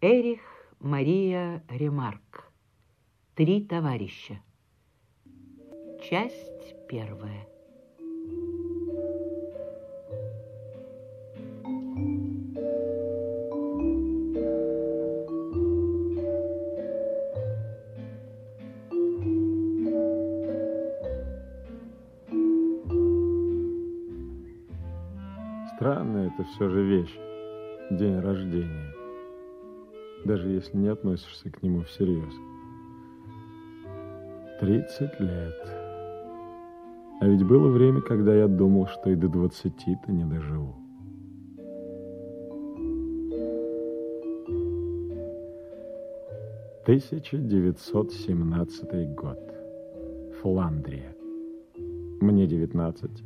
Эрих Мария Ремарк. Три товарища. Часть первая. Странная это все же вещь. День рождения. Даже если не относишься к нему всерьез. Тридцать лет. А ведь было время, когда я думал, что и до двадцати-то не доживу. Тысяча девятьсот семнадцатый год. Фландрия. Мне девятнадцать.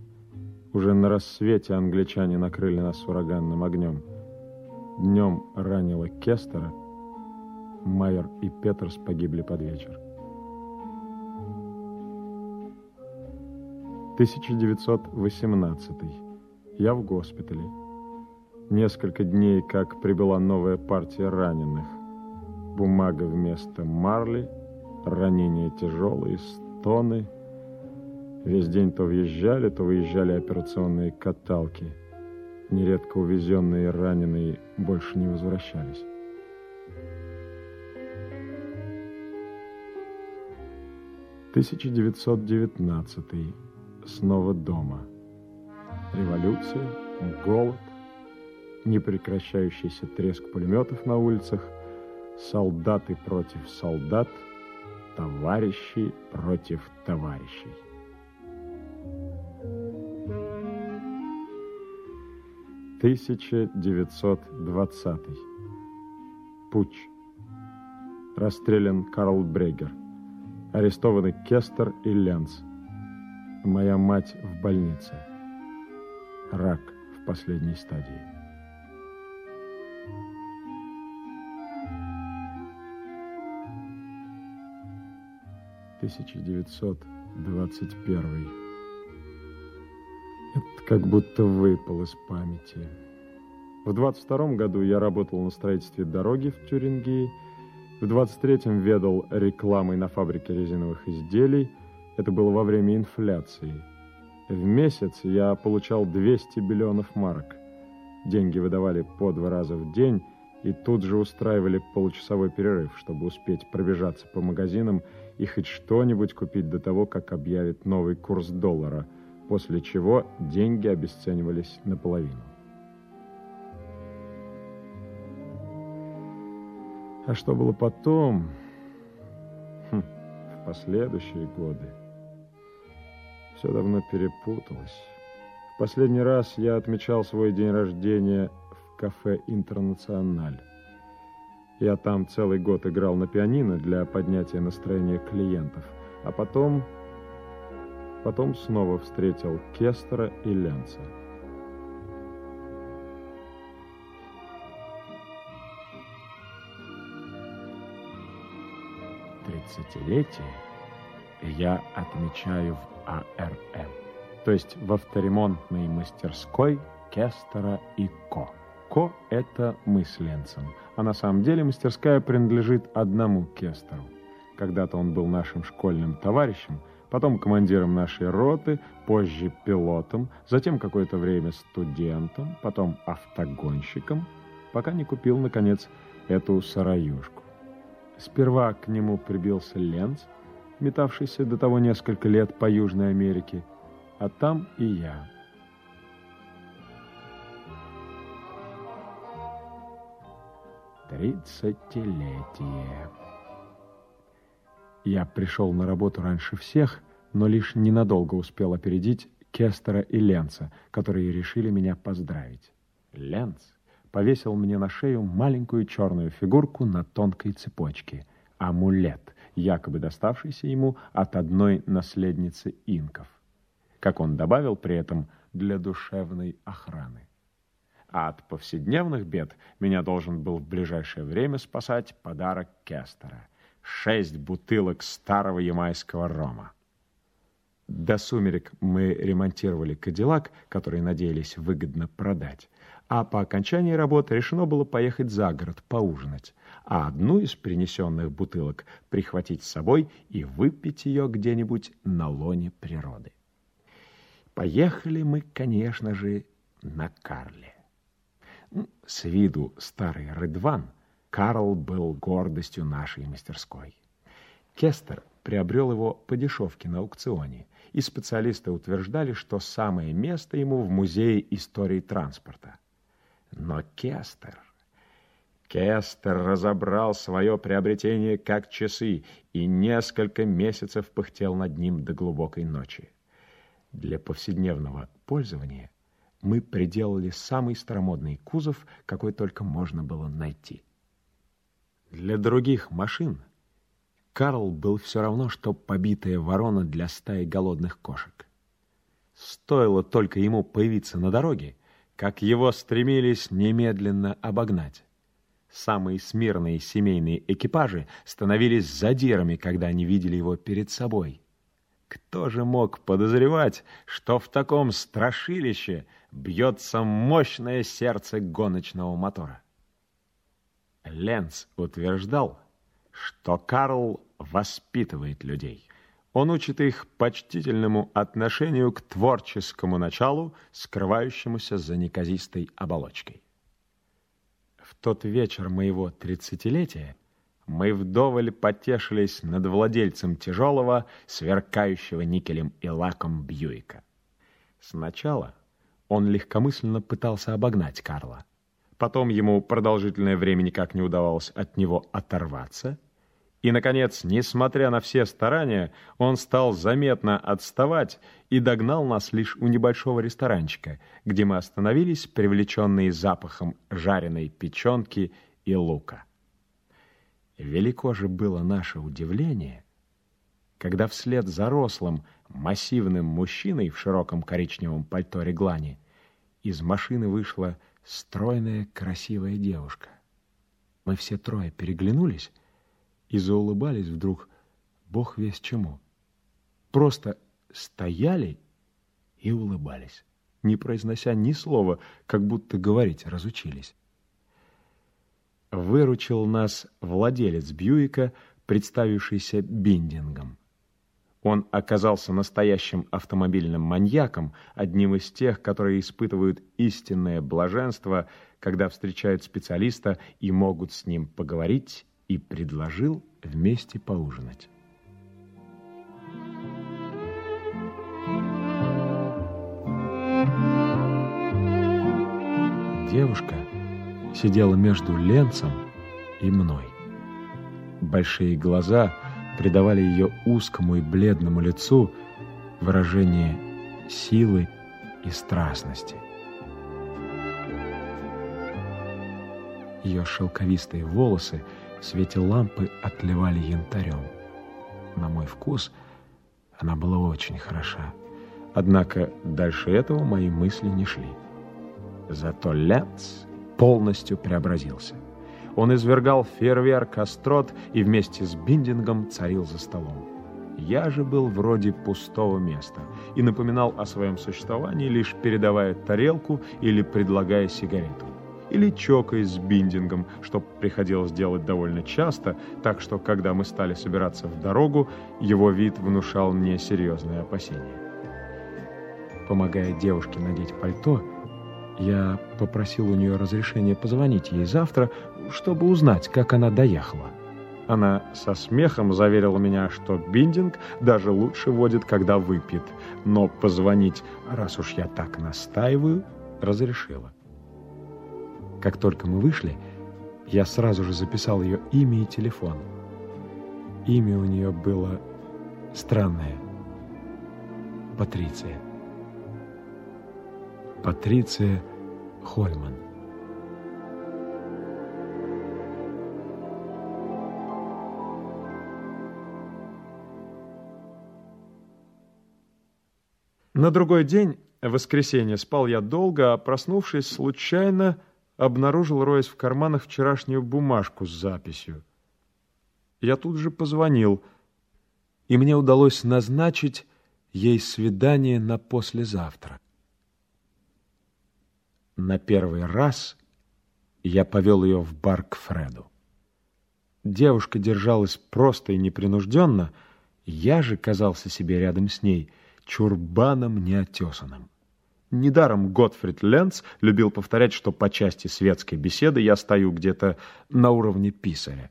Уже на рассвете англичане накрыли нас ураганным огнем. Днем ранило Кестера. Майер и Петерс погибли под вечер. 1918. Я в госпитале. Несколько дней, как прибыла новая партия раненых. Бумага вместо марли, ранения тяжелые, стоны – Весь день то въезжали, то выезжали операционные каталки. Нередко увезенные раненые больше не возвращались. Тысяча девятьсот девятнадцатый. Снова дома. Революция, голод, непрекращающийся треск пулеметов на улицах, солдаты против солдат, товарищи против товарищей. 1920. Путь. Расстрелян Карл Брегер. Арестованы Кестер и Ленц. Моя мать в больнице. Рак в последней стадии. Тысяча девятьсот двадцать первый. Это как будто выпал из памяти. В 22 году я работал на строительстве дороги в Тюрингии. В 23-м ведал рекламой на фабрике резиновых изделий. Это было во время инфляции. В месяц я получал 200 миллионов марок. Деньги выдавали по два раза в день и тут же устраивали получасовой перерыв, чтобы успеть пробежаться по магазинам и хоть что-нибудь купить до того, как объявят новый курс доллара – после чего деньги обесценивались наполовину. А что было потом, хм, в последующие годы, все давно перепуталось. В последний раз я отмечал свой день рождения в кафе «Интернациональ». Я там целый год играл на пианино для поднятия настроения клиентов, а потом Потом снова встретил Кестера и Ленца. Тридцатилетие я отмечаю в АРМ, то есть в авторемонтной мастерской Кестера и Ко. Ко – это мы с Ленцем, а на самом деле мастерская принадлежит одному Кестеру. Когда-то он был нашим школьным товарищем – потом командиром нашей роты, позже пилотом, затем какое-то время студентом, потом автогонщиком, пока не купил, наконец, эту сараюшку. Сперва к нему прибился Ленц, метавшийся до того несколько лет по Южной Америке, а там и я. Тридцатилетие. Я пришел на работу раньше всех, но лишь ненадолго успел опередить Кестера и Ленца, которые решили меня поздравить. Ленц повесил мне на шею маленькую черную фигурку на тонкой цепочке, амулет, якобы доставшийся ему от одной наследницы инков. Как он добавил при этом, для душевной охраны. А от повседневных бед меня должен был в ближайшее время спасать подарок Кестера — шесть бутылок старого ямайского рома. До сумерек мы ремонтировали кадиллак, который надеялись выгодно продать. А по окончании работы решено было поехать за город поужинать, а одну из принесенных бутылок прихватить с собой и выпить ее где-нибудь на лоне природы. Поехали мы, конечно же, на Карле. С виду старый Рыдван, Карл был гордостью нашей мастерской. Кестер приобрел его по дешевке на аукционе, и специалисты утверждали, что самое место ему в Музее истории транспорта. Но Кестер... Кестер разобрал свое приобретение как часы и несколько месяцев пыхтел над ним до глубокой ночи. Для повседневного пользования мы приделали самый старомодный кузов, какой только можно было найти. Для других машин Карл был все равно, что побитая ворона для стаи голодных кошек. Стоило только ему появиться на дороге, как его стремились немедленно обогнать. Самые смирные семейные экипажи становились задирами, когда они видели его перед собой. Кто же мог подозревать, что в таком страшилище бьется мощное сердце гоночного мотора? Ленц утверждал, что Карл воспитывает людей. Он учит их почтительному отношению к творческому началу, скрывающемуся за неказистой оболочкой. В тот вечер моего тридцатилетия мы вдоволь потешились над владельцем тяжелого, сверкающего никелем и лаком Бьюика. Сначала он легкомысленно пытался обогнать Карла. Потом ему продолжительное время никак не удавалось от него оторваться. И, наконец, несмотря на все старания, он стал заметно отставать и догнал нас лишь у небольшого ресторанчика, где мы остановились, привлеченные запахом жареной печенки и лука. Велико же было наше удивление, когда вслед за рослым, массивным мужчиной в широком коричневом пальто реглани из машины вышла стройная, красивая девушка. Мы все трое переглянулись и заулыбались вдруг, бог весь чему. Просто стояли и улыбались, не произнося ни слова, как будто говорить разучились выручил нас владелец Бьюика, представившийся Биндингом. Он оказался настоящим автомобильным маньяком, одним из тех, которые испытывают истинное блаженство, когда встречают специалиста и могут с ним поговорить, и предложил вместе поужинать. Девушка сидела между Ленцем и мной. Большие глаза придавали ее узкому и бледному лицу выражение силы и страстности. Ее шелковистые волосы в свете лампы отливали янтарем. На мой вкус она была очень хороша. Однако дальше этого мои мысли не шли. Зато Ленц полностью преобразился. Он извергал фейерверк острот и вместе с Биндингом царил за столом. Я же был вроде пустого места и напоминал о своем существовании, лишь передавая тарелку или предлагая сигарету. Или чокаясь с Биндингом, что приходилось делать довольно часто, так что, когда мы стали собираться в дорогу, его вид внушал мне серьезные опасения. Помогая девушке надеть пальто, я попросил у нее разрешения позвонить ей завтра, чтобы узнать, как она доехала. Она со смехом заверила меня, что биндинг даже лучше водит, когда выпьет, но позвонить, раз уж я так настаиваю, разрешила. Как только мы вышли, я сразу же записал ее имя и телефон. Имя у нее было странное. Патриция. Патриция Хольман. На другой день, в воскресенье, спал я долго, а проснувшись, случайно обнаружил, роясь в карманах, вчерашнюю бумажку с записью. Я тут же позвонил, и мне удалось назначить ей свидание на послезавтра. На первый раз я повел ее в бар к Фреду. Девушка держалась просто и непринужденно, я же казался себе рядом с ней чурбаном неотесанным. Недаром Готфрид Ленц любил повторять, что по части светской беседы я стою где-то на уровне писаря.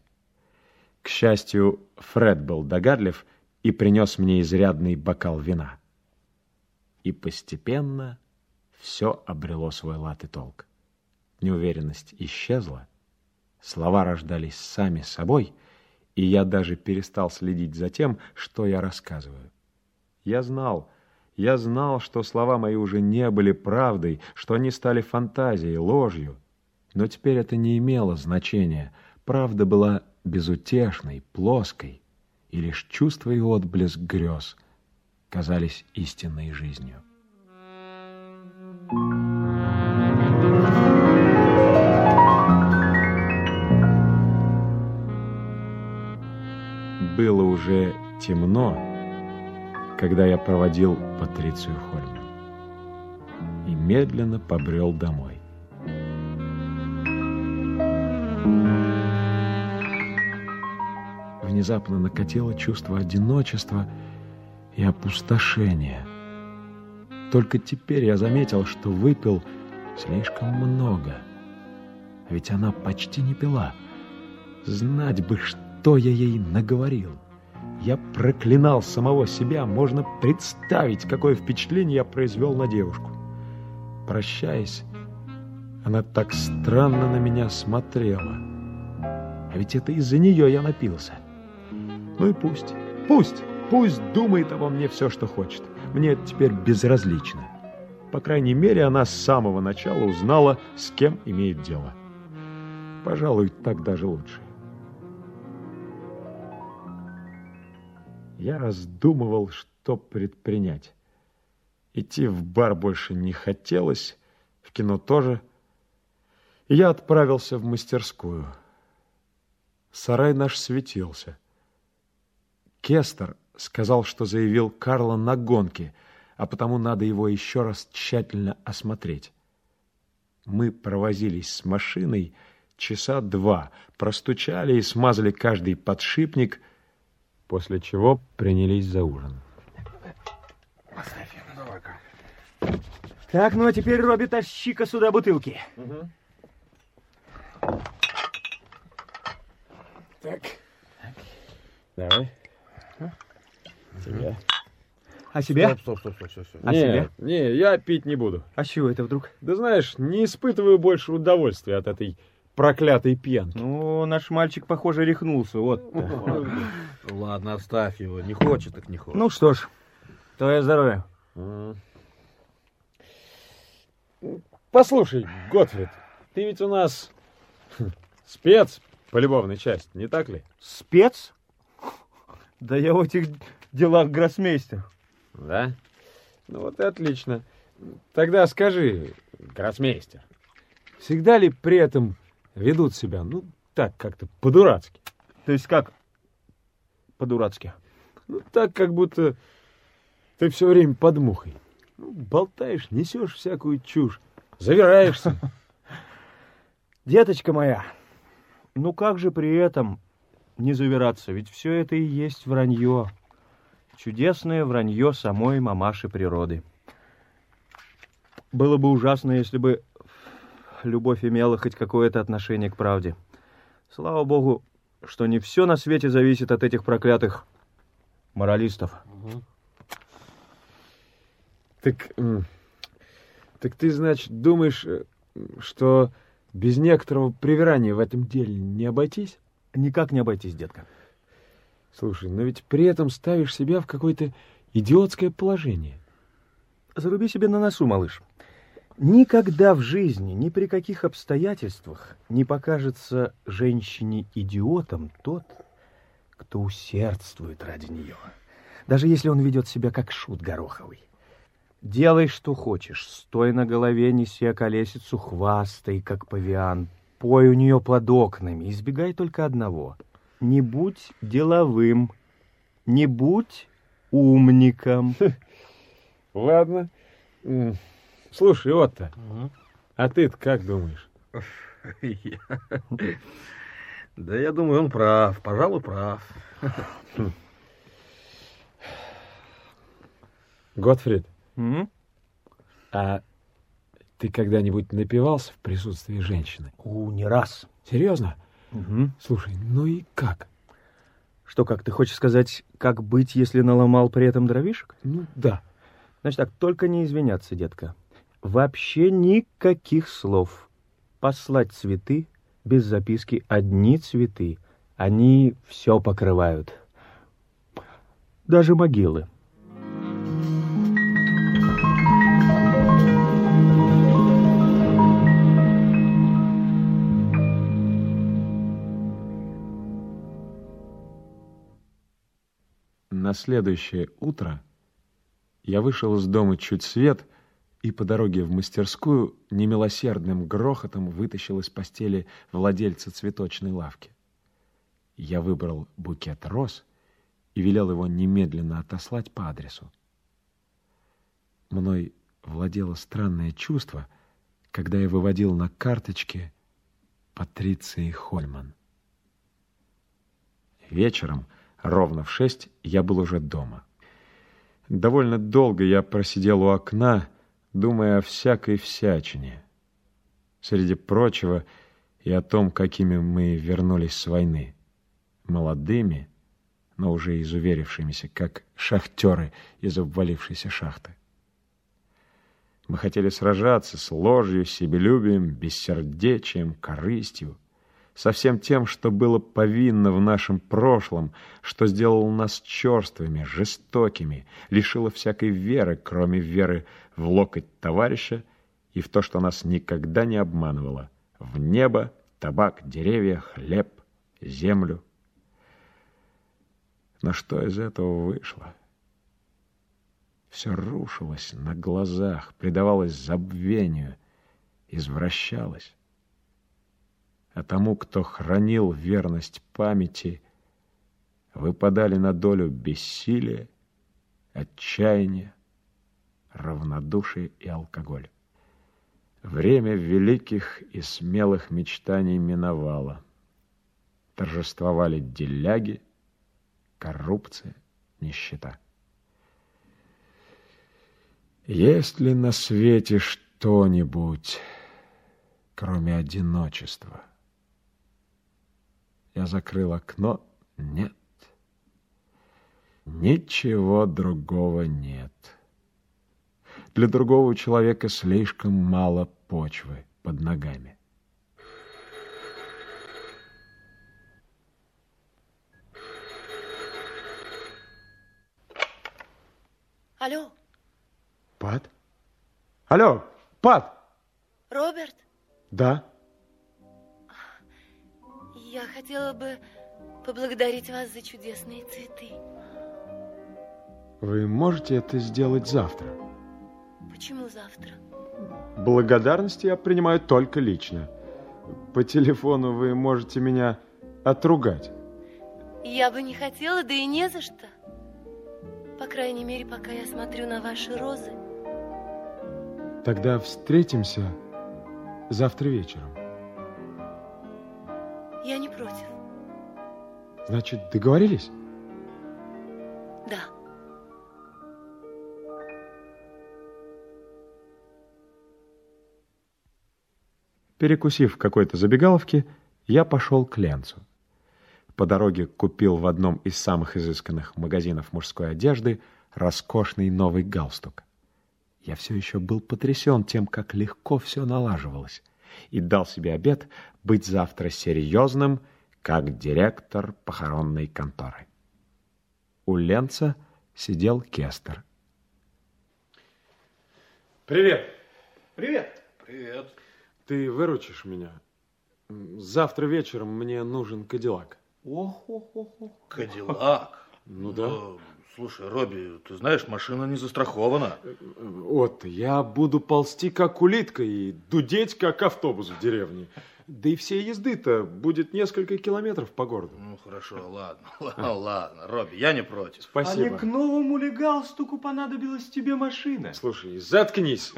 К счастью, Фред был догадлив и принес мне изрядный бокал вина. И постепенно все обрело свой лад и толк. Неуверенность исчезла, слова рождались сами собой, и я даже перестал следить за тем, что я рассказываю. Я знал, я знал, что слова мои уже не были правдой, что они стали фантазией, ложью. Но теперь это не имело значения. Правда была безутешной, плоской, и лишь чувство и отблеск грез казались истинной жизнью. Было уже темно, когда я проводил Патрицию Хольман и медленно побрел домой. Внезапно накатило чувство одиночества и опустошения – только теперь я заметил, что выпил слишком много. Ведь она почти не пила. Знать бы, что я ей наговорил. Я проклинал самого себя. Можно представить, какое впечатление я произвел на девушку. Прощаясь, она так странно на меня смотрела. А ведь это из-за нее я напился. Ну и пусть, пусть, пусть думает обо мне все, что хочет мне это теперь безразлично. По крайней мере, она с самого начала узнала, с кем имеет дело. Пожалуй, так даже лучше. Я раздумывал, что предпринять. Идти в бар больше не хотелось, в кино тоже. И я отправился в мастерскую. Сарай наш светился. Кестер сказал, что заявил Карла на гонке, а потому надо его еще раз тщательно осмотреть. Мы провозились с машиной часа два, простучали и смазали каждый подшипник, после чего принялись за ужин. Так, ну а теперь, Робби, тащи-ка сюда бутылки. Угу. Так. Давай. Себе. А себе? Стоп, стоп, стоп, стоп, стоп. А не, себе? Не, я пить не буду. А чего это вдруг? Да знаешь, не испытываю больше удовольствия от этой проклятой пьянки. Ну, наш мальчик, похоже, рехнулся, вот. Ладно, оставь его. Не хочет, так не хочет. Ну что ж, твое здоровье. Послушай, Готфрид, ты ведь у нас спец по любовной части, не так ли? Спец? Да я в этих делах гроссмейстер. Да? Ну вот и отлично. Тогда скажи, гроссмейстер, всегда ли при этом ведут себя, ну, так, как-то по-дурацки? То есть как по-дурацки? Ну, так, как будто ты все время под мухой. Ну, болтаешь, несешь всякую чушь, завираешься. Деточка моя, ну как же при этом не завираться? Ведь все это и есть вранье. Чудесное вранье самой мамаши природы. Было бы ужасно, если бы любовь имела хоть какое-то отношение к правде. Слава богу, что не все на свете зависит от этих проклятых моралистов. Угу. Так, так ты, значит, думаешь, э, что без некоторого привирания в этом деле не обойтись? Никак не обойтись, детка. Слушай, но ведь при этом ставишь себя в какое-то идиотское положение. Заруби себе на носу, малыш. Никогда в жизни, ни при каких обстоятельствах не покажется женщине идиотом тот, кто усердствует ради нее. Даже если он ведет себя как шут гороховый. Делай, что хочешь, стой на голове, неси околесицу, хвастай, как павиан, пой у нее под окнами, избегай только одного — не будь деловым, не будь умником. Ладно. Слушай, Отто, а ты как думаешь? Да я думаю, он прав, пожалуй, прав. Готфрид, а ты когда-нибудь напивался в присутствии женщины? У, не раз. Серьезно? Слушай, ну и как? Что, как ты хочешь сказать, как быть, если наломал при этом дровишек? Ну да. Значит так, только не извиняться, детка. Вообще никаких слов. Послать цветы без записки одни цветы. Они все покрывают. Даже могилы. На следующее утро я вышел из дома чуть свет и по дороге в мастерскую немилосердным грохотом вытащил из постели владельца цветочной лавки. Я выбрал букет роз и велел его немедленно отослать по адресу. Мной владело странное чувство, когда я выводил на карточке Патриции Хольман. Вечером, ровно в шесть, я был уже дома. Довольно долго я просидел у окна, думая о всякой всячине. Среди прочего и о том, какими мы вернулись с войны. Молодыми, но уже изуверившимися, как шахтеры из обвалившейся шахты. Мы хотели сражаться с ложью, себелюбием, бессердечием, корыстью, со всем тем, что было повинно в нашем прошлом, что сделало нас черствыми, жестокими, лишило всякой веры, кроме веры в локоть товарища и в то, что нас никогда не обманывало, в небо, табак, деревья, хлеб, землю. Но что из этого вышло? Все рушилось на глазах, предавалось забвению, извращалось а тому, кто хранил верность памяти, выпадали на долю бессилие, отчаяние, равнодушие и алкоголь. Время великих и смелых мечтаний миновало. Торжествовали деляги, коррупция, нищета. Есть ли на свете что-нибудь, кроме одиночества? Я закрыл окно. Нет. Ничего другого нет. Для другого человека слишком мало почвы под ногами. Алло, Пат? Алло, Пат! Роберт, Да? Я хотела бы поблагодарить вас за чудесные цветы. Вы можете это сделать завтра? Почему завтра? Благодарность я принимаю только лично. По телефону вы можете меня отругать. Я бы не хотела, да и не за что. По крайней мере, пока я смотрю на ваши розы. Тогда встретимся завтра вечером. Я не против. Значит, договорились? Да. Перекусив в какой-то забегаловке, я пошел к Ленцу. По дороге купил в одном из самых изысканных магазинов мужской одежды роскошный новый галстук. Я все еще был потрясен тем, как легко все налаживалось, и дал себе обет быть завтра серьезным, как директор похоронной конторы. У Ленца сидел Кестер. Привет. Привет. Привет. Ты выручишь меня? Завтра вечером мне нужен Кадиллак. Ох, ох, ох, ох. Кадиллак. Ну да. Слушай, Робби, ты знаешь, машина не застрахована. Вот, я буду ползти, как улитка, и дудеть, как автобус в деревне. Да и всей езды-то будет несколько километров по городу. Ну, хорошо, ладно, ладно, ладно, Робби, я не против. Спасибо. А не к новому ли галстуку понадобилась тебе машина? Слушай, заткнись.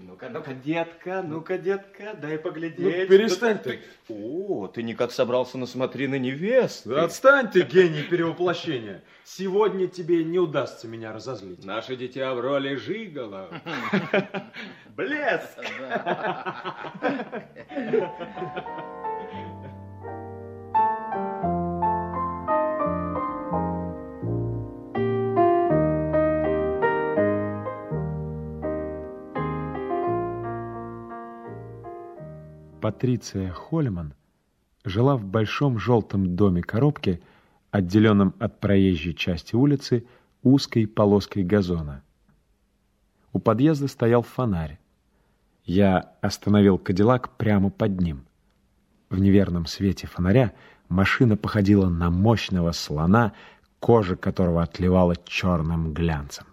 Ну-ка, ну-ка, детка, ну-ка, детка, дай Ну, поглядеть. перестань ты. О, ты никак собрался на смотрины невесты. Да отстань ты, гений перевоплощения. Сегодня тебе не удастся меня разозлить. Наше дитя в роли Жигала. Блеск! Патриция Хольман жила в большом желтом доме-коробке, отделенном от проезжей части улицы узкой полоской газона. У подъезда стоял фонарь. Я остановил Кадиллак прямо под ним. В неверном свете фонаря машина походила на мощного слона, кожа которого отливала черным глянцем.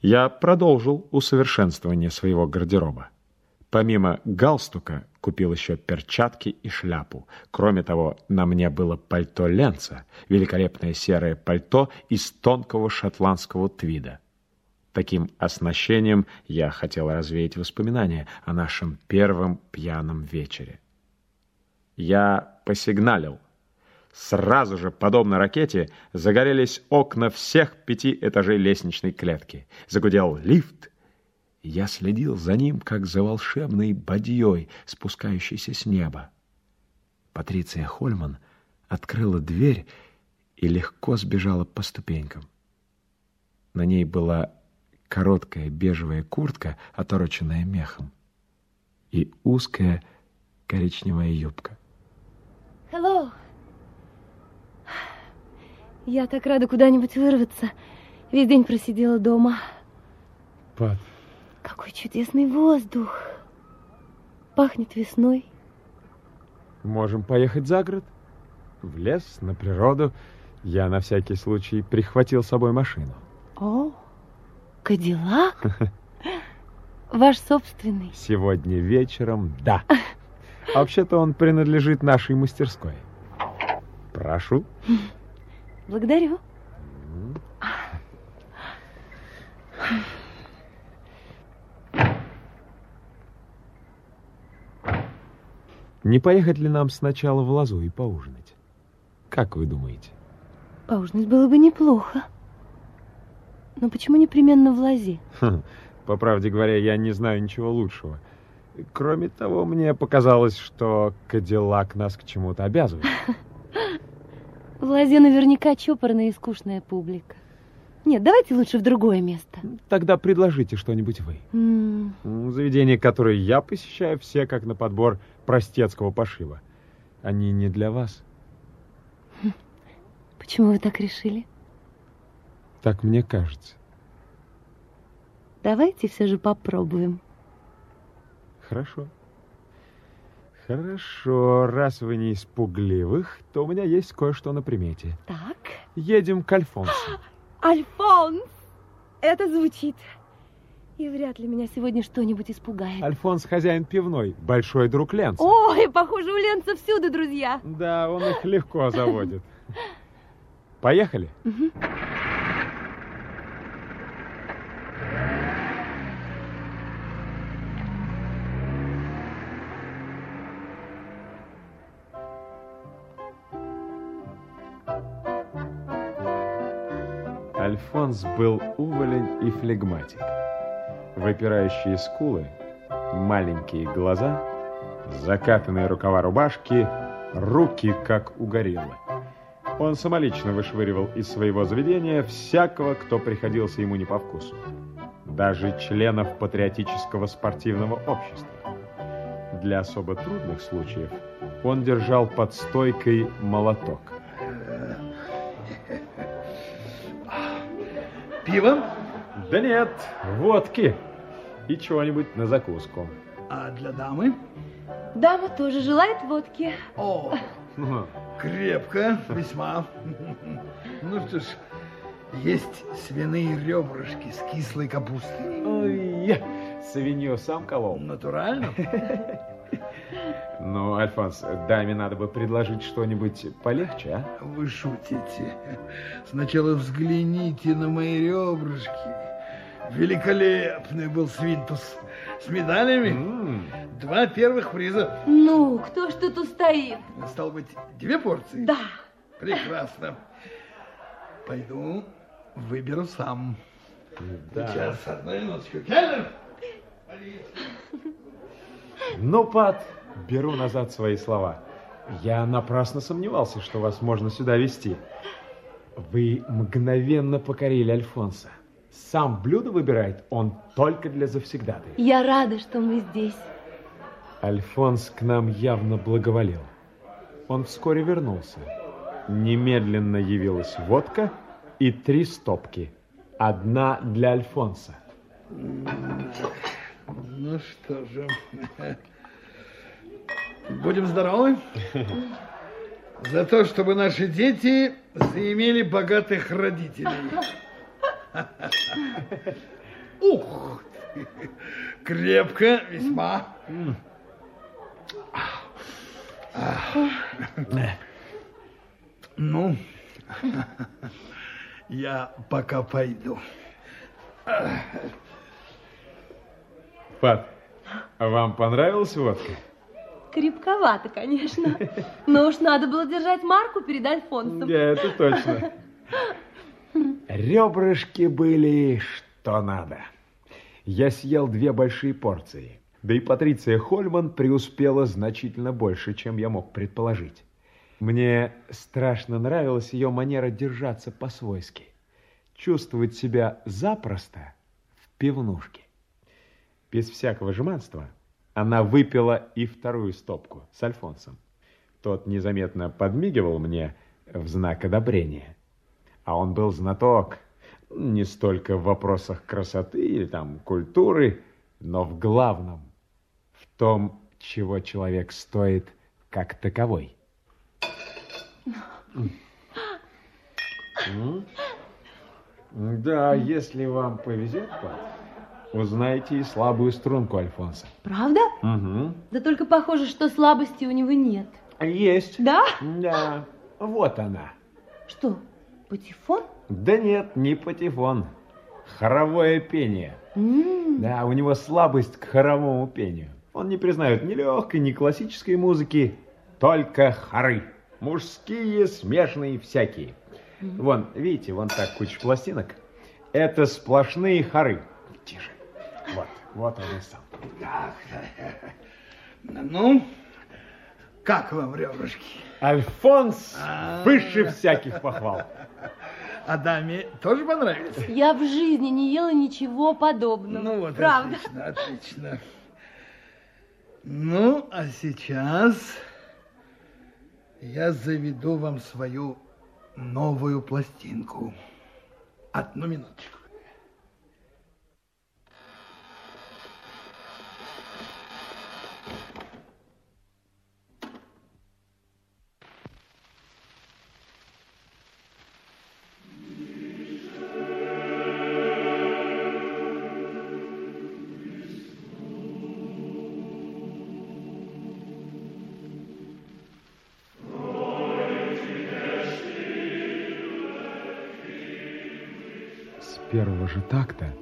Я продолжил усовершенствование своего гардероба. Помимо галстука купил еще перчатки и шляпу. Кроме того, на мне было пальто Ленца, великолепное серое пальто из тонкого шотландского твида. Таким оснащением я хотел развеять воспоминания о нашем первом пьяном вечере. Я посигналил. Сразу же, подобно ракете, загорелись окна всех пяти этажей лестничной клетки. Загудел лифт. Я следил за ним, как за волшебной бадьей, спускающейся с неба. Патриция Хольман открыла дверь и легко сбежала по ступенькам. На ней была короткая бежевая куртка, отороченная мехом, и узкая коричневая юбка. Hello. Я так рада куда-нибудь вырваться. Весь день просидела дома. Пат, Какой чудесный воздух. Пахнет весной. можем поехать за город? В лес, на природу. Я на всякий случай прихватил с собой машину. О, Кадиллак? Ваш собственный. Сегодня вечером, да. А вообще-то он принадлежит нашей мастерской. Прошу. Благодарю. Не поехать ли нам сначала в Лазу и поужинать? Как вы думаете? Поужинать было бы неплохо. Но почему непременно в лазе? Хм, По правде говоря, я не знаю ничего лучшего. Кроме того, мне показалось, что Кадиллак нас к чему-то обязывает. В лазе наверняка чопорная и скучная публика. Нет, давайте лучше в другое место. Тогда предложите что-нибудь вы. М, Заведения, которые я посещаю, все как на подбор простецкого пошива. Они не для вас. Почему вы так решили? Так мне кажется. Давайте все же попробуем. Хорошо. Хорошо, раз вы не из пугливых, то у меня есть кое-что на примете. Так. Едем к Альфонсу. Альфонс! Это звучит. И вряд ли меня сегодня что-нибудь испугает. Альфонс хозяин пивной, большой друг Ленца. Ой, похоже, у Ленца всюду друзья. Да, он их легко заводит. Поехали? Альфонс был уволень и флегматик. Выпирающие скулы, маленькие глаза, закатанные рукава рубашки, руки, как у гориллы. Он самолично вышвыривал из своего заведения всякого, кто приходился ему не по вкусу. Даже членов патриотического спортивного общества. Для особо трудных случаев он держал под стойкой молоток. Пиво? Да нет, водки и чего-нибудь на закуску. А для дамы? Дама тоже желает водки. О, крепко, весьма. Ну что ж, Есть свиные ребрышки с кислой капустой. Ой, я свинью сам колол. Натурально. Ну, Альфонс, даме надо бы предложить что-нибудь полегче, а? Вы шутите. Сначала взгляните на мои ребрышки. Великолепный был свинтус с медалями. М, Два первых приза. Ну, кто ж тут устоит? Стало быть, две порции? Да. Прекрасно. Пойду выберу сам. Да. Сейчас, одну минуточку. Келлер! Ну, Пат, беру назад свои слова. Я напрасно сомневался, что вас можно сюда вести. Вы мгновенно покорили Альфонса. Сам блюдо выбирает он только для завсегдатаев. Я рада, что мы здесь. Альфонс к нам явно благоволил. Он вскоре вернулся. Немедленно явилась водка и три стопки. Одна для Альфонса. Ну что же. Будем здоровы. За то, чтобы наши дети заимели богатых родителей. Ух! Крепко, весьма. Ну, я пока пойду. Пат, а вам понравилась водка? Крепковато, конечно. Но уж надо было держать марку перед Альфонсом. Да, это точно. Ребрышки были что надо. Я съел две большие порции. Да и Патриция Хольман преуспела значительно больше, чем я мог предположить. Мне страшно нравилась ее манера держаться по-свойски. Чувствовать себя запросто в пивнушке. Без всякого жеманства она выпила и вторую стопку с Альфонсом. Тот незаметно подмигивал мне в знак одобрения. А он был знаток не столько в вопросах красоты или там культуры, но в главном, в том, чего человек стоит как таковой. Да, если вам повезет, Пат, узнаете и слабую струнку Альфонса. Правда? Угу. Да только похоже, что слабости у него нет. Есть. Да? Да, вот она. Что, патефон? Да нет, не патефон. Хоровое пение. М, Да, у него слабость к хоровому пению. Он не признает ни легкой, ни классической музыки, только хоры. Мужские, смешные, всякие. Вон, видите, вон так куча пластинок. Это сплошные хоры. Тише. Вот, вот он и сам. Так, ну, как вам ребрышки? Альфонс А. выше всяких похвал. А даме тоже понравилось? Я в жизни не ела ничего подобного. Ну вот, Правда? отлично, отлично. Ну, а сейчас я заведу вам свою новую пластинку. Одну минуточку. Же такта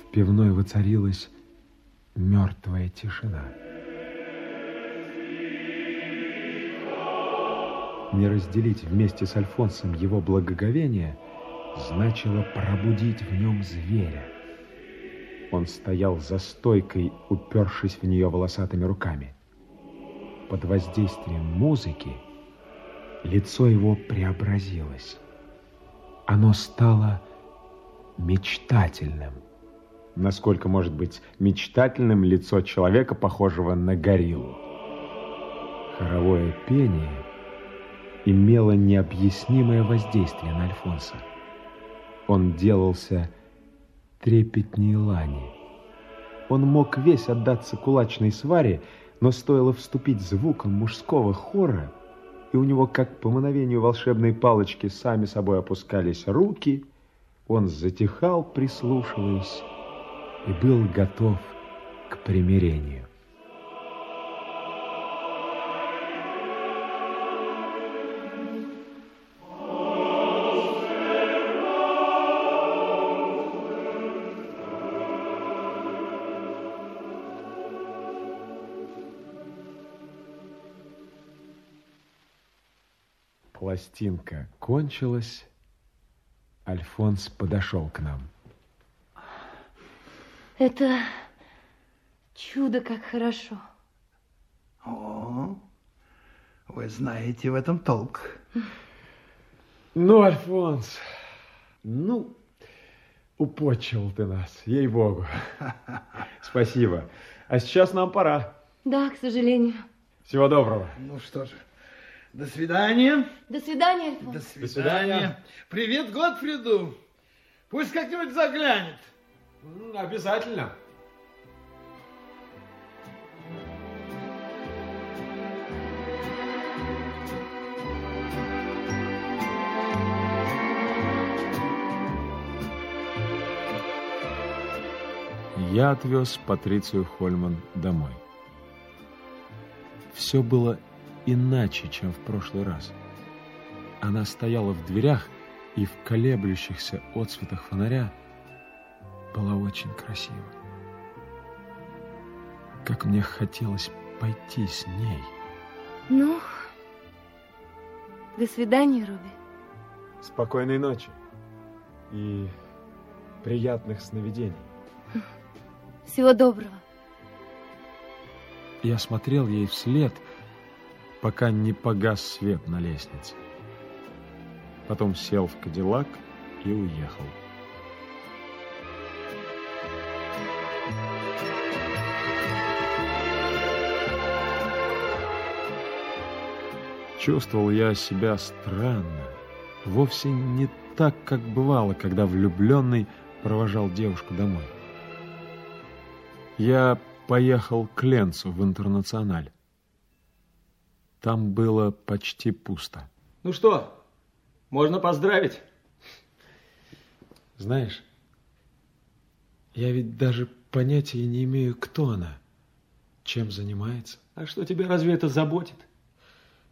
в пивной воцарилась мертвая тишина. Не разделить вместе с Альфонсом его благоговение значило пробудить в нем зверя. Он стоял за стойкой, упершись в нее волосатыми руками. Под воздействием музыки лицо его преобразилось. Оно стало мечтательным. Насколько может быть мечтательным лицо человека, похожего на гориллу? Хоровое пение имело необъяснимое воздействие на Альфонса. Он делался трепетнее лани. Он мог весь отдаться кулачной сваре, но стоило вступить звуком мужского хора, и у него, как по мановению волшебной палочки, сами собой опускались руки, он затихал, прислушиваясь, и был готов к примирению. Пластинка кончилась, Альфонс подошел к нам. Это чудо, как хорошо. О, вы знаете в этом толк. Ну, Альфонс, ну, упочил ты нас, ей-богу. Спасибо. А сейчас нам пора. Да, к сожалению. Всего доброго. Ну что же, до свидания. До свидания, Альфонс. До свидания. свидания. Привет Готфриду. Пусть как-нибудь заглянет. Обязательно. Я отвез Патрицию Хольман домой. Все было иначе, чем в прошлый раз. Она стояла в дверях и в колеблющихся отсветах фонаря была очень красива. Как мне хотелось пойти с ней. Ну, до свидания, Робби. Спокойной ночи и приятных сновидений. Всего доброго. Я смотрел ей вслед, пока не погас свет на лестнице. Потом сел в кадиллак и уехал. Чувствовал я себя странно, вовсе не так, как бывало, когда влюбленный провожал девушку домой. Я поехал к Ленцу в интернациональ. Там было почти пусто. Ну что, можно поздравить? Знаешь, я ведь даже понятия не имею, кто она, чем занимается. А что тебя разве это заботит?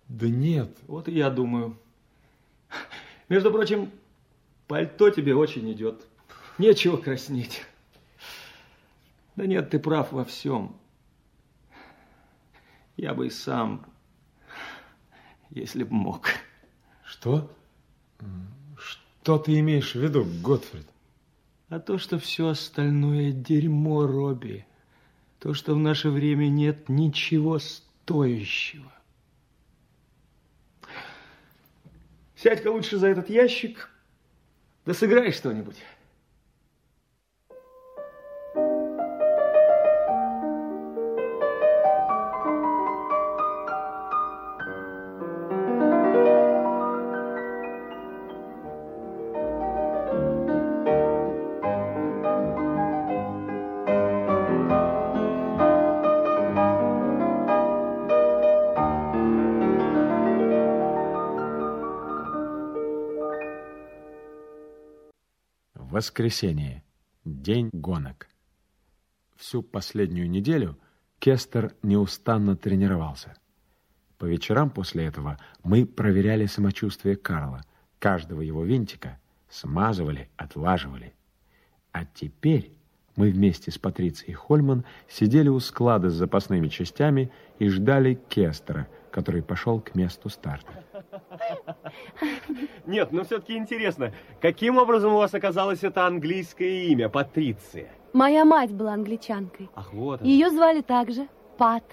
Да нет, Вот и я думаю. Между прочим, пальто тебе очень идет. Нечего краснеть. Да нет, ты прав во всем. Я бы и сам, если б мог. что? Что ты имеешь в виду, Готфрид? А то, что все остальное дерьмо, Робби. То, что в наше время нет ничего стоящего. Сядь-ка лучше за этот ящик, да сыграй что-нибудь. Воскресенье. День гонок. Всю последнюю неделю Кестер неустанно тренировался. По вечерам после этого мы проверяли самочувствие Карла, каждого его винтика, смазывали, отлаживали. А теперь мы вместе с Патрицией Хольман сидели у склада с запасными частями и ждали Кестера, который пошел к месту старта. Нет, но все-таки интересно, каким образом у вас оказалось это английское имя, Патриция? Моя мать была англичанкой. Ах, вот оно. Ее звали также Пат.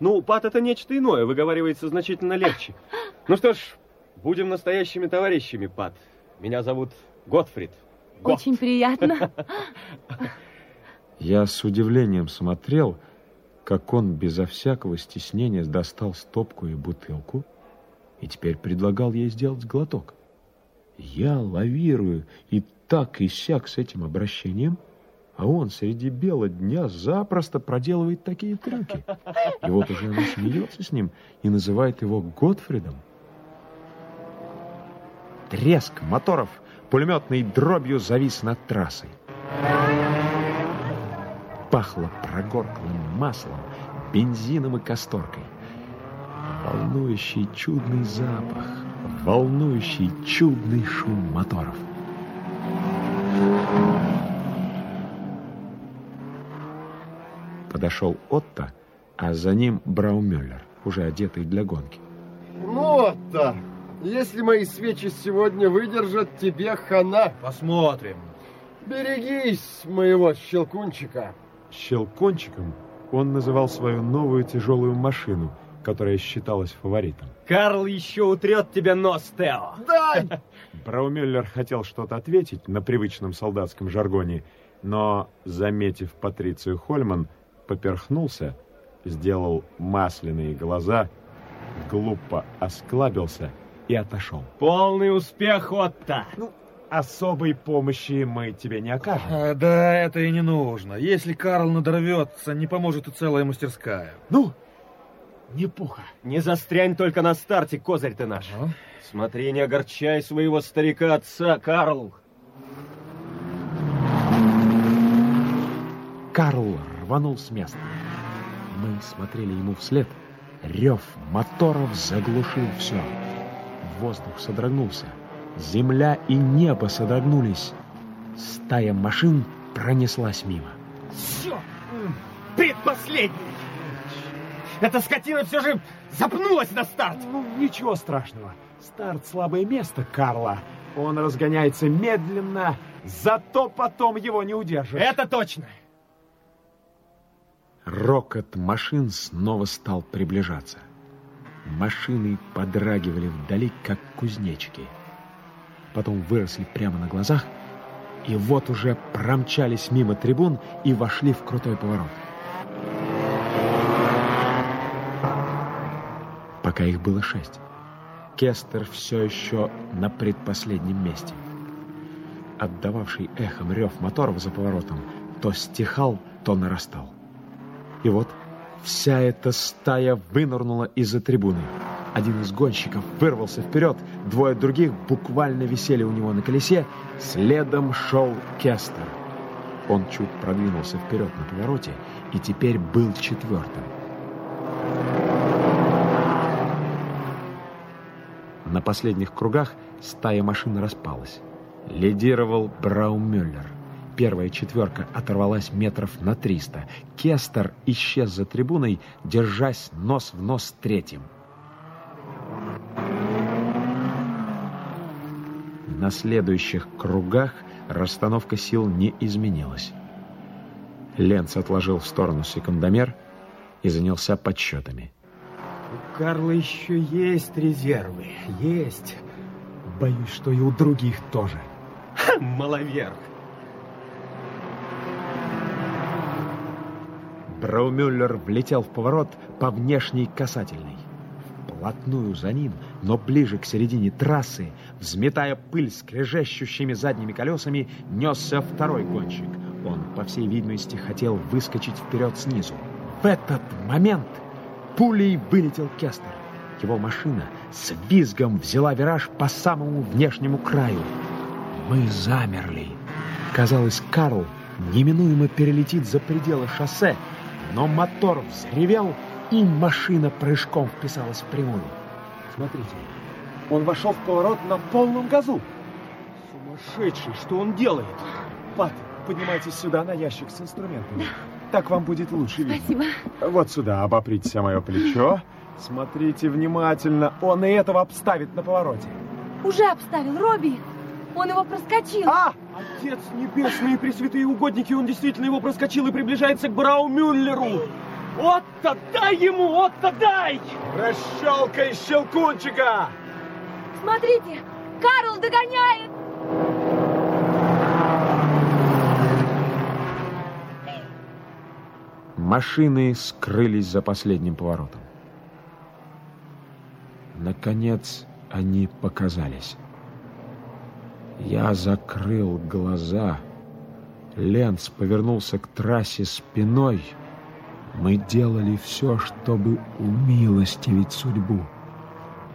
Ну, Пат это нечто иное, выговаривается значительно легче. Ну что ж, будем настоящими товарищами, Пат. Меня зовут Готфрид. Гот. Очень приятно. Я с удивлением смотрел, как он безо всякого стеснения достал стопку и бутылку и теперь предлагал ей сделать глоток. Я лавирую и так и сяк с этим обращением, а он среди бела дня запросто проделывает такие трюки. И вот уже она смеется с ним и называет его Готфридом. треск моторов пулеметной дробью завис над трассой. Пахло прогорклым маслом, бензином и касторкой. Волнующий чудный запах, волнующий чудный шум моторов. Подошел Отто, а за ним Браумюллер, уже одетый для гонки. Ну, Отто, если мои свечи сегодня выдержат, тебе хана. Посмотрим. Берегись моего щелкунчика. Щелкунчиком он называл свою новую тяжелую машину, которая считалась фаворитом. Карл еще утрет тебе нос, Тео. Дай! Браумюллер хотел что-то ответить на привычном солдатском жаргоне, но, заметив Патрицию Хольман, поперхнулся, сделал масляные глаза, глупо осклабился и отошел. Полный успех, Отто! Ну, особой помощи мы тебе не окажем. А, да, это и не нужно. Если Карл надорвется, не поможет и целая мастерская. Ну, не пуха. Не застрянь только на старте, козырь ты наш. Ага. Смотри, не огорчай своего старика-отца, Карл. Карл рванул с места. Мы смотрели ему вслед. Рев моторов заглушил все. Воздух содрогнулся. Земля и небо содрогнулись. Стая машин пронеслась мимо. Все! Предпоследний! Эта скотина все же запнулась на старт! Ну, ничего страшного. Старт слабое место Карла. Он разгоняется медленно, зато потом его не удержишь. Это точно! Рокот машин снова стал приближаться. Машины подрагивали вдали, как кузнечики. Потом выросли прямо на глазах, и вот уже промчались мимо трибун и вошли в крутой поворот. Пока их было шесть. Кестер все еще на предпоследнем месте. Отдававший эхом рев моторов за поворотом то стихал, то нарастал. И вот вся эта стая вынырнула из-за трибуны. Один из гонщиков вырвался вперед, двое других буквально висели у него на колесе, следом шел Кестер. Он чуть продвинулся вперед на повороте и теперь был четвертым. На последних кругах стая машин распалась. Лидировал Браумюллер. Первая четверка оторвалась метров на 300. Кестер исчез за трибуной, держась нос в нос третьим. На следующих кругах расстановка сил не изменилась. Ленц отложил в сторону секундомер и занялся подсчетами. У Карла еще есть резервы. Есть. Боюсь, что и у других тоже. Маловерх. Браумюллер влетел в поворот по внешней касательной. Вплотную за ним, но ближе к середине трассы, взметая пыль скрежещущими задними колесами, несся второй гонщик. Он, по всей видимости, хотел выскочить вперед снизу. В этот момент пулей вылетел Кестер. Его машина с визгом взяла вираж по самому внешнему краю. Мы замерли. Казалось, Карл неминуемо перелетит за пределы шоссе, но мотор взревел, и машина прыжком вписалась в прямую. Смотрите, он вошел в поворот на полном газу. Сумасшедший, что он делает? Пат, поднимайтесь сюда на ящик с инструментами. Так вам будет лучше видно. Спасибо. Вот сюда, обопритесь о мое плечо. Смотрите внимательно, он и этого обставит на повороте. Уже обставил Робби. Он его проскочил. А! Отец небесный и пресвятые угодники, он действительно его проскочил и приближается к Браумюллеру. Отто, дай ему, Отто, дай! Расщелкай щелкунчика! Смотрите, Карл догоняет. Машины скрылись за последним поворотом. Наконец они показались. Я закрыл глаза. Ленц повернулся к трассе спиной. Мы делали все, чтобы умилостивить судьбу.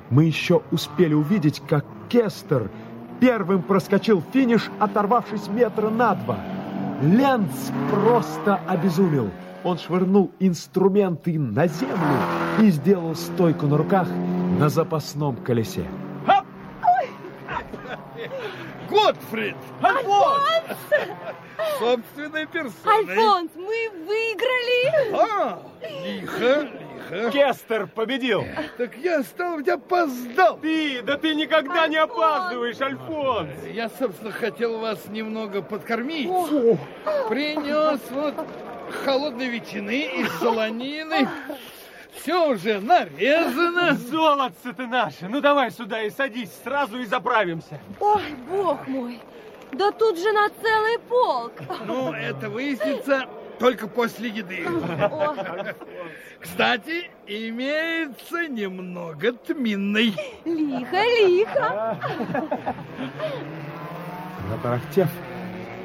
Мы еще успели увидеть, как Кестер первым проскочил финиш, оторвавшись метра на два. Ленц просто обезумел. Он швырнул инструменты на землю и сделал стойку на руках на запасном колесе. Готфрид! Альфонс! Собственной персоной. Альфонс, мы выиграли! А, лихо, лихо. Кестер победил. Так я, стал быть, опоздал. Ты, да ты никогда не опаздываешь, Альфонс. Я, собственно, хотел вас немного подкормить. Принес вот холодной ветчины и солонины. Все уже нарезано. Золотце ты наше. Ну давай сюда и садись сразу и заправимся. Ой, бог мой! Да тут же на целый полк! Ну, это выяснится только после еды. О, Кстати, имеется немного тминной. лихо, лихо! Затарахтев,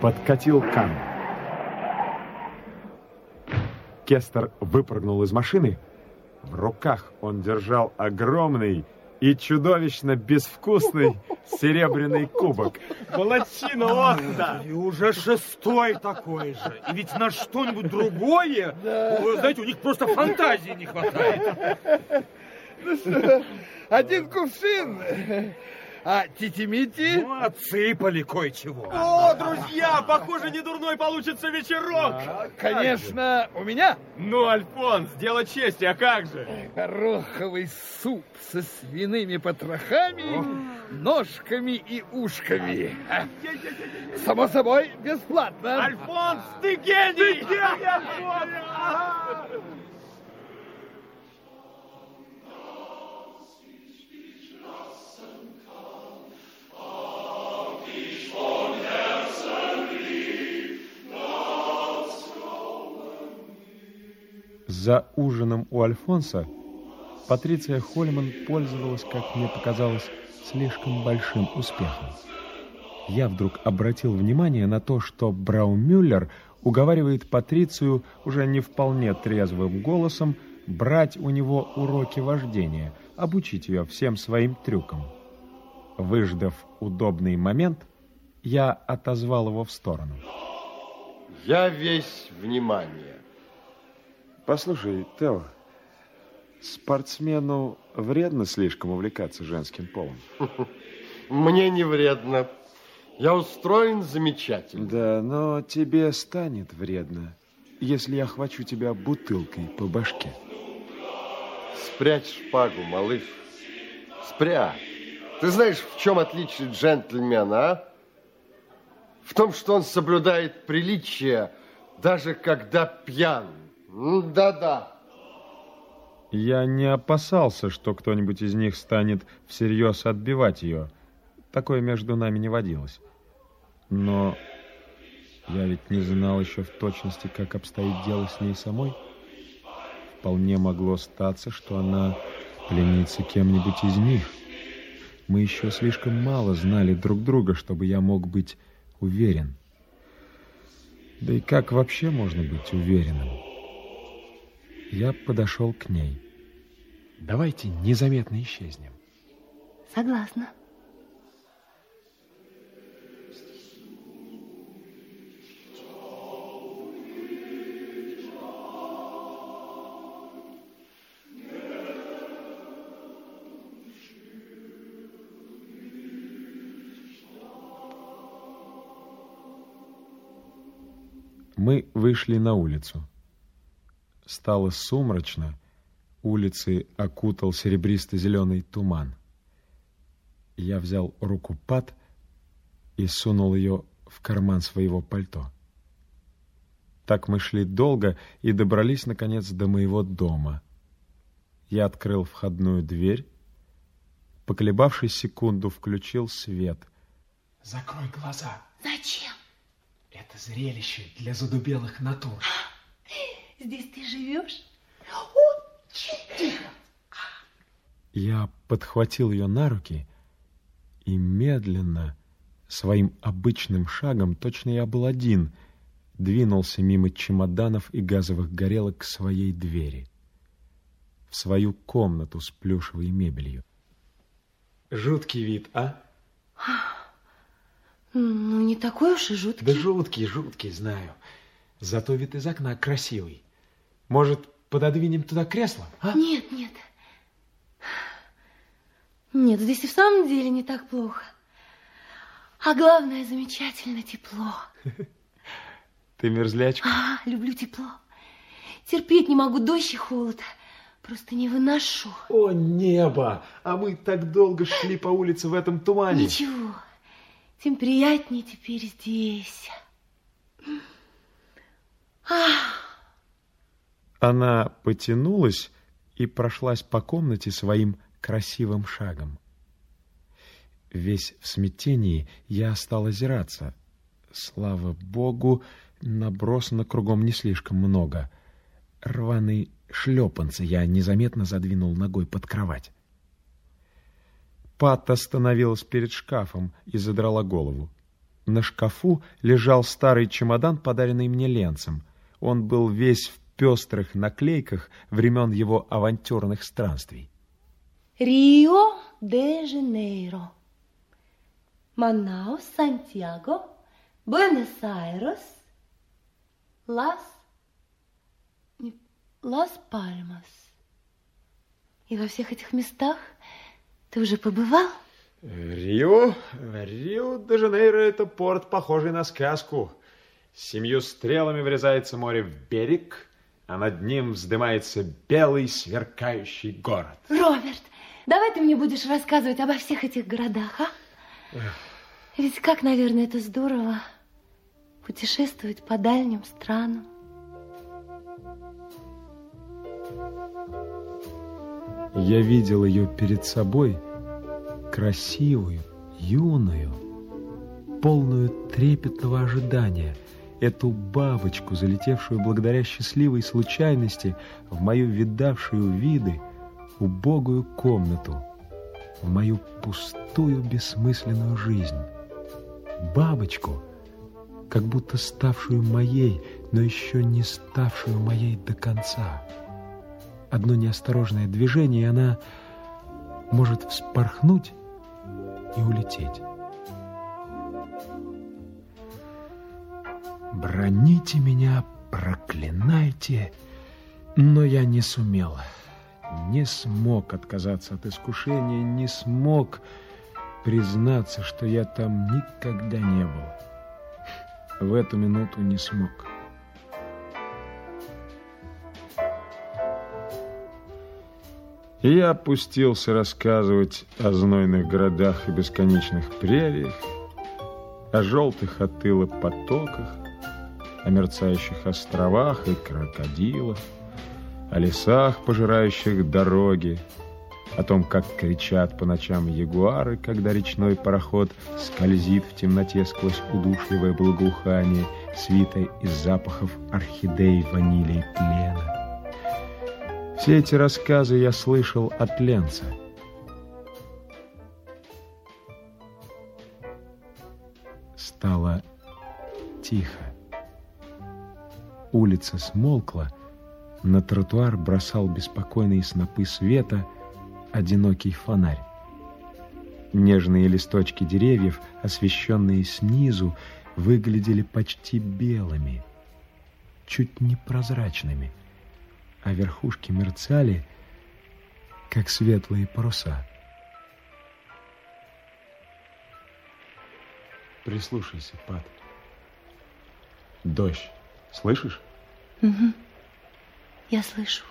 подкатил Кан. Кестер выпрыгнул из машины. В руках он держал огромный и чудовищно безвкусный серебряный кубок. Молодчина, Отто. И уже шестой такой же. И ведь на что-нибудь другое, вы знаете, у них просто фантазии не хватает. Ну что, один кувшин. А титимити? Ну, отсыпали кое-чего. О, друзья, похоже, не дурной получится вечерок. Конечно, у меня Ну, Альфонс, дело чести, а как же? гороховый суп со свиными потрохами, ножками и ушками. Само собой, бесплатно. Альфонс, ты гений! Ты гений, За ужином у Альфонса Патриция Хольман пользовалась, как мне показалось, слишком большим успехом. Я вдруг обратил внимание на то, что Браумюллер уговаривает Патрицию уже не вполне трезвым голосом брать у него уроки вождения, обучить ее всем своим трюкам. Выждав удобный момент, я отозвал его в сторону. Я весь внимание. Послушай, Тео, спортсмену вредно слишком увлекаться женским полом. Мне не вредно. Я устроен замечательно. Да, но тебе станет вредно, если я хвачу тебя бутылкой по башке. Спрячь шпагу, малыш. Спрячь. Ты знаешь, в чем отличие джентльмена, а? В том, что он соблюдает приличие, даже когда пьян. Да-да. Я не опасался, что кто-нибудь из них станет всерьез отбивать ее. Такое между нами не водилось. Но я ведь не знал еще в точности, как обстоит дело с ней самой. Вполне могло статься, что она пленится кем-нибудь из них. Мы еще слишком мало знали друг друга, чтобы я мог быть уверен. Да и как вообще можно быть уверенным? Я подошел к ней. Давайте незаметно исчезнем. Согласна. Мы вышли на улицу. Стало сумрачно, улицы окутал серебристо-зеленый туман. Я взял руку Пат и сунул ее в карман своего пальто. Так мы шли долго и добрались, наконец, до моего дома. Я открыл входную дверь, поколебавшись секунду, включил свет. Закрой глаза. Зачем? Это зрелище для задубелых натур. Здесь ты живешь? Я подхватил ее на руки и медленно, своим обычным шагом, точно я был один, двинулся мимо чемоданов и газовых горелок к своей двери, в свою комнату с плюшевой мебелью. Жуткий вид, а? Ну, не такой уж и жуткий. Да жуткий, жуткий, знаю. Зато вид из окна красивый. Может, пододвинем туда кресло? А? Нет, нет. Нет, здесь и в самом деле не так плохо. А главное, замечательно тепло. Ты мерзлячка. А, люблю тепло. Терпеть не могу дождь и холод. Просто не выношу. О, небо! А мы так долго шли по улице в этом тумане. Ничего, тем приятнее теперь здесь. Ах! Она потянулась и прошлась по комнате своим красивым шагом. Весь в смятении я стал озираться. Слава богу, набросано кругом не слишком много. Рваные шлепанцы я незаметно задвинул ногой под кровать. Пат остановилась перед шкафом и задрала голову. На шкафу лежал старый чемодан, подаренный мне Ленцем. Он был весь в пестрых наклейках времен его авантюрных странствий. Рио де Жанейро, Манаус, Сантьяго, Буэнос-Айрес, Лас... Лас-Пальмас. И во всех этих местах ты уже побывал? Рио, Рио-де-Жанейро – это порт, похожий на сказку. Семью стрелами врезается море в берег, а над ним вздымается белый сверкающий город. Роберт, давай ты мне будешь рассказывать обо всех этих городах, а? Ведь как, наверное, это здорово путешествовать по дальним странам. Я видел ее перед собой, красивую, юную, полную трепетного ожидания, эту бабочку, залетевшую благодаря счастливой случайности в мою видавшую виды убогую комнату, в мою пустую бессмысленную жизнь. Бабочку, как будто ставшую моей, но еще не ставшую моей до конца. Одно неосторожное движение, и она может вспорхнуть и улететь. Броните меня, проклинайте, но я не сумел, не смог отказаться от искушения, не смог признаться, что я там никогда не был. В эту минуту не смог. Я опустился рассказывать о знойных городах и бесконечных прериях, о желтых от потоках, о мерцающих островах и крокодилах, о лесах, пожирающих дороги, о том, как кричат по ночам ягуары, когда речной пароход скользит в темноте сквозь удушливое благоухание, свитой из запахов орхидей, ванили и плена. Все эти рассказы я слышал от Ленца. Стало тихо. Улица смолкла, на тротуар бросал беспокойные снопы света одинокий фонарь. Нежные листочки деревьев, освещенные снизу, выглядели почти белыми, чуть непрозрачными а верхушки мерцали, как светлые паруса. Прислушайся, Пат. Дождь. Слышишь? Угу. Я слышу.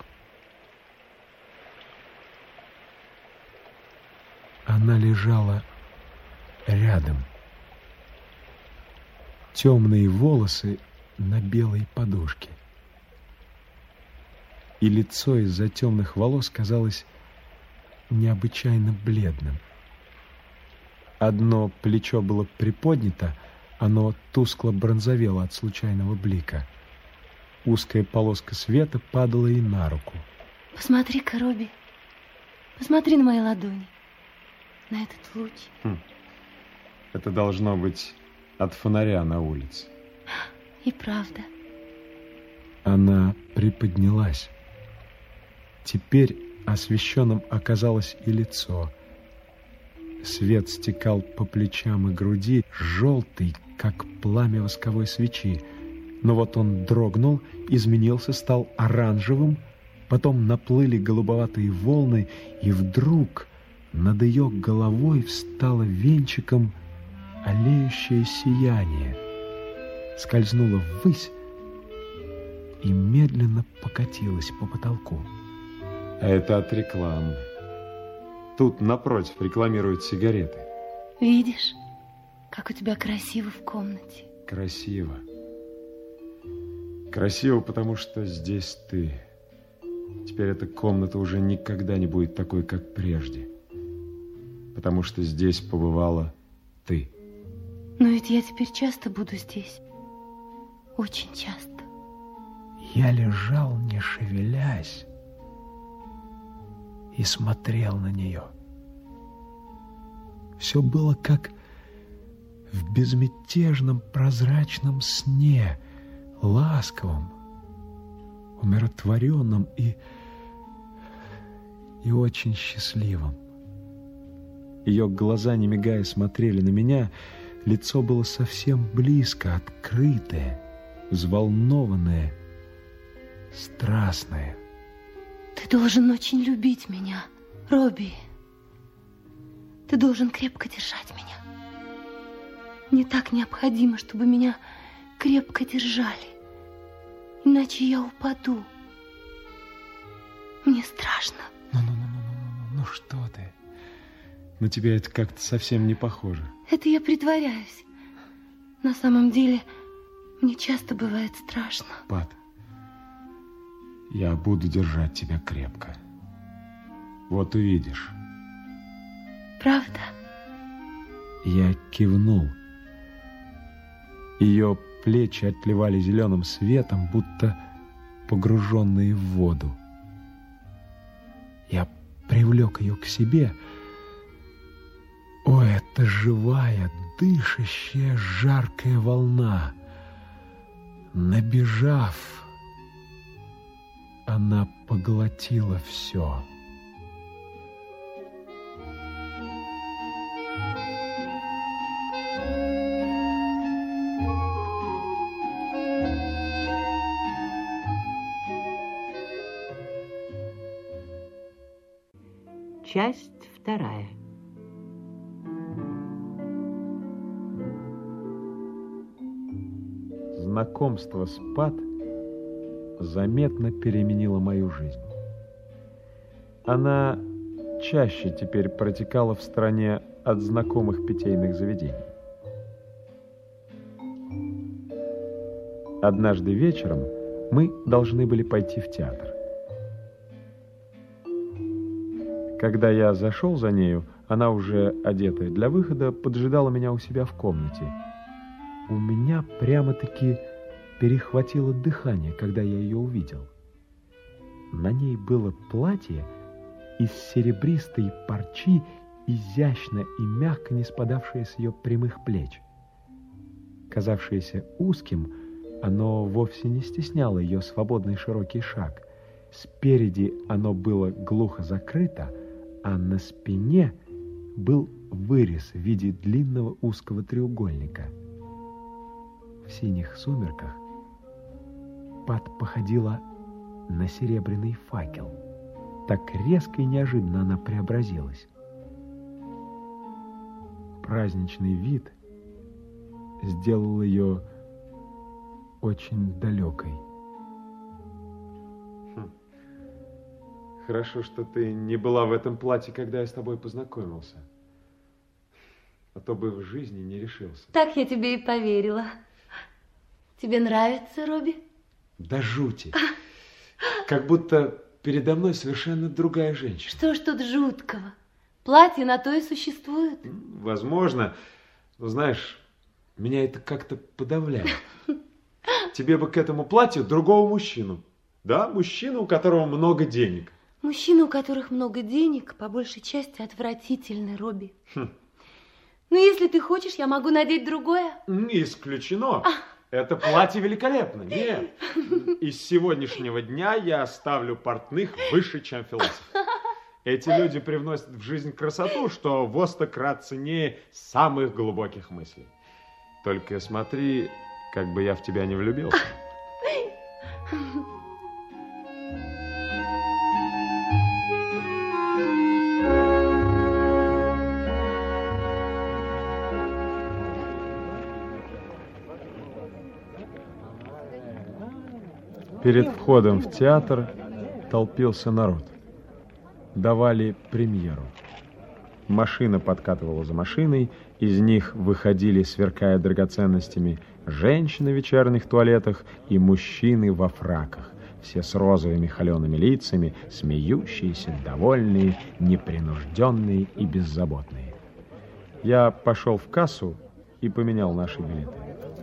Она лежала рядом. Темные волосы на белой подушке и лицо из-за темных волос казалось необычайно бледным. Одно плечо было приподнято, оно тускло бронзовело от случайного блика. Узкая полоска света падала ей на руку. Посмотри-ка, Робби, посмотри на мои ладони, на этот луч. Хм. Это должно быть от фонаря на улице. И правда. Она приподнялась. Теперь освещенным оказалось и лицо. Свет стекал по плечам и груди, желтый, как пламя восковой свечи. Но вот он дрогнул, изменился, стал оранжевым, потом наплыли голубоватые волны, и вдруг над ее головой встало венчиком олеющее сияние, скользнуло ввысь и медленно покатилось по потолку. А это от рекламы. Тут напротив рекламируют сигареты. Видишь, как у тебя красиво в комнате. Красиво. Красиво, потому что здесь ты. Теперь эта комната уже никогда не будет такой, как прежде. Потому что здесь побывала ты. Но ведь я теперь часто буду здесь. Очень часто. Я лежал, не шевелясь, и смотрел на нее. Все было как в безмятежном прозрачном сне, ласковом, умиротворенном и, и очень счастливом. Ее глаза, не мигая, смотрели на меня, лицо было совсем близко, открытое, взволнованное, страстное. Ты должен очень любить меня, Робби. Ты должен крепко держать меня. Мне так необходимо, чтобы меня крепко держали. Иначе я упаду. Мне страшно. Ну-ну-ну, ну что ты? На тебя это как-то совсем не похоже. Это я притворяюсь. На самом деле, мне часто бывает страшно. Пат, я буду держать тебя крепко. Вот увидишь. Правда? Я кивнул. Ее плечи отливали зеленым светом, будто погруженные в воду. Я привлек ее к себе. О, это живая, дышащая, жаркая волна. Набежав, она поглотила все. Часть вторая. Знакомство с Пат заметно переменило мою жизнь. Она чаще теперь протекала в стране от знакомых питейных заведений. Однажды вечером мы должны были пойти в театр. Когда я зашел за нею, она уже одетая для выхода, поджидала меня у себя в комнате. У меня прямо-таки перехватило дыхание, когда я ее увидел. На ней было платье из серебристой парчи, изящно и мягко не спадавшее с ее прямых плеч. Казавшееся узким, оно вовсе не стесняло ее свободный широкий шаг. Спереди оно было глухо закрыто, а на спине был вырез в виде длинного узкого треугольника. В синих сумерках Пат походила на серебряный факел. Так резко и неожиданно она преобразилась. Праздничный вид сделал ее очень далекой. Хорошо, что ты не была в этом платье, когда я с тобой познакомился. А то бы в жизни не решился. Так я тебе и поверила. Тебе нравится, Робби? Да жути. Как будто передо мной совершенно другая женщина. Что ж тут жуткого? Платье на то и существует. Возможно. Но знаешь, меня это как-то подавляет. Тебе бы к этому платью другого мужчину. Да, мужчину, у которого много денег. Мужчины, у которых много денег, по большей части отвратительны, Робби. Хм. Ну, если ты хочешь, я могу надеть другое. Не исключено. А. Это платье великолепно. Нет. Из сегодняшнего дня я ставлю портных выше, чем философ. Эти люди привносят в жизнь красоту, что во сто крат ценнее самых глубоких мыслей. Только смотри, как бы я в тебя не влюбился. Перед входом в театр толпился народ. Давали премьеру. Машина подкатывала за машиной, из них выходили, сверкая драгоценностями, женщины в вечерних туалетах и мужчины во фраках, все с розовыми холеными лицами, смеющиеся, довольные, непринужденные и беззаботные. Я пошел в кассу и поменял наши билеты.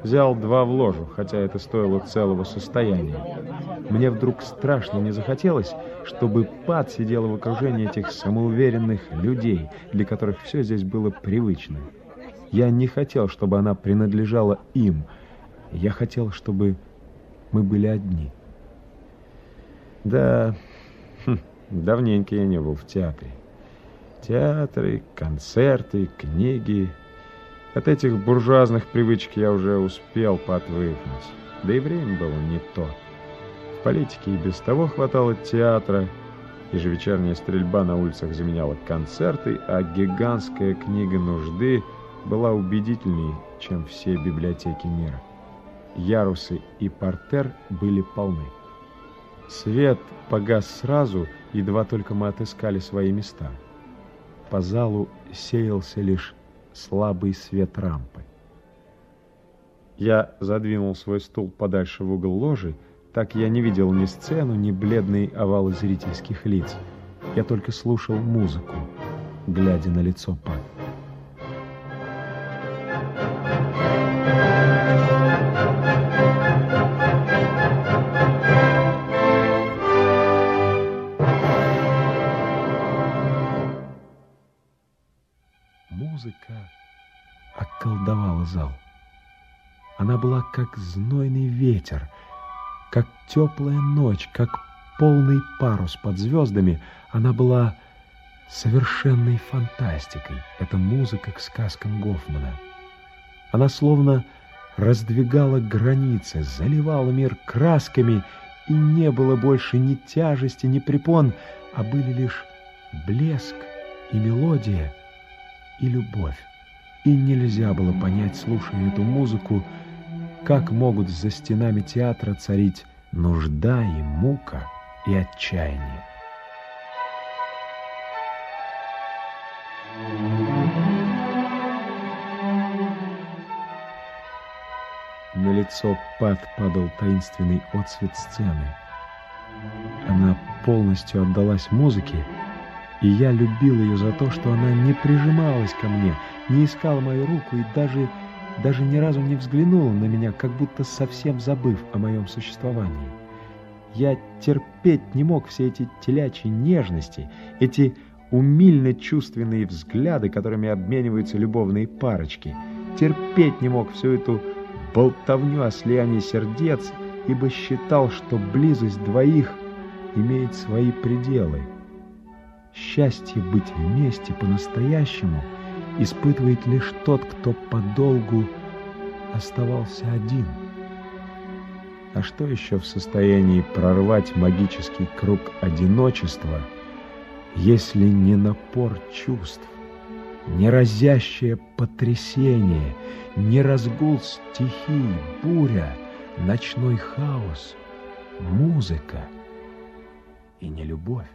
Взял два в ложу, хотя это стоило целого состояния. Мне вдруг страшно не захотелось, чтобы Пат сидела в окружении этих самоуверенных людей, для которых все здесь было привычно. Я не хотел, чтобы она принадлежала им. Я хотел, чтобы мы были одни. Да, хм, давненько я не был в театре. Театры, концерты, книги, от этих буржуазных привычек я уже успел поотвыкнуть. Да и время было не то. В политике и без того хватало театра, ежевечерняя стрельба на улицах заменяла концерты, а гигантская книга нужды была убедительнее, чем все библиотеки мира. Ярусы и портер были полны. Свет погас сразу, едва только мы отыскали свои места. По залу сеялся лишь слабый свет рампы. Я задвинул свой стул подальше в угол ложи, так я не видел ни сцену, ни бледные овалы зрительских лиц. Я только слушал музыку, глядя на лицо Пат. Околдовала зал. Она была как знойный ветер, как теплая ночь, как полный парус под звездами. Она была совершенной фантастикой. Это музыка к сказкам Гофмана. Она словно раздвигала границы, заливала мир красками, и не было больше ни тяжести, ни препон, а были лишь блеск и мелодия — и любовь. И нельзя было понять, слушая эту музыку, как могут за стенами театра царить нужда и мука и отчаяние. На лицо Пат падал таинственный отсвет сцены. Она полностью отдалась музыке, и я любил ее за то, что она не прижималась ко мне, не искала мою руку и даже, даже ни разу не взглянула на меня, как будто совсем забыв о моем существовании. Я терпеть не мог все эти телячьи нежности, эти умильно-чувственные взгляды, которыми обмениваются любовные парочки. Терпеть не мог всю эту болтовню о слиянии сердец, ибо считал, что близость двоих имеет свои пределы — Счастье быть вместе по-настоящему испытывает лишь тот, кто подолгу оставался один. А что еще в состоянии прорвать магический круг одиночества, если не напор чувств, не разящее потрясение, не разгул стихий, буря, ночной хаос, музыка и не любовь?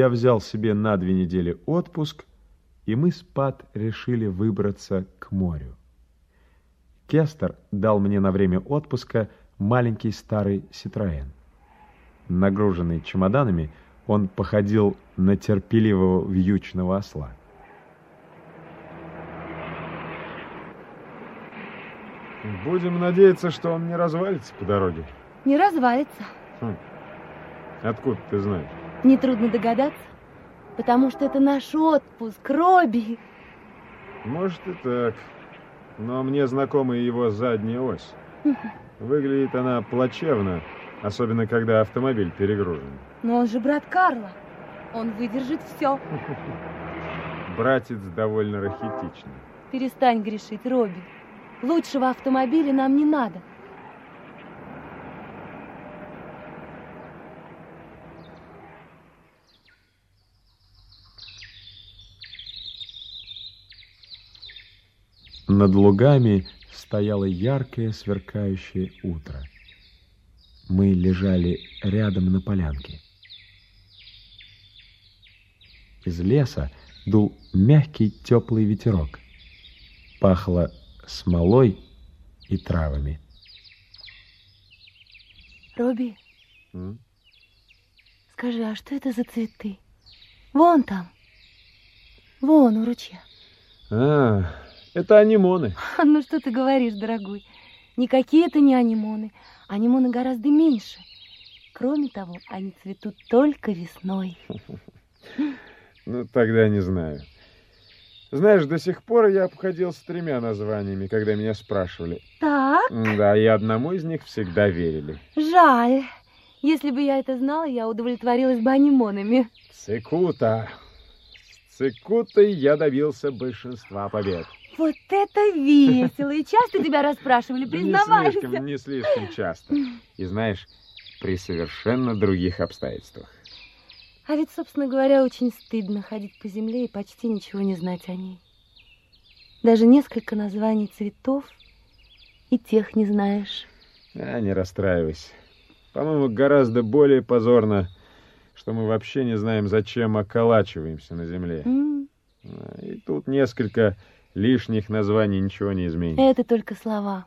Я взял себе на две недели отпуск, и мы с Пат решили выбраться к морю. Кестер дал мне на время отпуска маленький старый Ситроен. Нагруженный чемоданами, Он походил на терпеливого вьючного осла. Будем надеяться, что он не развалится по дороге. Не развалится. Хм. Откуда ты знаешь? Нетрудно догадаться. Потому что это наш отпуск, Робби. Может и так. Но мне знакома его задняя ось. Выглядит она плачевно, особенно когда автомобиль перегружен. Но он же брат Карла. Он выдержит все. Братец довольно рахитичный. Перестань грешить, Робби. Лучшего автомобиля нам не надо. Над лугами стояло яркое сверкающее утро. Мы лежали рядом на полянке. Из леса дул мягкий теплый ветерок. Пахло смолой и травами. Робби, М? скажи, а что это за цветы? Вон там. Вон у ручья. А, это анимоны. Ну что ты говоришь, дорогой? Никакие это не анимоны. Анимоны гораздо меньше. Кроме того, они цветут только весной. Ну, тогда не знаю. Знаешь, до сих пор я обходился тремя названиями, когда меня спрашивали. Так, Да, и одному из них всегда верили. жаль. Если бы я это знала, я удовлетворилась бы анимонами. Цикута. С цикутой я добился большинства побед. Вот это весело! И часто тебя расспрашивали, Да не признавайся. слишком, не слишком часто. И знаешь, при совершенно других обстоятельствах. А ведь, собственно говоря, очень стыдно ходить по земле и почти ничего не знать о ней. Даже несколько названий цветов и тех не знаешь. А, не расстраивайся. По-моему, гораздо более позорно, что мы вообще не знаем, зачем околачиваемся на земле. А, И тут несколько лишних названий ничего не изменит. Это только слова.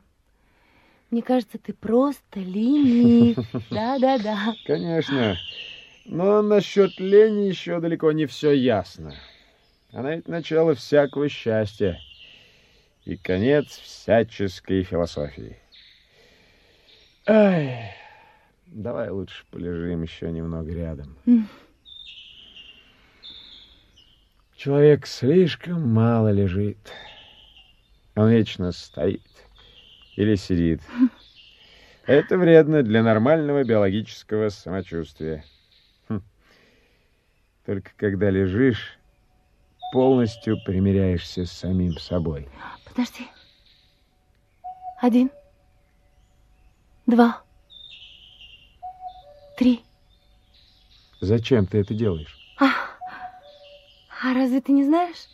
Мне кажется, ты просто ленив. Да-да-да. Конечно. Но насчет лени еще далеко не все ясно. Она ведь начало всякого счастья и конец всяческой философии. Ай, давай лучше полежим еще немного рядом. М. Человек слишком мало лежит. Он вечно стоит или сидит. Это вредно для нормального биологического самочувствия. Хм. Только когда лежишь, полностью примиряешься с самим собой. Подожди. Один. Два. Три. Зачем ты это делаешь? А, а разве ты не знаешь?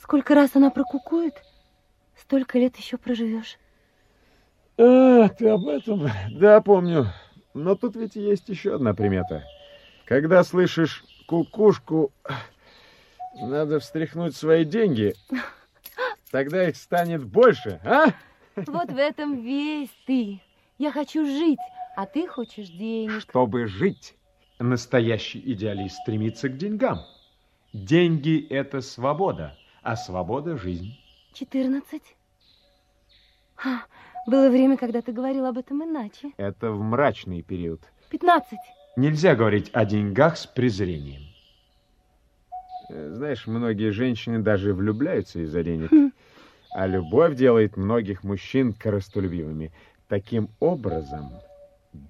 Сколько раз она прокукует, столько лет еще проживешь. А, ты об этом? Да, помню. Но тут ведь есть еще одна примета. Когда слышишь кукушку, надо встряхнуть свои деньги. Тогда их станет больше, а? Вот в этом весь ты. Я хочу жить, а ты хочешь денег. Чтобы жить, настоящий идеалист стремится к деньгам. Деньги – это свобода, а свобода – жизнь. Четырнадцать. А, было время, когда ты говорил об этом иначе. Это в мрачный период. Пятнадцать. Нельзя говорить о деньгах с презрением. Э, Знаешь, многие женщины даже влюбляются из-за денег. А любовь делает многих мужчин коростолюбивыми. Таким образом,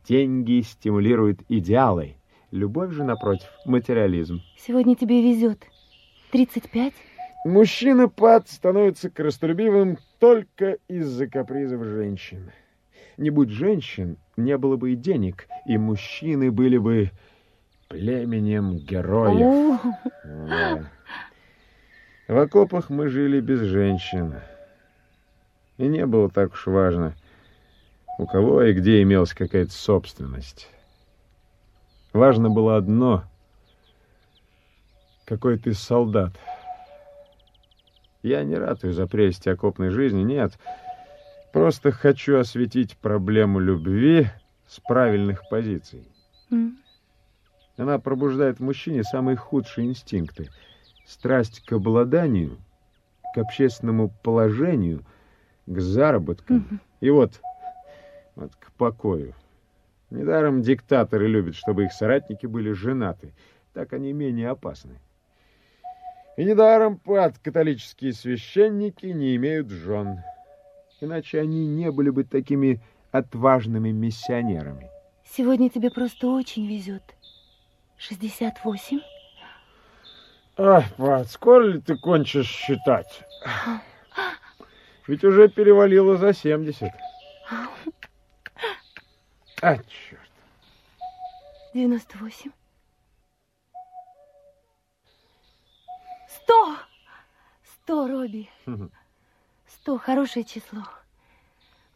деньги стимулируют идеалы. Любовь же, напротив, материализм. Сегодня тебе везет. Тридцать пять. Мужчина пад становится коростолюбивым только из-за капризов женщин. Не будь женщин, не было бы и денег, и мужчины были бы племенем героев. Да. В окопах мы жили без женщин. И не было так уж важно, у кого и где имелась какая-то собственность. Важно было одно — какой ты солдат. Я не ратую за прелесть окопной жизни, нет. Просто хочу осветить проблему любви с правильных позиций. м. Она пробуждает в мужчине самые худшие инстинкты. Страсть к обладанию, к общественному положению, к заработкам. Мгм. И вот, вот к покою. Недаром диктаторы любят, чтобы их соратники были женаты. Так они менее опасны. И недаром пад католические священники не имеют жен. Иначе они не были бы такими отважными миссионерами. Сегодня тебе просто очень везет. 68? Ах, Пат, скоро ли ты кончишь считать? Ведь уже перевалило за 70. А, черт. 98? Сто! Сто, Робби. Сто, хорошее число.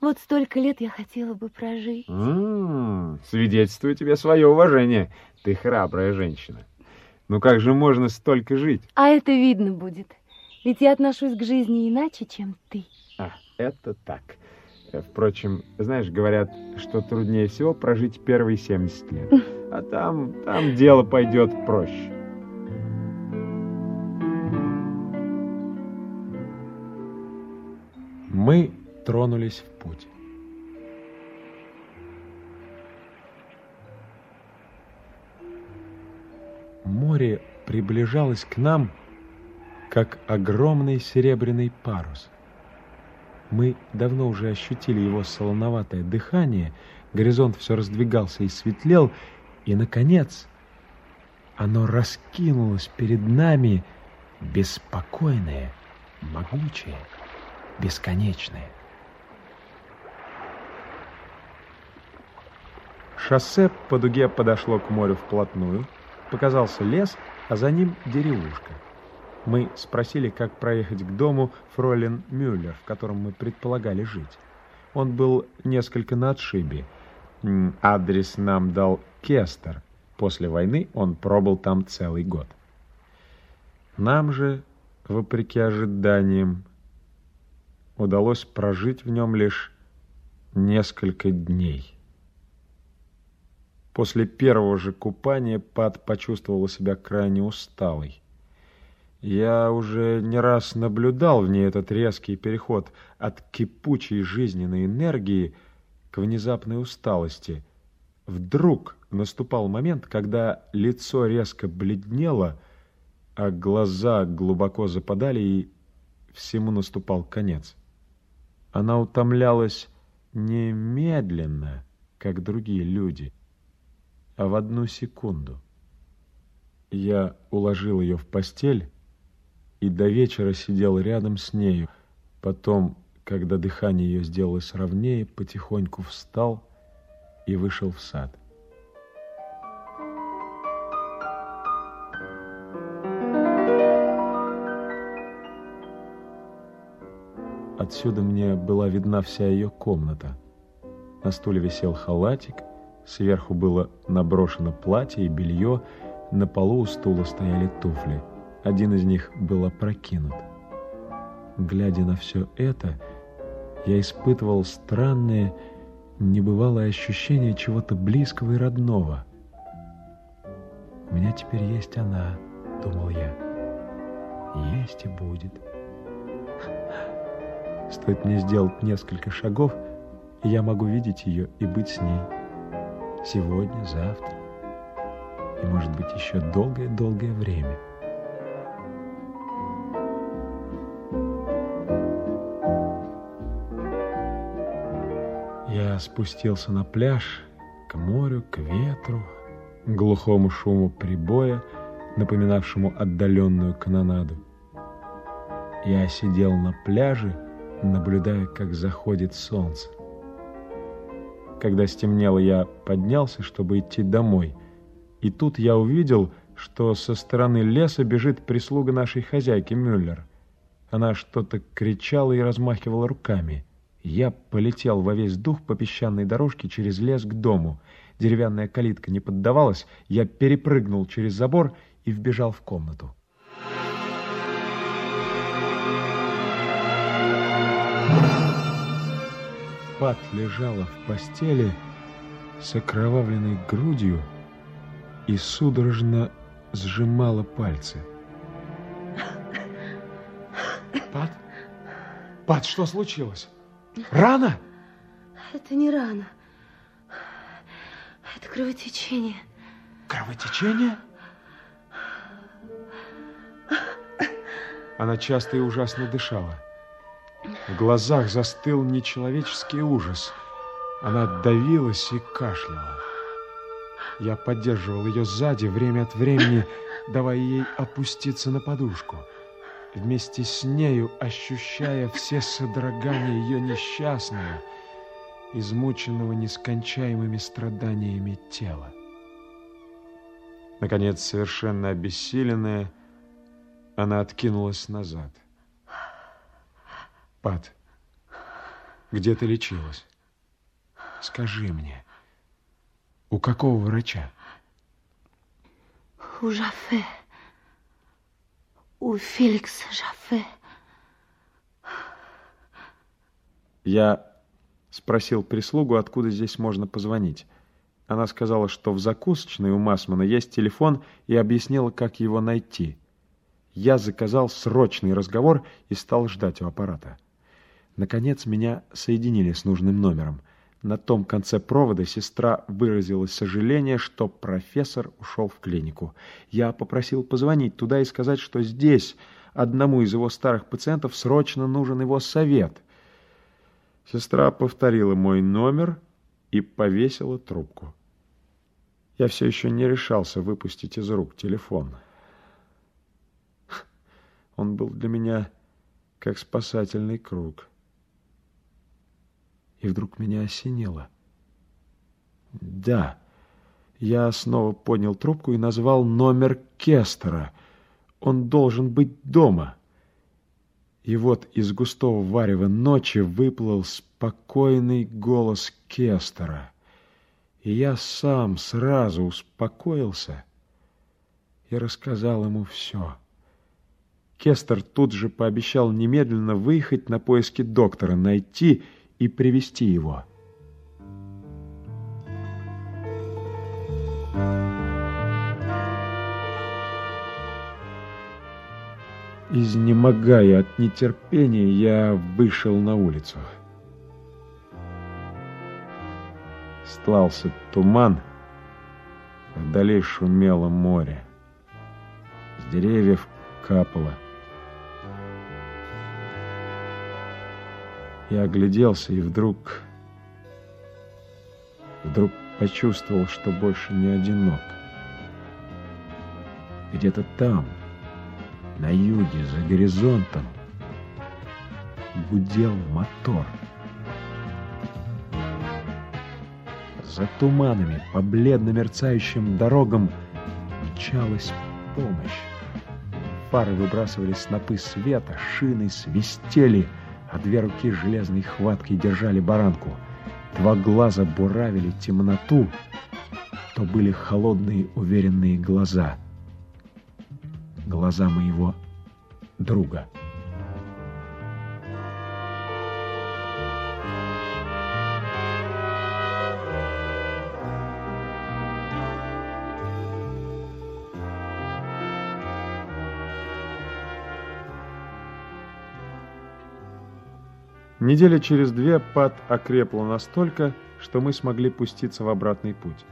Вот столько лет я хотела бы прожить. М, Свидетельствую тебе свое уважение. Ты храбрая женщина. Ну как же можно столько жить? А это видно будет. Ведь я отношусь к жизни иначе, чем ты. А, это так. Э, Впрочем, знаешь, говорят, что труднее всего прожить первые 70 лет. А там, там дело пойдет проще. Мы тронулись в путь. Море приближалось к нам, как огромный серебряный парус. Мы давно уже ощутили его солоноватое дыхание, горизонт все раздвигался и светлел, и, наконец, оно раскинулось перед нами беспокойное, могучее, бесконечное. Шоссе по дуге подошло к морю вплотную, показался лес, а за ним деревушка. Мы спросили, как проехать к дому фройлен Мюллер, в котором мы предполагали жить. Он был несколько на отшибе. Адрес нам дал Кестер. После войны он пробыл там целый год. Нам же, вопреки ожиданиям, удалось прожить в нем лишь несколько дней. После первого же купания Пат почувствовала себя крайне усталой. Я уже не раз наблюдал в ней этот резкий переход от кипучей жизненной энергии к внезапной усталости. Вдруг наступал момент, когда лицо резко бледнело, а глаза глубоко западали, и всему наступал конец. Она утомлялась не медленно, как другие люди, а в одну секунду. Я уложил ее в постель и до вечера сидел рядом с нею. Потом, когда дыхание ее сделалось ровнее, потихоньку встал и вышел в сад. Отсюда мне была видна вся ее комната. На стуле висел халатик, сверху было наброшено платье и белье, на полу у стула стояли туфли. Один из них был опрокинут. Глядя на все это, я испытывал странное, небывалое ощущение чего-то близкого и родного. «У меня теперь есть она», — думал я. «Есть и будет». Стоит мне сделать несколько шагов, и я могу видеть ее и быть с ней. Сегодня, завтра и, может быть, еще долгое-долгое время. Спустился на пляж, к морю, к ветру, глухому шуму прибоя, напоминавшему отдаленную канонаду. Я сидел на пляже, наблюдая, как заходит солнце. Когда стемнело, я поднялся, чтобы идти домой. И тут я увидел, что со стороны леса бежит прислуга нашей хозяйки Мюллер. Она что-то кричала и размахивала руками. Я полетел во весь дух по песчаной дорожке через лес к дому. Деревянная калитка не поддавалась, я перепрыгнул через забор и вбежал в комнату. Пат лежала в постели с окровавленной грудью и судорожно сжимала пальцы. Пат? Пат, что случилось? Рана? Это не рана. Это кровотечение. Кровотечение? Она часто и ужасно дышала. В глазах застыл нечеловеческий ужас. Она давилась и кашляла. Я поддерживал ее сзади, время от времени давая ей опуститься на подушку. Вместе с нею, ощущая все содрогания ее несчастного, измученного нескончаемыми страданиями тела. Наконец, совершенно обессиленная, она откинулась назад. Пат, где ты лечилась? Скажи мне, у какого врача? У Жафе. У Феликса Жафе. Я спросил прислугу, откуда здесь можно позвонить. Она сказала, что в закусочной у Масмана есть телефон и объяснила, как его найти. Я заказал срочный разговор и стал ждать у аппарата. Наконец меня соединили с нужным номером. На том конце провода сестра выразила сожаление, что профессор ушел в клинику. Я попросил позвонить туда и сказать, что здесь одному из его старых пациентов срочно нужен его совет. Сестра повторила мой номер и повесила трубку. Я все еще не решался выпустить из рук телефон. Он был для меня как спасательный круг. И вдруг меня осенило. Да, я снова поднял трубку и назвал номер Кестера. Он должен быть дома. И вот из густого варева ночи выплыл спокойный голос Кестера. И я сам сразу успокоился и рассказал ему все. Кестер тут же пообещал немедленно выехать на поиски доктора, найти и привести его. Изнемогая от нетерпения, я вышел на улицу. Стлался туман, вдали шумело море. С деревьев капало. Я огляделся и вдруг... Вдруг почувствовал, что больше не одинок. Где-то там, на юге, за горизонтом, гудел мотор. За туманами по бледно мерцающим дорогам мчалась помощь. Фары выбрасывали снопы света, шины свистели — а две руки железной хваткой держали баранку. Два глаза буравили темноту, то были холодные уверенные глаза. Глаза моего друга. Недели через две пад окрепла настолько, что мы смогли пуститься в обратный путь.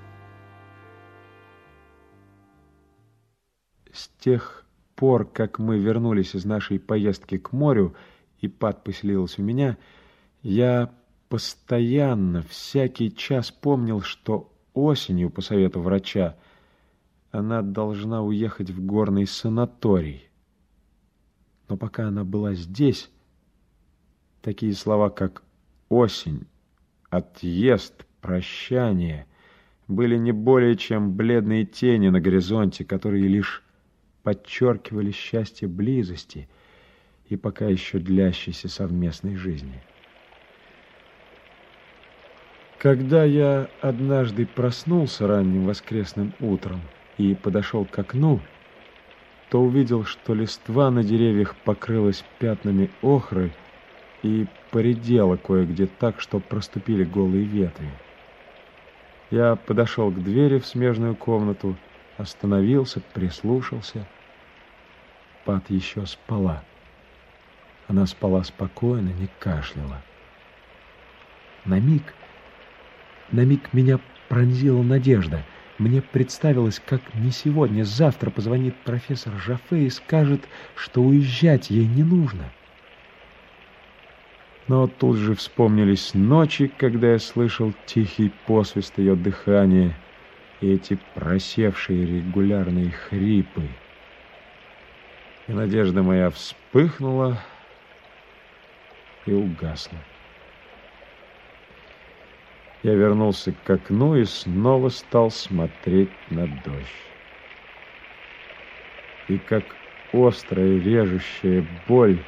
С тех пор, как мы вернулись из нашей поездки к морю, и пад поселилась у меня, я постоянно, всякий час помнил, что осенью, по совету врача, она должна уехать в горный санаторий. Но пока она была здесь, Такие слова, как «осень», «отъезд», «прощание» были не более чем бледные тени на горизонте, которые лишь подчеркивали счастье близости и пока еще длящейся совместной жизни. Когда я однажды проснулся ранним воскресным утром и подошел к окну, то увидел, что листва на деревьях покрылась пятнами охры, и поредела кое-где так, что проступили голые ветви. Я подошел к двери в смежную комнату остановился, прислушался. Пат еще спала. Она спала спокойно, не кашляла. На миг, на миг меня пронзила надежда. Мне представилось, как не сегодня, завтра позвонит профессор Жафе и скажет, что уезжать ей не нужно. Но тут же вспомнились ночи, когда я слышал тихий посвист ее дыхания и эти просевшие регулярные хрипы. И надежда моя вспыхнула и угасла. Я вернулся к окну и снова стал смотреть на дождь. И как острая режущая боль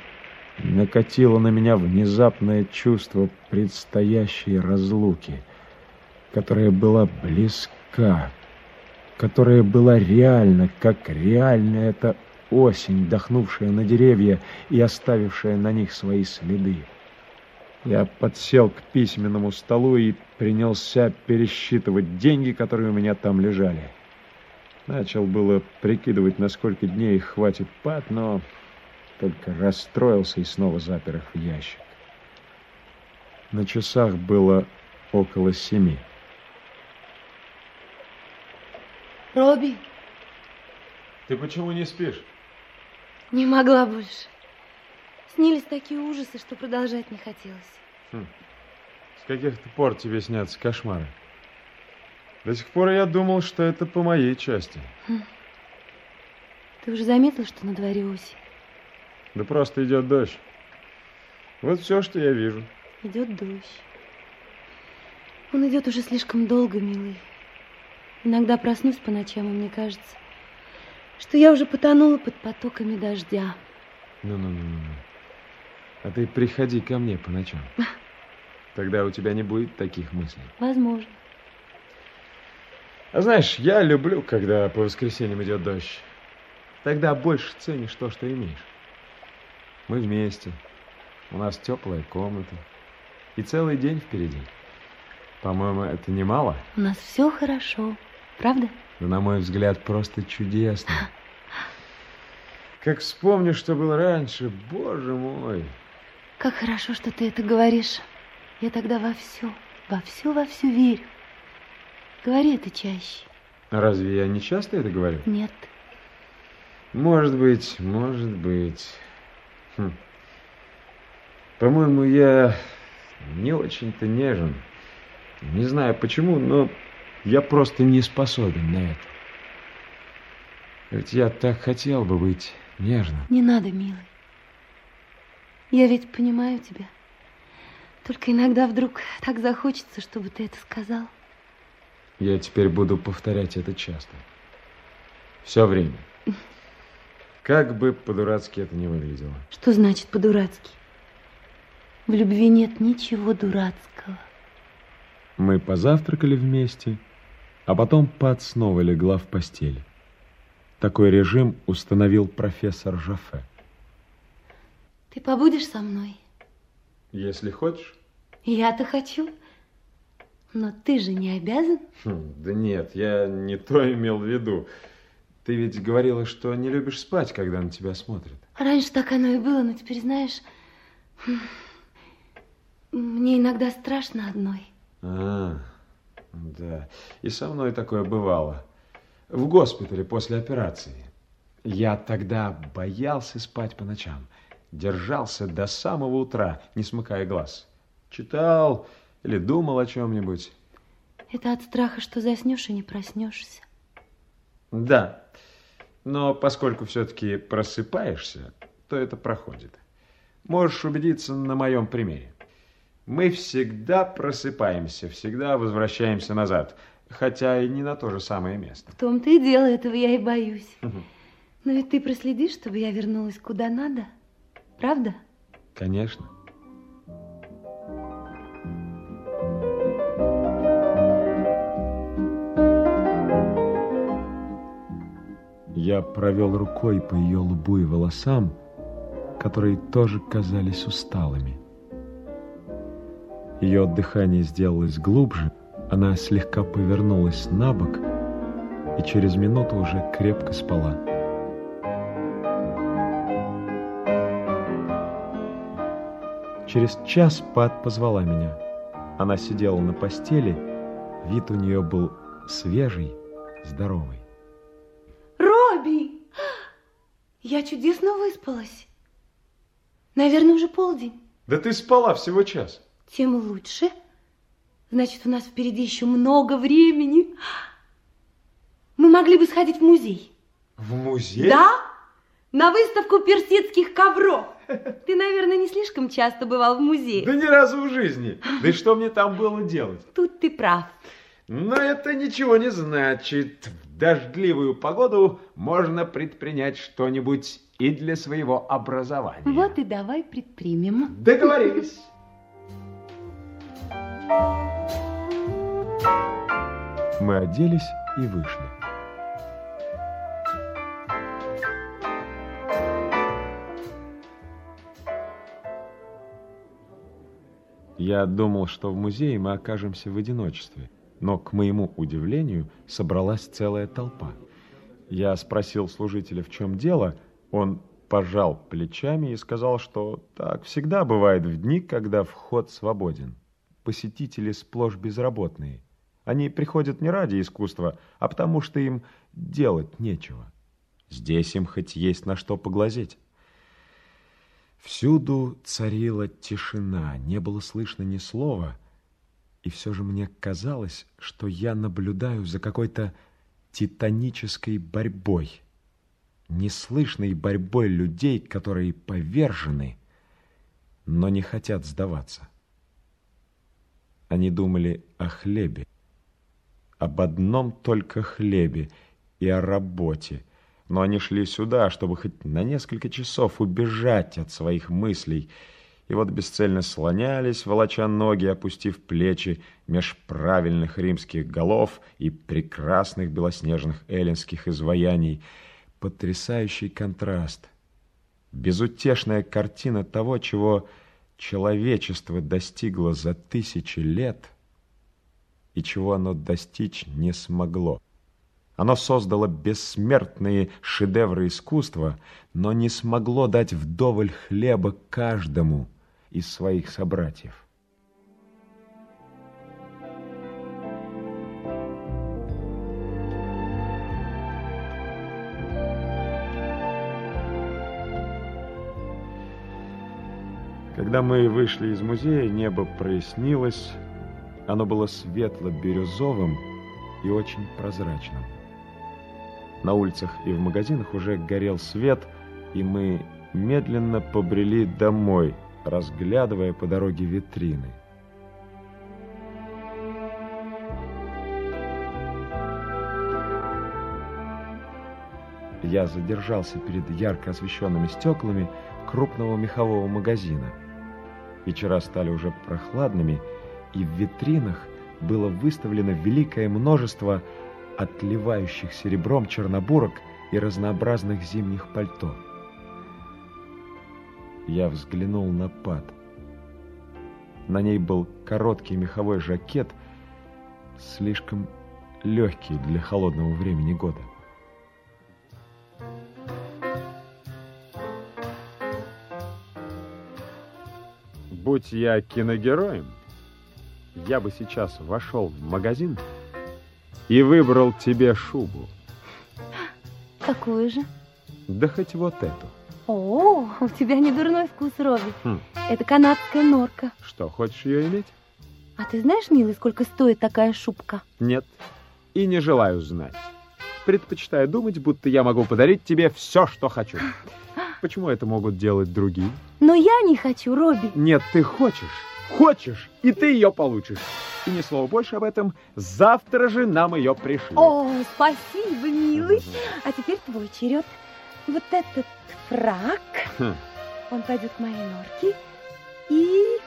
накатило на меня внезапное чувство предстоящей разлуки, которая была близка, которая была реальна, как реальна эта осень, дохнувшая на деревья и оставившая на них свои следы. Я подсел к письменному столу и принялся пересчитывать деньги, которые у меня там лежали. Начал было прикидывать, на сколько дней их хватит пад, но только расстроился и снова запер их в ящик. На часах было около семи. Робби, Ты почему не спишь? не могла больше. Снились такие ужасы, что продолжать не хотелось. Хм. С каких-то пор тебе снятся кошмары? До сих пор я думал, что это по моей части. Хм. Ты уже заметил, что на дворе осень? Да просто идет дождь. Вот все, что я вижу. Идет дождь. Он идет уже слишком долго, милый. Иногда проснусь по ночам, и мне кажется, что я уже потонула под потоками дождя. Ну-ну-ну. А ты приходи ко мне по ночам. Тогда у тебя не будет таких мыслей. Возможно. А знаешь, я люблю, когда по воскресеньям идет дождь. Тогда больше ценишь то, что имеешь. Мы вместе. У нас теплая комната. И целый день впереди. По-моему, это немало. У нас все хорошо, правда? Да, на мой взгляд, просто чудесно. Как вспомню, что было раньше, боже мой. Как хорошо, что ты это говоришь. Я тогда во все, во все, во все верю. Говори это чаще. А разве я не часто это говорю? Нет. Может быть, может быть. Хм. По-моему, я не очень-то нежен. Не знаю почему, но я просто не способен на это. Ведь я так хотел бы быть нежным. Не надо, милый. Я ведь понимаю тебя. Только иногда вдруг так захочется, чтобы ты это сказал. Я теперь буду повторять это часто. Все время. Как бы по-дурацки это не выглядело. Что значит по-дурацки? В любви нет ничего дурацкого. Мы позавтракали вместе, а потом Пат снова легла в постель. Такой режим установил профессор Жафе. Ты побудешь со мной? Если хочешь. Я-то хочу. Но ты же не обязан? Хм, да нет, я не то имел в виду. Ты ведь говорила, что не любишь спать, когда на тебя смотрят. Раньше так оно и было, но теперь, знаешь, мне иногда страшно одной. А, да. И со мной такое бывало. В госпитале после операции. Я тогда боялся спать по ночам. Держался до самого утра, не смыкая глаз. Читал или думал о чем-нибудь. Это от страха, что заснешь и не проснешься. Да. Но поскольку все-таки просыпаешься, то это проходит. Можешь убедиться на моем примере. Мы всегда просыпаемся, всегда возвращаемся назад, хотя и не на то же самое место. В том-то и дело, этого я и боюсь. Но ведь ты проследишь, чтобы я вернулась куда надо, правда? Конечно. Я провел рукой по ее лбу и волосам, которые тоже казались усталыми. Ее дыхание сделалось глубже, она слегка повернулась на бок, и через минуту уже крепко спала. Через час Пат позвала меня. Она сидела на постели, вид у нее был свежий, здоровый. Робби! Я чудесно выспалась. Наверное, уже полдень. Да ты спала всего час. Тем лучше. Значит, у нас впереди еще много времени. Мы могли бы сходить в музей. В музей? Да, на выставку персидских ковров. Ты, наверное, не слишком часто бывал в музее. Да ни разу в жизни. Да и что мне там было делать? Тут ты прав. Но это ничего не значит. Дождливую погоду можно предпринять что-нибудь и для своего образования. Вот и давай предпримем. Договорились. Мы оделись и вышли. Я думал, что в музее мы окажемся в одиночестве, но, к моему удивлению, собралась целая толпа. Я спросил служителя, в чем дело, он пожал плечами и сказал, что так всегда бывает в дни, когда вход свободен. Посетители сплошь безработные. Они приходят не ради искусства, а потому что им делать нечего. Здесь им хоть есть на что поглазеть. Всюду царила тишина, не было слышно ни слова, и все же мне казалось, что я наблюдаю за какой-то титанической борьбой, неслышной борьбой людей, которые повержены, но не хотят сдаваться. Они думали о хлебе, об одном только хлебе и о работе – но они шли сюда, чтобы хоть на несколько часов убежать от своих мыслей, и вот бесцельно слонялись, волоча ноги, опустив плечи меж правильных римских голов и прекрасных белоснежных эллинских изваяний. Потрясающий контраст. Безутешная картина того, чего человечество достигло за тысячи лет и чего оно достичь не смогло. Оно создало бессмертные шедевры искусства, но не смогло дать вдоволь хлеба каждому из своих собратьев. Когда мы вышли из музея, небо прояснилось, оно было светло-бирюзовым и очень прозрачным. На улицах и в магазинах уже горел свет, и мы медленно побрели домой, разглядывая по дороге витрины. Я задержался перед ярко освещенными стеклами крупного мехового магазина. Вечера стали уже прохладными, и в витринах было выставлено великое множество отливающих серебром чернобурок и разнообразных зимних пальто. Я взглянул на пад. На ней был короткий меховой жакет, слишком легкий для холодного времени года. Будь я киногероем, я бы сейчас вошел в магазин и выбрал тебе шубу. Какую же? Да хоть вот эту. О, у тебя не дурной вкус, Робби. Хм. Это канадская норка. Что, хочешь ее иметь? А ты знаешь, милый, сколько стоит такая шубка? Нет, и не желаю знать. Предпочитаю думать, будто я могу подарить тебе все, что хочу. Почему это могут делать другие? Но я не хочу, Робби. Нет, ты хочешь. Хочешь, и ты ее получишь. И ни слова больше об этом. Завтра же нам ее пришлют. О, спасибо, милый. А теперь твой черед. Вот этот фрак, Хм. он пойдет к моей норке. И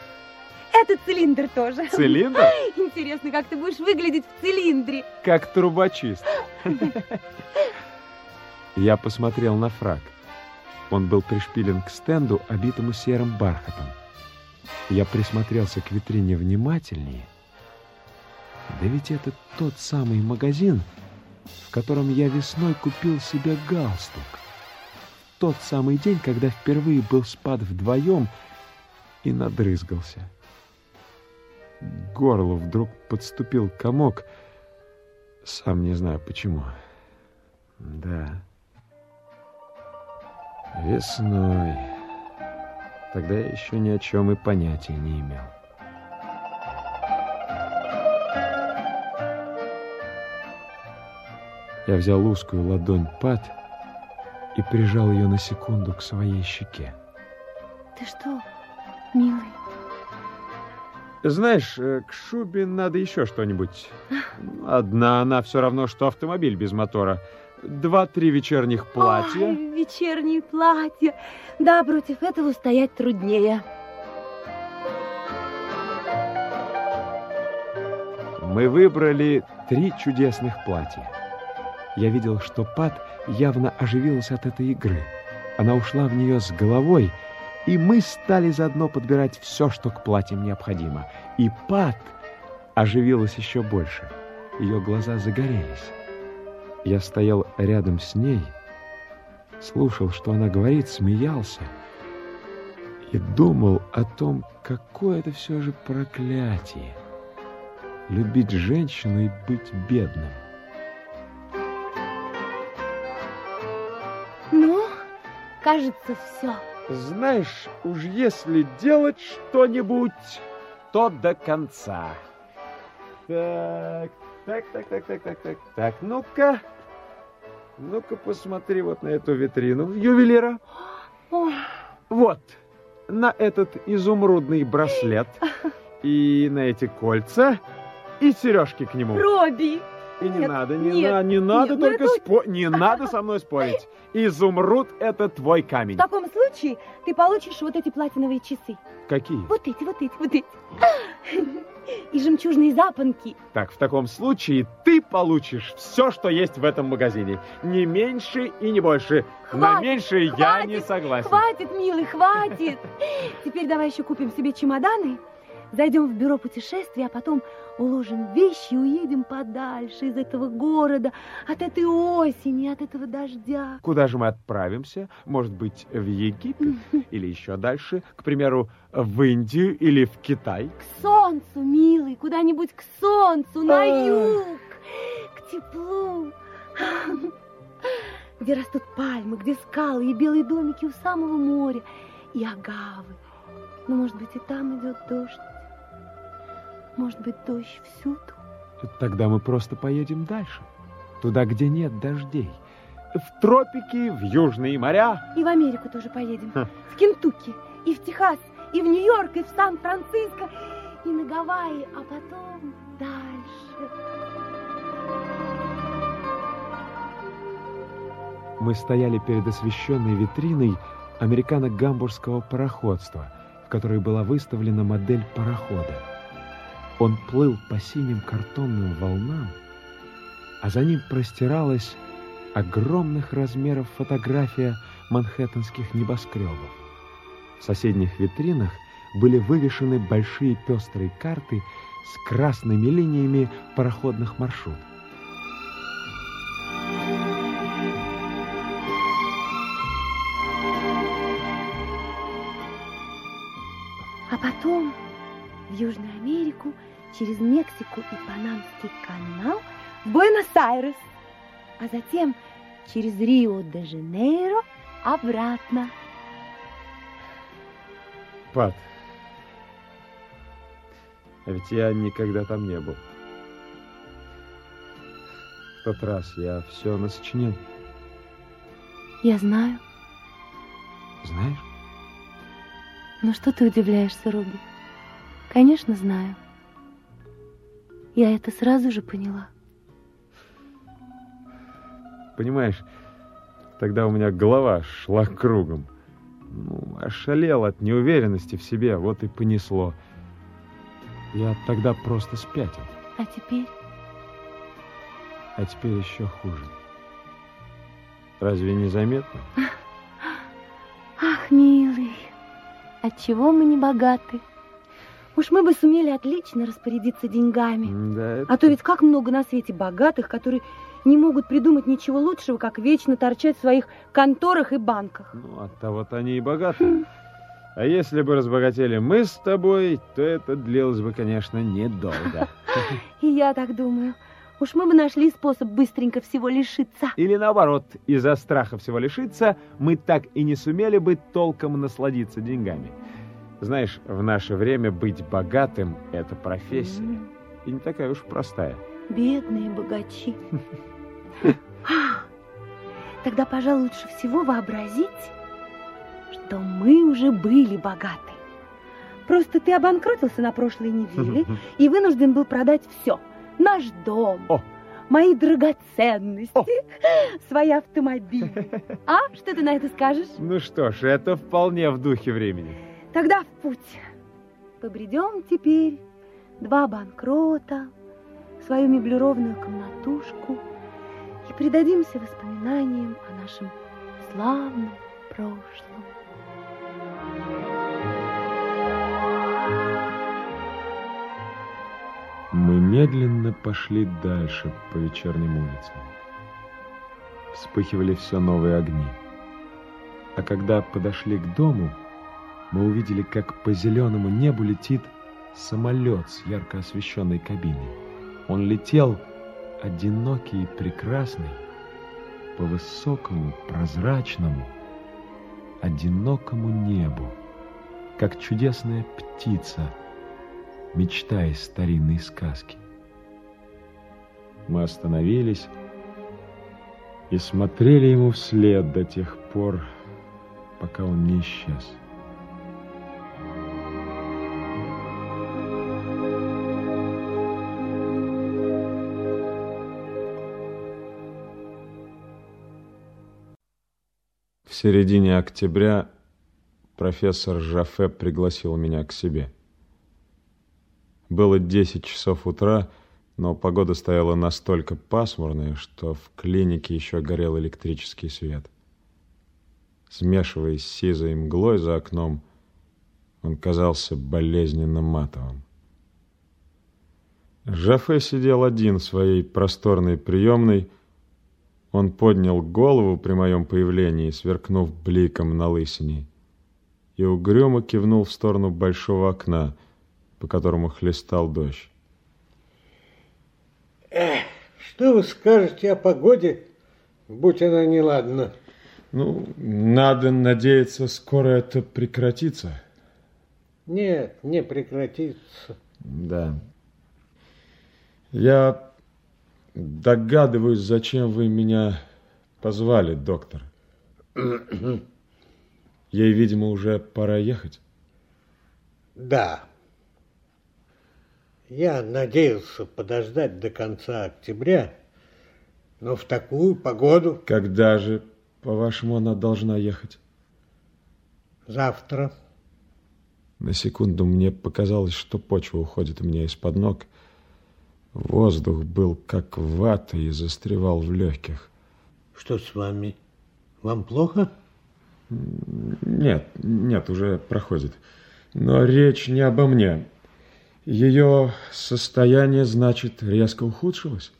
этот цилиндр тоже. Цилиндр? Интересно, как ты будешь выглядеть в цилиндре. Как трубочист. Я посмотрел на фраг. Он был пришпилен к стенду, обитому серым бархатом. Я присмотрелся к витрине внимательнее. Да ведь это тот самый магазин, в котором я весной купил себе галстук. Тот самый день, когда впервые был спад вдвоем и надрызгался. К горлу вдруг подступил комок, сам не знаю почему. Да. Весной. Тогда я еще ни о чем и понятия не имел. Я взял узкую ладонь Пат и прижал ее на секунду к своей щеке. Ты что, милый? Знаешь, э, к шубе надо еще что-нибудь. Одна она все равно, что автомобиль без мотора. Два-три вечерних платья. Ой, вечерние платья. Да, против этого стоять труднее. Мы выбрали три чудесных платья. Я видел, что Пат явно оживилась от этой игры. Она ушла в нее с головой, и мы стали заодно подбирать все, что к платьям необходимо. И Пат оживилась еще больше. Ее глаза загорелись. Я стоял рядом с ней, слушал, что она говорит, смеялся и думал о том, какое это все же проклятие — любить женщину и быть бедным. Ну, кажется, все. Знаешь, уж если делать что-нибудь, то до конца. Так, так, так, так, так, так, так, так, ну-ка, ну-ка посмотри вот на эту витрину ювелира. Вот, на этот изумрудный браслет и на эти кольца и сережки к нему. Робби! И не Нет, надо, не, нет, на- не надо нет, только это- спо- не надо со мной спорить. Изумруд это твой камень. В таком случае ты получишь вот эти платиновые часы. Какие? Вот эти, вот эти, вот эти. И жемчужные запонки. Так, в таком случае ты получишь все, что есть в этом магазине. Не меньше и не больше. На Хватит, меньше я хватит, не согласен. Хватит, милый, хватит. Теперь давай еще купим себе чемоданы, зайдем в бюро путешествий, а потом уложим вещи и уедем подальше из этого города, от этой осени, от этого дождя. Куда же мы отправимся? Может быть, в Египет? Или еще дальше? К примеру, в Индию или в Китай? К солнцу, милый, куда-нибудь к солнцу, на юг, к теплу. Где растут пальмы, где скалы и белые домики у самого моря, и агавы. Но, может быть, и там идет дождь. Может быть, дождь всюду. Тогда мы просто поедем дальше. Туда, где нет дождей. В тропики, в южные моря. И в Америку тоже поедем. Ха. В Кентукки, и в Техас, и в Нью-Йорк, и в Сан-Франциско, и на Гавайи, а потом дальше. Мы стояли перед освещенной витриной американо-гамбургского пароходства, в которой была выставлена модель парохода. Он плыл по синим картонным волнам, а за ним простиралась огромных размеров фотография манхэттенских небоскребов. В соседних витринах были вывешены большие пестрые карты с красными линиями пароходных маршрутов. Южную Америку, через Мексику и Панамский канал в Буэнос-Айрес, а затем через Рио-де-Жанейро обратно. Пат, а ведь я никогда там не был. В тот раз я все насочинил. Я знаю. Знаешь? Но что ты удивляешься, Робби? Конечно, знаю. Я это сразу же поняла. Понимаешь, тогда у меня голова шла кругом. Ну, ошалел от неуверенности в себе, вот и понесло. Я тогда просто спятил, А теперь а теперь еще хуже. Разве не заметно? Ах, милый, отчего мы не богаты? Уж мы бы сумели отлично распорядиться деньгами. Да, это... А то ведь как много на свете богатых, которые не могут придумать ничего лучшего, как вечно торчать в своих конторах и банках. Ну, от того-то они и богаты. А если бы разбогатели мы с тобой, то это длилось бы, конечно, недолго. И я так думаю. Уж мы бы нашли способ быстренько всего лишиться. Или наоборот, из-за страха всего лишиться, мы так и не сумели бы толком насладиться деньгами. Знаешь, в наше время быть богатым – это профессия. Mm. И не такая уж простая. Бедные богачи. Тогда, пожалуй, лучше всего вообразить, что мы уже были богаты. Просто ты обанкротился на прошлой неделе и вынужден был продать все. Наш дом, О. мои драгоценности, О. свои автомобили. А? Что ты на это скажешь? Ну что ж, это вполне в духе времени. Тогда в путь. Побредем теперь два банкрота, свою меблированную комнатушку и предадимся воспоминаниям о нашем славном прошлом. Мы медленно пошли дальше по вечерним улицам. Вспыхивали все новые огни. А когда подошли к дому, мы увидели, как по зеленому небу летит самолет с ярко освещенной кабиной. Он летел одинокий и прекрасный по высокому, прозрачному, одинокому небу, как чудесная птица, мечта из старинной сказки. Мы остановились и смотрели ему вслед до тех пор, пока он не исчез. Середине октября профессор Жафе пригласил меня к себе. Было 10 часов утра, но погода стояла настолько пасмурная, что в клинике еще горел электрический свет. Смешиваясь с сизой мглой за окном, он казался болезненно матовым. Жафе сидел один в своей просторной приемной, он поднял голову при моем появлении, сверкнув бликом на лысине, и угрюмо кивнул в сторону большого окна, по которому хлестал дождь. Эх, что вы скажете о погоде, будь она неладна? Ну, надо надеяться, скоро это прекратится. Нет, не прекратится. Да. Я Догадываюсь, зачем вы меня позвали, доктор. Ей, видимо, уже пора ехать. Да. Я надеялся подождать до конца октября, но в такую погоду... Когда же, по-вашему, она должна ехать? Завтра. На секунду мне показалось, что почва уходит у меня из-под ног, Воздух был как вата и застревал в легких. Что с вами? Вам плохо? Нет, нет, уже проходит. Но речь не обо мне. Ее состояние, значит, резко ухудшилось?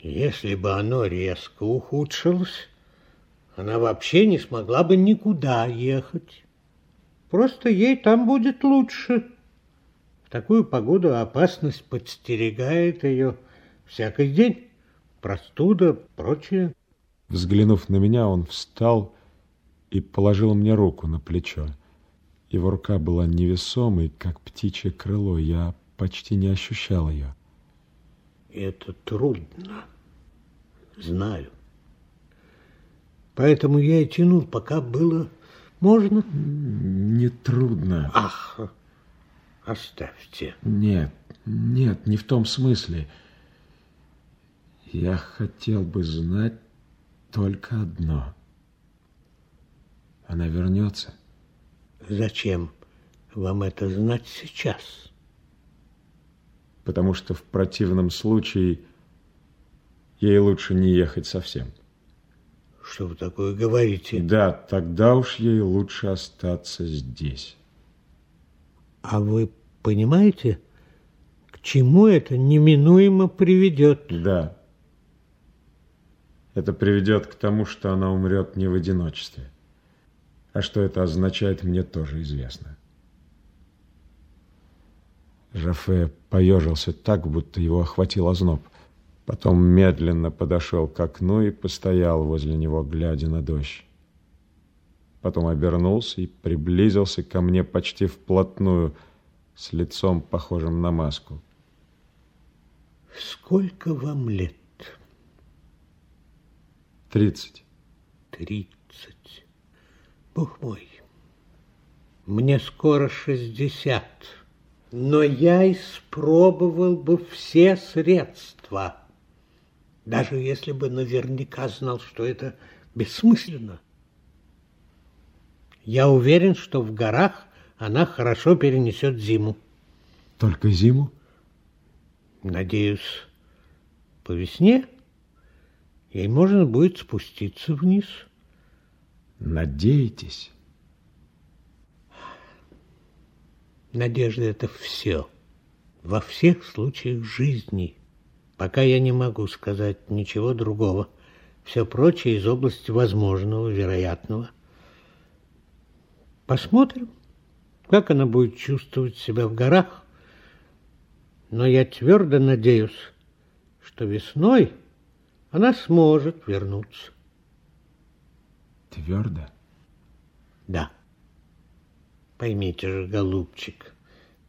Если бы оно резко ухудшилось, она вообще не смогла бы никуда ехать. Просто ей там будет лучше. В такую погоду опасность подстерегает ее всякий день. Простуда, прочее. Взглянув на меня, он встал и положил мне руку на плечо. Его рука была невесомой, как птичье крыло. Я почти не ощущал ее. Это трудно. Знаю. Поэтому я и тянул, пока было можно. Не трудно. Ах, Оставьте. Нет, нет, не в том смысле. Я хотел бы знать только одно. Она вернется. Зачем вам это знать сейчас? Потому что в противном случае ей лучше не ехать совсем. Что вы такое говорите? Да, тогда уж ей лучше остаться здесь. А вы понимаете, к чему это неминуемо приведет? Да. Это приведет к тому, что она умрет не в одиночестве. А что это означает, мне тоже известно. Жафе поежился так, будто его охватил озноб. Потом медленно подошел к окну и постоял возле него, глядя на дождь. Потом обернулся и приблизился ко мне почти вплотную, с лицом, похожим на маску. Сколько вам лет? Тридцать. Тридцать. Бог мой, мне скоро шестьдесят, но я испробовал бы все средства, даже если бы наверняка знал, что это бессмысленно. Я уверен, что в горах она хорошо перенесет зиму. Только зиму? Надеюсь, по весне ей можно будет спуститься вниз. Надеетесь? Надежда – это все. Во всех случаях жизни. Пока я не могу сказать ничего другого. Все прочее из области возможного, вероятного. Посмотрим, как она будет чувствовать себя в горах. Но я твердо надеюсь, что весной она сможет вернуться. Твердо? Да. Поймите же, голубчик,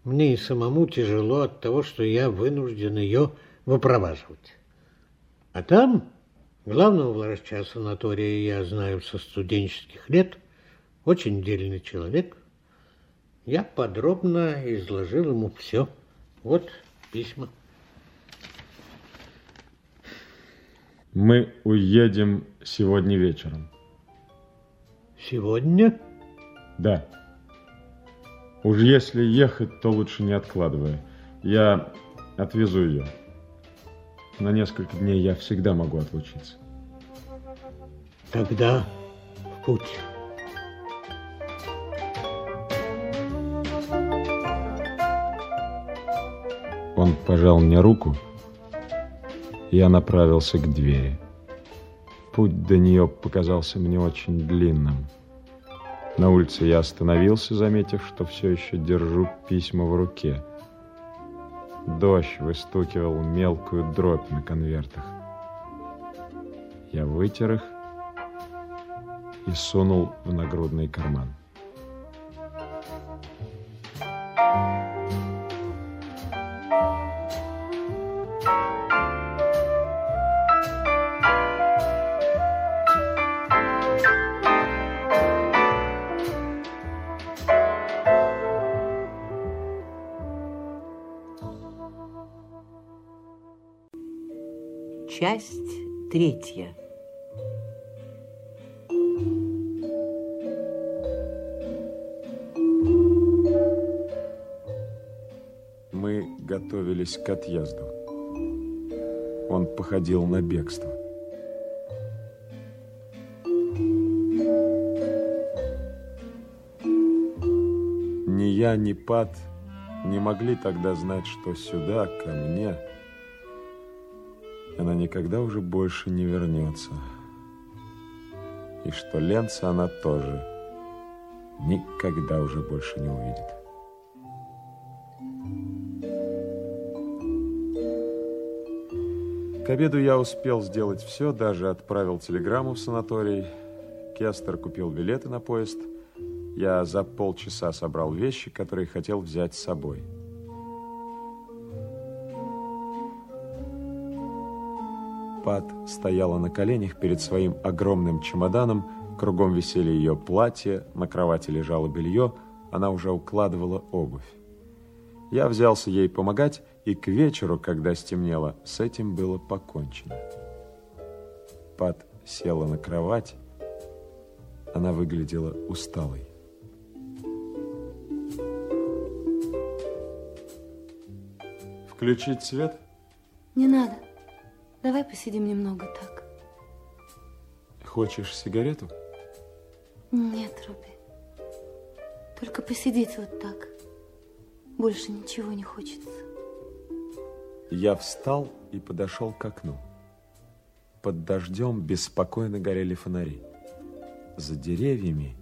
мне и самому тяжело от того, что я вынужден ее выпроваживать. А там главного врача санатория я знаю со студенческих лет, очень дельный человек. Я подробно изложил ему все. Вот письма. Мы уедем сегодня вечером. Сегодня? Да. Уж если ехать, то лучше не откладывая. Я отвезу ее. На несколько дней я всегда могу отлучиться. Тогда в путь. Он пожал мне руку, я направился к двери. Путь до нее показался мне очень длинным. На улице я остановился, заметив, что все еще держу письма в руке. Дождь выстукивал мелкую дробь на конвертах. Я вытер их и сунул в нагрудный карман. Третья. Мы готовились к отъезду. Он походил на бегство. Ни я, ни Пат не могли тогда знать, что сюда, ко мне, никогда уже больше не вернется. И что Ленца она тоже никогда уже больше не увидит. К обеду я успел сделать все, даже отправил телеграмму в санаторий. Кестер купил билеты на поезд. Я за полчаса собрал вещи, которые хотел взять с собой. Пат стояла на коленях перед своим огромным чемоданом, кругом висели ее платья, на кровати лежало белье, она уже укладывала обувь. Я взялся ей помогать, и к вечеру, когда стемнело, с этим было покончено. Пат села на кровать, она выглядела усталой. Включить свет? Не надо. Давай посидим немного так. Хочешь сигарету? Нет, Робби. Только посидеть вот так. Больше ничего не хочется. Я встал и подошел к окну. под дождем беспокойно горели фонари. За деревьями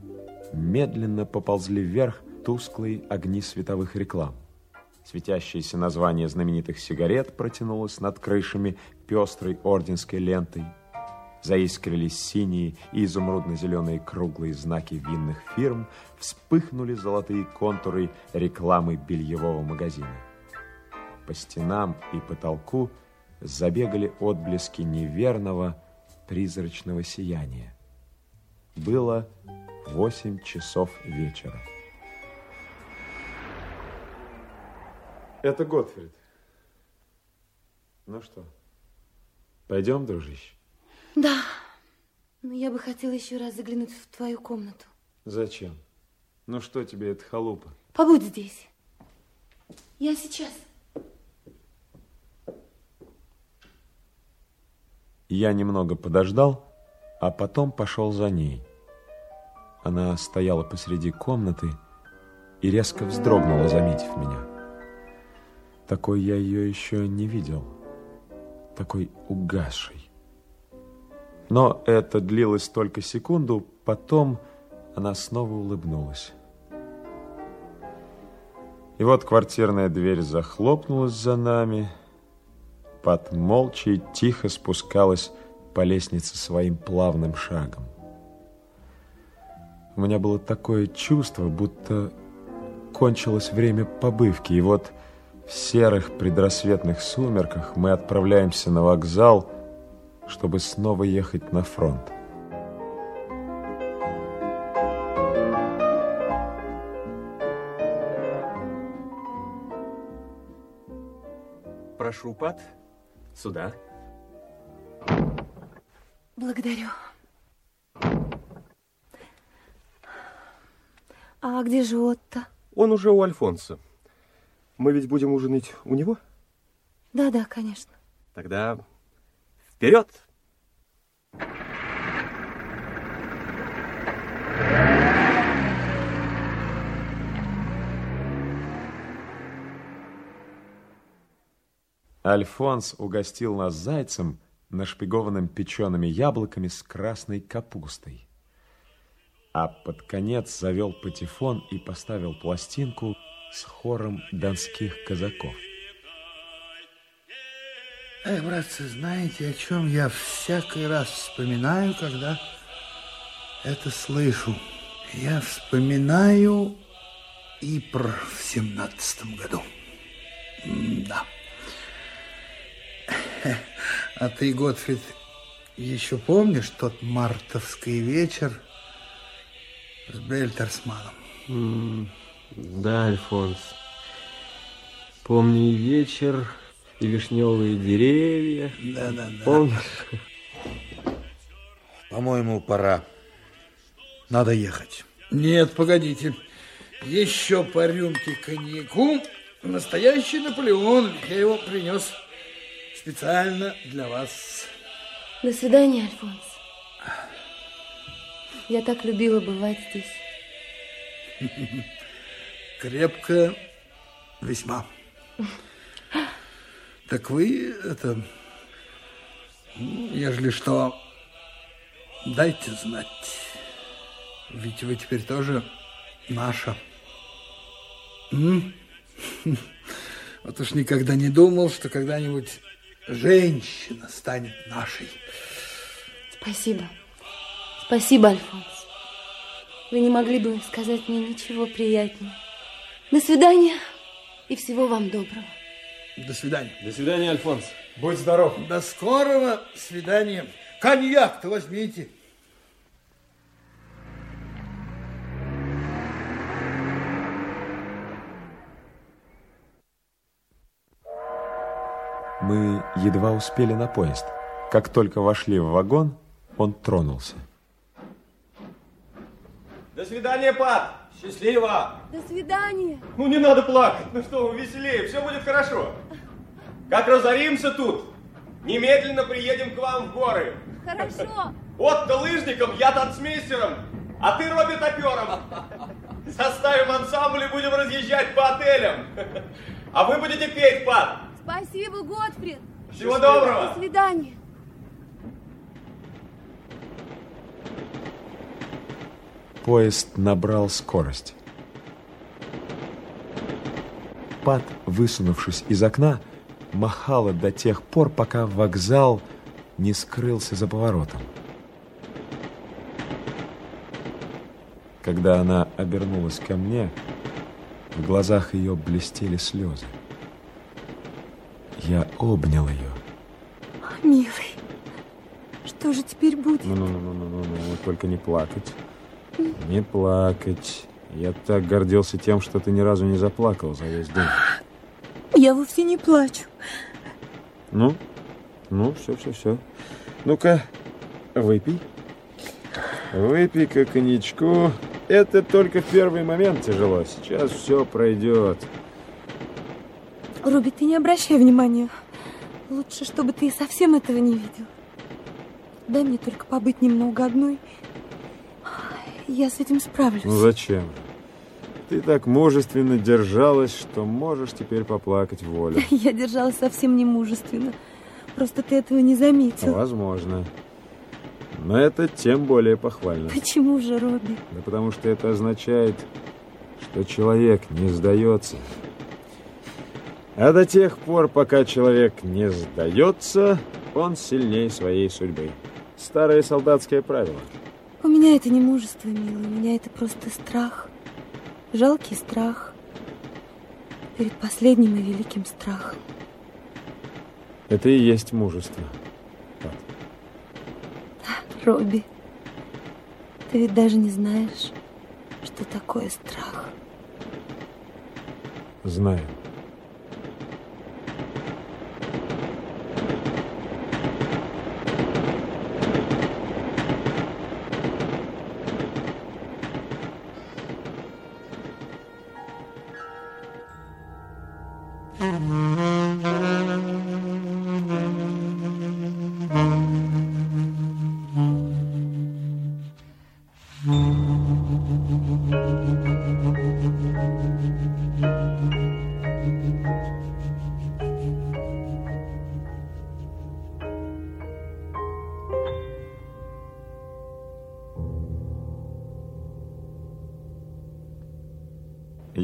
медленно поползли вверх тусклые огни световых реклам. Светящееся название знаменитых сигарет протянулось над крышами пестрой орденской лентой. Заискрились синие и изумрудно-зеленые круглые знаки винных фирм, вспыхнули золотые контуры рекламы бельевого магазина. По стенам и потолку забегали отблески неверного призрачного сияния. Было восемь часов вечера. Это Готфрид. Ну что, пойдем, дружище? Да, но я бы хотела еще раз заглянуть в твою комнату. Зачем? Ну что тебе эта халупа? Побудь здесь. Я сейчас. Я немного подождал, а потом пошел за ней. Она стояла посреди комнаты и резко вздрогнула, заметив меня. Такой я ее еще не видел. Такой угасшей. Но это длилось только секунду, потом она снова улыбнулась. И вот квартирная дверь захлопнулась за нами. Под молча и тихо спускалась по лестнице своим плавным шагом. У меня было такое чувство, будто кончилось время побывки, и вот в серых предрассветных сумерках мы отправляемся на вокзал, чтобы снова ехать на фронт. Прошу, Пат, сюда. Благодарю. А где же Отто? Он уже у Альфонса. Мы ведь будем ужинать у него? Да-да, конечно. Тогда вперед! Альфонс угостил нас зайцем, нашпигованным печеными яблоками с красной капустой. А под конец завел патефон и поставил пластинку с хором донских казаков. Эх, братцы, знаете, о чем я всякий раз вспоминаю, когда это слышу? Я вспоминаю Ипр в семнадцатом году. да. А ты, Готфрид, еще помнишь тот мартовский вечер с Бельтерсманом? Да, Альфонс. Помню и вечер, и вишневые деревья. Да, да, да. Помнишь? По-моему, пора. Надо ехать. Нет, погодите. Еще по рюмке коньяку. Настоящий Наполеон. Я его принес специально для вас. До свидания, Альфонс. Я так любила бывать здесь. Крепко весьма. Так вы это, ну, ежели что, дайте знать. Ведь вы теперь тоже наша. М? Вот уж никогда не думал, что когда-нибудь женщина станет нашей. Спасибо. Спасибо, Альфонс. Вы не могли бы сказать мне ничего приятнее. До свидания и всего вам доброго. До свидания. До свидания, Альфонс. Будь здоров. До скорого свидания. Коньяк-то возьмите. Мы едва успели на поезд. Как только вошли в вагон, он тронулся. До свидания, Пат! Счастливо! До свидания. Ну, не надо плакать. Ну что веселее, все будет хорошо. Как разоримся тут, немедленно приедем к вам в горы. Хорошо. Отто лыжником, я танцмейстером, а ты, Робби, топером. Составим ансамбль и будем разъезжать по отелям. А вы будете петь, Пат. Спасибо, Готфрид. Всего доброго. До свидания. Поезд набрал скорость. Пат, высунувшись из окна, махала до тех пор, пока вокзал не скрылся за поворотом. Когда она обернулась ко мне, в глазах ее блестели слезы. Я обнял ее. Милый, что же теперь будет? Ну-ну-ну-ну-ну, только не плакать. Не плакать. Я так гордился тем, что ты ни разу не заплакал за весь день. Я вовсе не плачу. Ну, ну, все, все, все. Ну-ка, выпей. Выпей-ка коньячку. Это только в первый момент тяжело. Сейчас все пройдет. Руби, ты не обращай внимания. Лучше, чтобы ты совсем этого не видел. Дай мне только побыть немного одной. Я с этим справлюсь. Ну зачем? Ты так мужественно держалась, что можешь теперь поплакать волю. Я держалась совсем не мужественно. Просто ты этого не заметил. Возможно. Но это тем более похвально. Почему же, Робби? Да потому что это означает, что человек не сдается. А до тех пор, пока человек не сдается, он сильнее своей судьбы. Старое солдатское правило. У меня это не мужество, милый, у меня это просто страх. Жалкий страх перед последним и великим страхом. Это и есть мужество. Пат. Робби, ты ведь даже не знаешь, что такое страх. Знаю.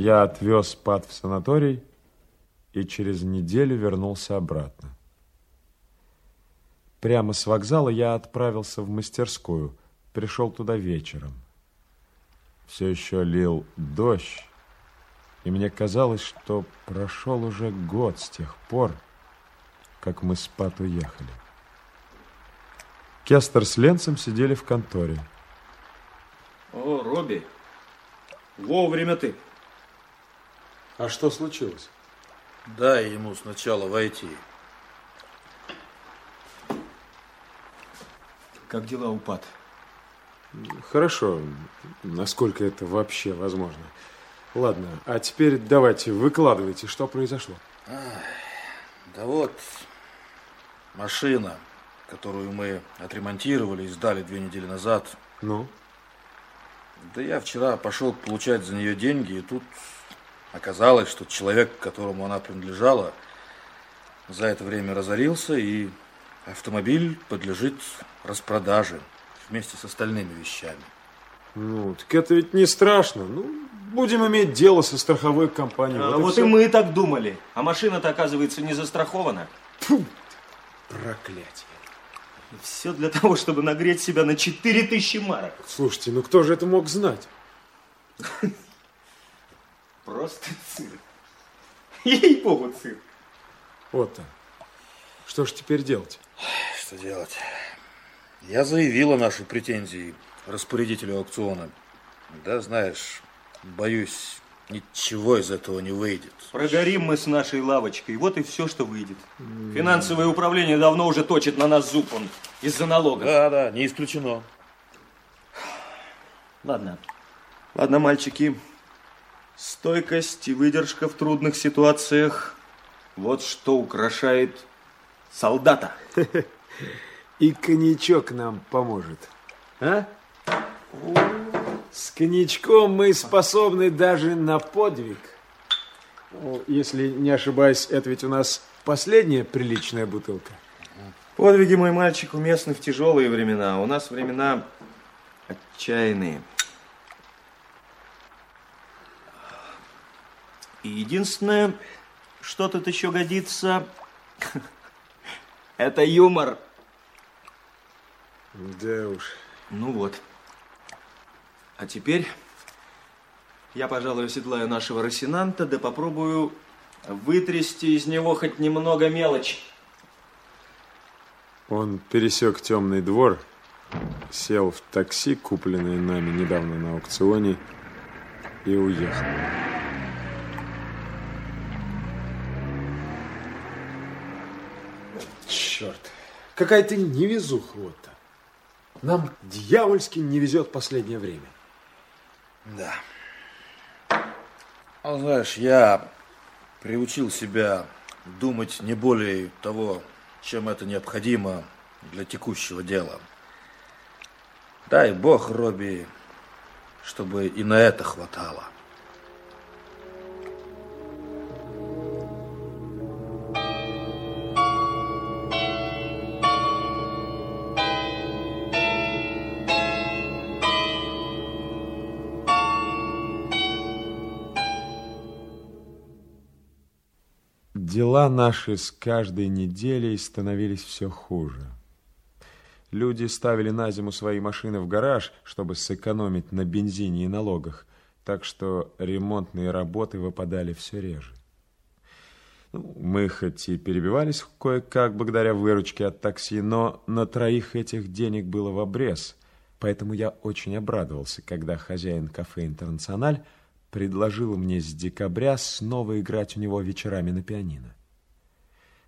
Я отвез Пат в санаторий и через неделю вернулся обратно. Прямо с вокзала я отправился в мастерскую, пришел туда вечером. Все еще лил дождь, и мне казалось, что прошел уже год с тех пор, как мы с Пат уехали. Кестер с Ленцем сидели в конторе. О, Робби, вовремя ты. А что случилось? Дай ему сначала войти. Как дела у Пат? Хорошо, насколько это вообще возможно. Ладно, а теперь давайте выкладывайте, что произошло. Да вот, машина, которую мы отремонтировали и сдали две недели назад. Ну? Да я вчера пошел получать за нее деньги, и тут Оказалось, что человек, которому она принадлежала, за это время разорился, и автомобиль подлежит распродаже вместе с остальными вещами. Ну, так это ведь не страшно. Ну, будем иметь дело со страховой компанией. А вот, вот и, и мы так думали. А машина-то, оказывается, не застрахована. Фу, проклятие. И все для того, чтобы нагреть себя на 4000 марок. Слушайте, ну кто же это мог знать? Просто цирк. Ей-богу, цирк. Вот так. Что ж теперь делать? Что делать? Я заявила наши претензии распорядителю аукциона. Да, знаешь, боюсь, ничего из этого не выйдет. Прогорим мы с нашей лавочкой, вот и все, что выйдет. Финансовое управление давно уже точит на нас зуб он из-за налогов. Да, да, не исключено. Ладно. Ладно, мальчики, Стойкость и выдержка в трудных ситуациях – вот что украшает солдата. И коньячок нам поможет. А? С коньячком мы способны даже на подвиг. Если не ошибаюсь, это ведь у нас последняя приличная бутылка. Подвиги, мой мальчик, уместны в тяжелые времена. У нас времена отчаянные. И единственное, что тут еще годится, это юмор. Да уж. Ну вот. А теперь я, пожалуй, оседлаю нашего Росинанта, да попробую вытрясти из него хоть немного мелочи. Он пересек темный двор, сел в такси, купленное нами недавно на аукционе, и уехал. Черт, какая ты невезуха вот Нам дьявольски не везет последнее время. Да. А знаешь, я приучил себя думать не более того, чем это необходимо для текущего дела. Дай бог, Робби, чтобы и на это хватало. Дела наши с каждой неделей становились все хуже. Люди ставили на зиму свои машины в гараж, чтобы сэкономить на бензине и налогах, так что ремонтные работы выпадали все реже. Ну, мы хоть и перебивались кое-как благодаря выручке от такси, но на троих этих денег было в обрез, поэтому я очень обрадовался, когда хозяин кафе «Интернациональ» предложил мне с декабря снова играть у него вечерами на пианино.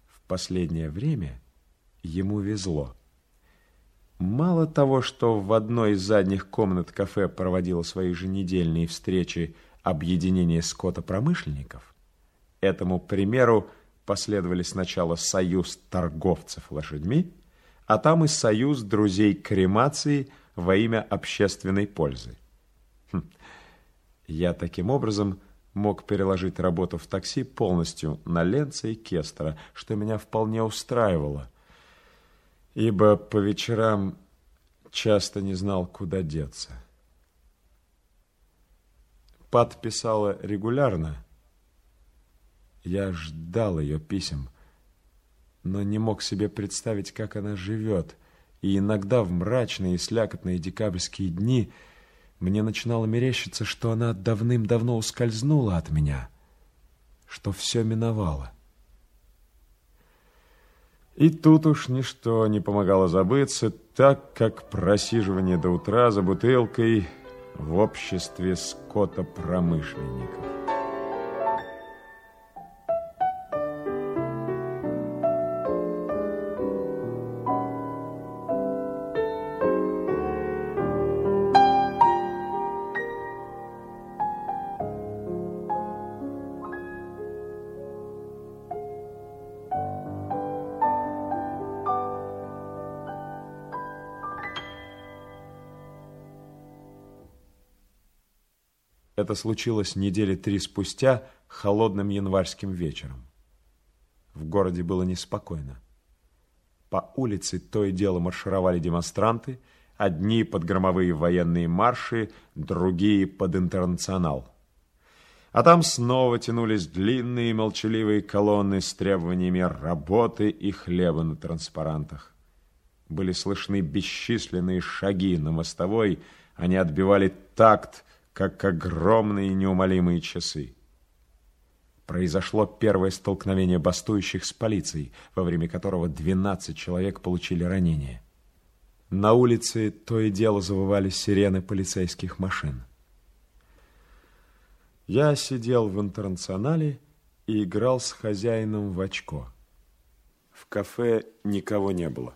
В последнее время ему везло. Мало того, что в одной из задних комнат кафе проводило свои еженедельные встречи объединение скотопромышленников, этому примеру последовали сначала союз торговцев лошадьми, а там и союз друзей кремации во имя общественной пользы. Хм. Я таким образом мог переложить работу в такси полностью на Ленца и Кестера, что меня вполне устраивало, ибо по вечерам часто не знал, куда деться. Пат писала регулярно. Я ждал ее писем, но не мог себе представить, как она живет, и иногда в мрачные и слякотные декабрьские дни – мне начинало мерещиться, что она давным-давно ускользнула от меня, что все миновало. И тут уж ничто не помогало забыться, так как просиживание до утра за бутылкой в обществе скотопромышленников. Это случилось недели три спустя, холодным январским вечером. В городе было неспокойно. По улице то и дело маршировали демонстранты, одни под громовые военные марши, другие под интернационал. А там снова тянулись длинные молчаливые колонны с требованиями работы и хлеба на транспарантах. Были слышны бесчисленные шаги на мостовой, они отбивали такт, как огромные неумолимые часы. Произошло первое столкновение бастующих с полицией, во время которого 12 человек получили ранения. На улице то и дело завывали сирены полицейских машин. Я сидел в интернационале и играл с хозяином в очко. В кафе никого не было.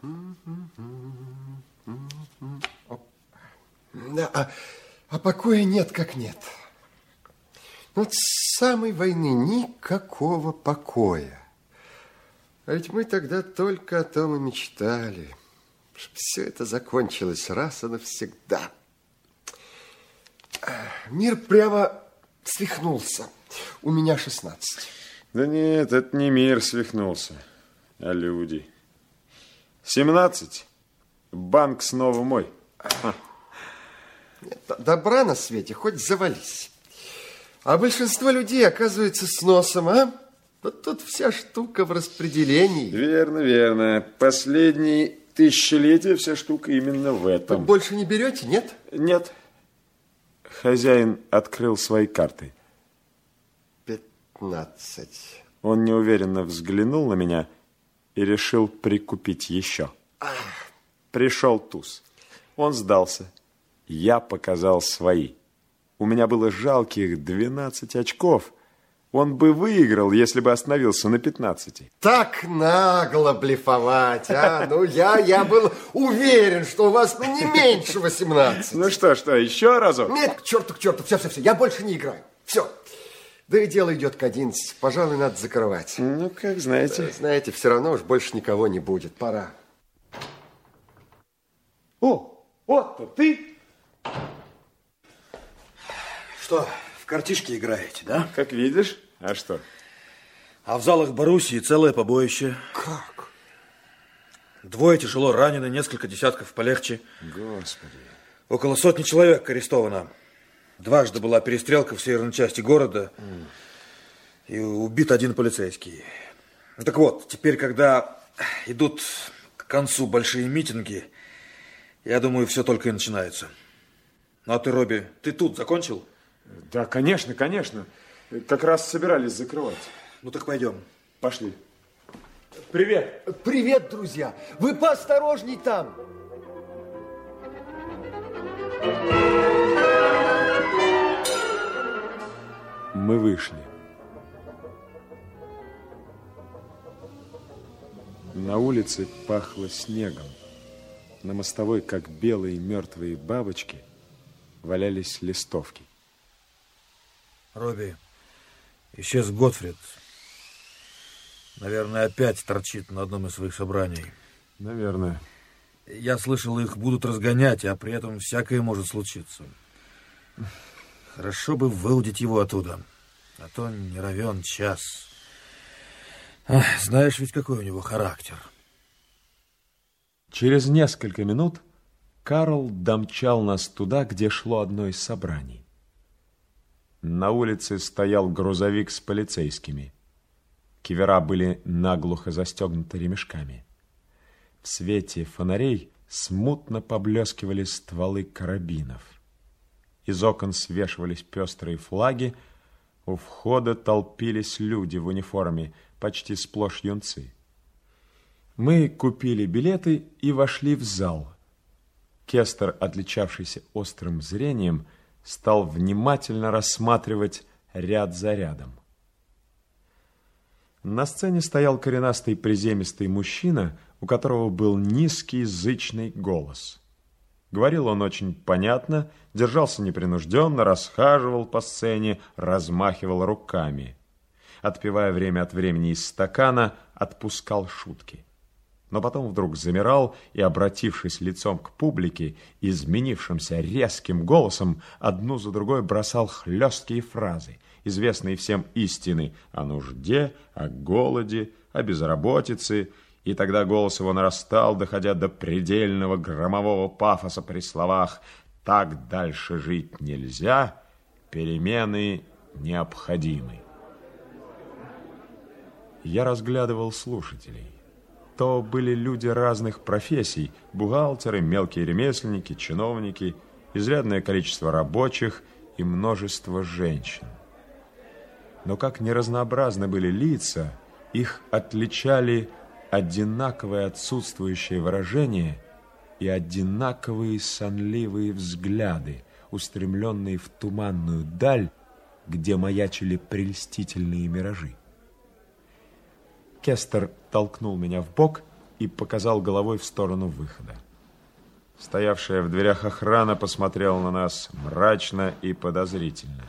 Да, а а покоя нет как нет. Вот с самой войны никакого покоя. А ведь мы тогда только о том и мечтали, чтобы все это закончилось раз и навсегда. Мир прямо свихнулся. У меня 16. Да нет, это не мир свихнулся, а люди. 17. Банк снова мой. Добра на свете хоть завались. А большинство людей оказывается с носом, а? Вот тут вся штука в распределении. Верно, верно. Последние тысячелетия вся штука именно в этом. Вы больше не берете, нет? Нет. Хозяин открыл свои карты. Пятнадцать. Он неуверенно взглянул на меня и решил прикупить еще. Пришел туз. Он сдался. Я показал свои. У меня было жалких 12 очков. Он бы выиграл, если бы остановился на 15. Так нагло блефовать, а? Ну, я, я был уверен, что у вас ну, не меньше 18. Ну что, что, еще разок? Нет, к черту, к черту, все, все, все, я больше не играю. Все. Да и дело идет к 11. Пожалуй, надо закрывать. Ну, как знаете. Знаете, все равно уж больше никого не будет. Пора. О, вот ты. Что, в картишки играете, да? Как видишь. А что? А в залах Боруссии целое побоище. Как? Двое тяжело ранены, несколько десятков полегче. Господи. Около сотни человек арестовано. Дважды была перестрелка в северной части города. Mm. И убит один полицейский. Так вот, теперь, когда идут к концу большие митинги, я думаю, все только и начинается. Ну, а ты, Робби, ты тут закончил? Да, конечно, конечно. Как раз собирались закрывать. Ну так пойдем. Пошли. Привет. Привет, друзья. Вы поосторожней там. Мы вышли. На улице пахло снегом. На мостовой, как белые мертвые бабочки, валялись листовки. Робби, исчез Готфрид. Наверное, опять торчит на одном из своих собраний. Наверное. Я слышал, их будут разгонять, а при этом всякое может случиться. Хорошо бы выудить его оттуда, а то не равен час. Ах, знаешь ведь, какой у него характер. Через несколько минут Карл домчал нас туда, где шло одно из собраний. На улице стоял грузовик с полицейскими. Кивера были наглухо застегнуты ремешками. В свете фонарей смутно поблескивали стволы карабинов. Из окон свешивались пестрые флаги, у входа толпились люди в униформе, почти сплошь юнцы. Мы купили билеты и вошли в зал. Кестер, отличавшийся острым зрением, стал внимательно рассматривать ряд за рядом. На сцене стоял коренастый приземистый мужчина, у которого был низкий зычный голос. Говорил он очень понятно, держался непринужденно, расхаживал по сцене, размахивал руками. Отпивая время от времени из стакана, отпускал шутки но потом вдруг замирал и, обратившись лицом к публике, изменившимся резким голосом, одну за другой бросал хлесткие фразы, известные всем истины о нужде, о голоде, о безработице, и тогда голос его нарастал, доходя до предельного громового пафоса при словах «так дальше жить нельзя, перемены необходимы». Я разглядывал слушателей то были люди разных профессий, бухгалтеры, мелкие ремесленники, чиновники, изрядное количество рабочих и множество женщин. Но как неразнообразны были лица, их отличали одинаковое отсутствующее выражение и одинаковые сонливые взгляды, устремленные в туманную даль, где маячили прельстительные миражи. Кестер толкнул меня в бок и показал головой в сторону выхода. Стоявшая в дверях охрана посмотрела на нас мрачно и подозрительно.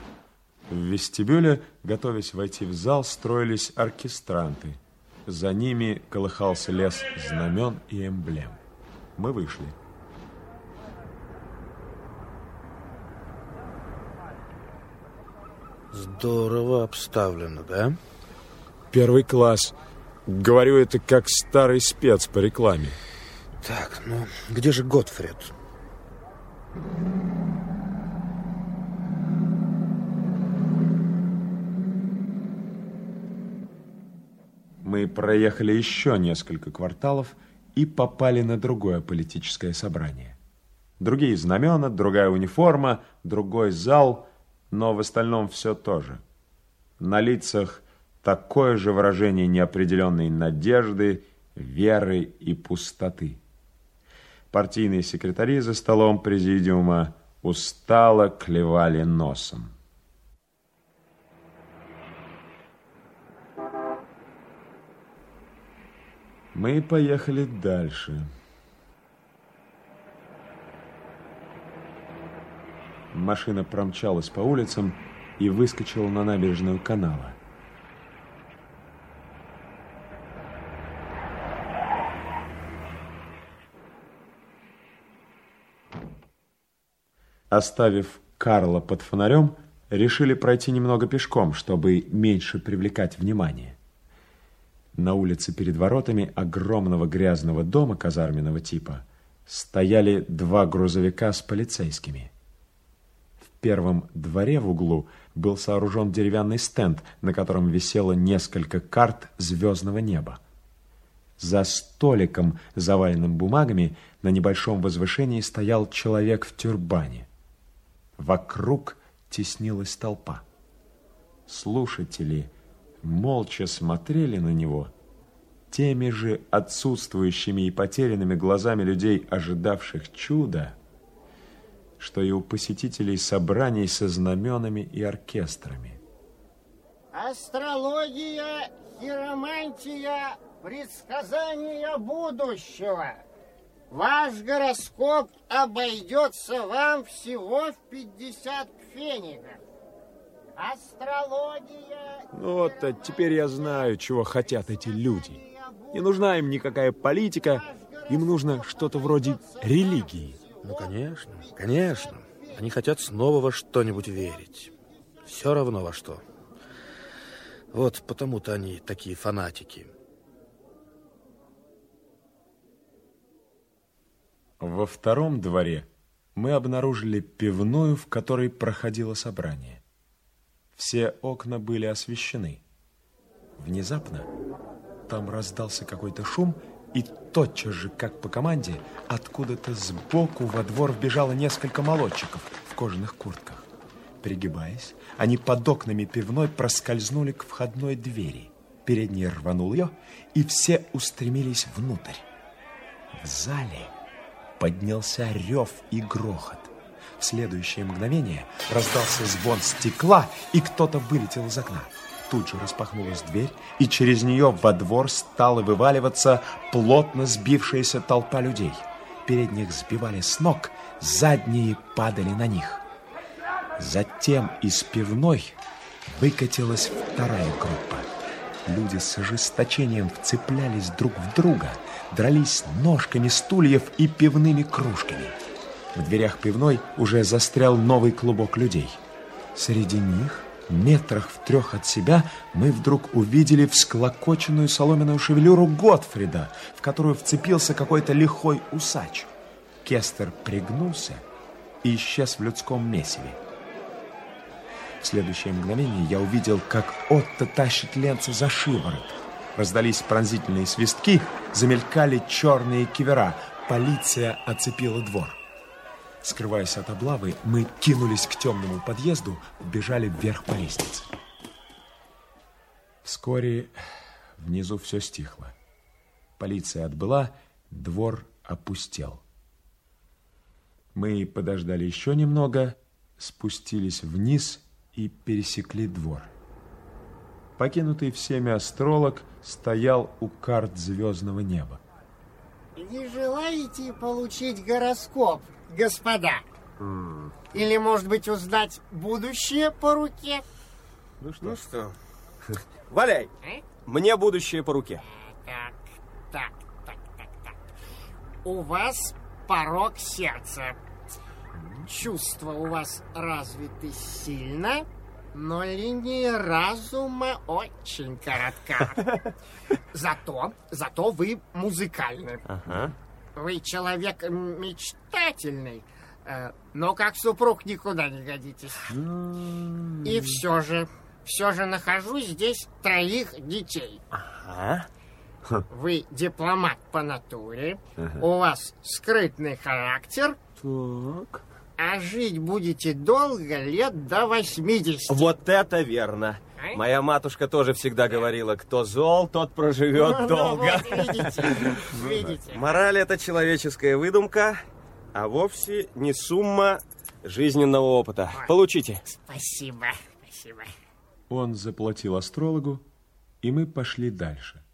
В вестибюле, готовясь войти в зал, строились оркестранты. За ними колыхался лес знамен и эмблем. Мы вышли. Здорово обставлено, да? Первый класс. Говорю это как старый спец по рекламе. Так, ну где же Готфрид? Мы проехали еще несколько кварталов и попали на другое политическое собрание. Другие знамена, другая униформа, другой зал, но в остальном все то же. На лицах – такое же выражение неопределенной надежды, веры и пустоты. Партийные секретари за столом президиума устало клевали носом. Мы поехали дальше. Машина промчалась по улицам и выскочила на набережную канала. Оставив Карла под фонарем, решили пройти немного пешком, чтобы меньше привлекать внимание. На улице перед воротами огромного грязного дома казарменного типа стояли два грузовика с полицейскими. В первом дворе в углу был сооружен деревянный стенд, на котором висело несколько карт звездного неба. За столиком, заваленным бумагами, на небольшом возвышении стоял человек в тюрбане. Вокруг теснилась толпа. Слушатели молча смотрели на него теми же отсутствующими и потерянными глазами людей, ожидавших чуда, что и у посетителей собраний со знаменами и оркестрами. Астрология, хиромантия, предсказания будущего – Ваш гороскоп обойдется вам всего в 50 пфенигов. Астрология... Ну вот, а теперь я знаю, чего хотят эти люди. Не нужна им никакая политика, им нужно что-то вроде религии. Ну, конечно, конечно. Они хотят снова во что-нибудь верить. Все равно во что. Вот потому-то они такие фанатики. Во втором дворе мы обнаружили пивную, в которой проходило собрание. Все окна были освещены. Внезапно там раздался какой-то шум, и тотчас же, как по команде, откуда-то сбоку во двор вбежало несколько молодчиков в кожаных куртках. Пригибаясь, они под окнами пивной проскользнули к входной двери. Передний рванул ее, и все устремились внутрь. В зале поднялся рев и грохот. В следующее мгновение раздался звон стекла, и кто-то вылетел из окна. Тут же распахнулась дверь, и через нее во двор стала вываливаться плотно сбившаяся толпа людей. Передних сбивали с ног, задние падали на них. Затем из пивной выкатилась вторая группа. Люди с ожесточением вцеплялись друг в друга, дрались ножками стульев и пивными кружками. В дверях пивной уже застрял новый клубок людей. Среди них, метрах в трех от себя, мы вдруг увидели всклокоченную соломенную шевелюру Готфрида, в которую вцепился какой-то лихой усач. Кестер пригнулся и исчез в людском месиве. В следующее мгновение я увидел, как Отто тащит Ленца за шиворот. Раздались пронзительные свистки, замелькали черные кивера. Полиция оцепила двор. Скрываясь от облавы, мы кинулись к темному подъезду, бежали вверх по лестнице. Вскоре внизу все стихло. Полиция отбыла, двор опустел. Мы подождали еще немного, спустились вниз и пересекли двор. Покинутый всеми астролог стоял у карт звездного неба. Не желаете получить гороскоп, господа? Или, может быть, узнать будущее по руке? Ну что? Ну что? Валяй! А? Мне будущее по руке. Так, так, так, так, так. У вас порог сердца. Чувства у вас развиты сильно, но линия разума очень коротка. Зато, зато вы музыкальны. Ага. Вы человек мечтательный, э, но как супруг никуда не годитесь. И все же, все же нахожу здесь троих детей. Ага. Вы дипломат по натуре, Ага. у вас скрытный характер, Так. А жить будете долго, лет до 80. Вот это верно. А? Моя матушка тоже всегда говорила, кто зол, тот проживет Ну, ну, долго. вот видите, видите. Мораль это человеческая выдумка, а вовсе не сумма жизненного опыта. Получите. Спасибо, спасибо. Он заплатил астрологу, и мы пошли дальше.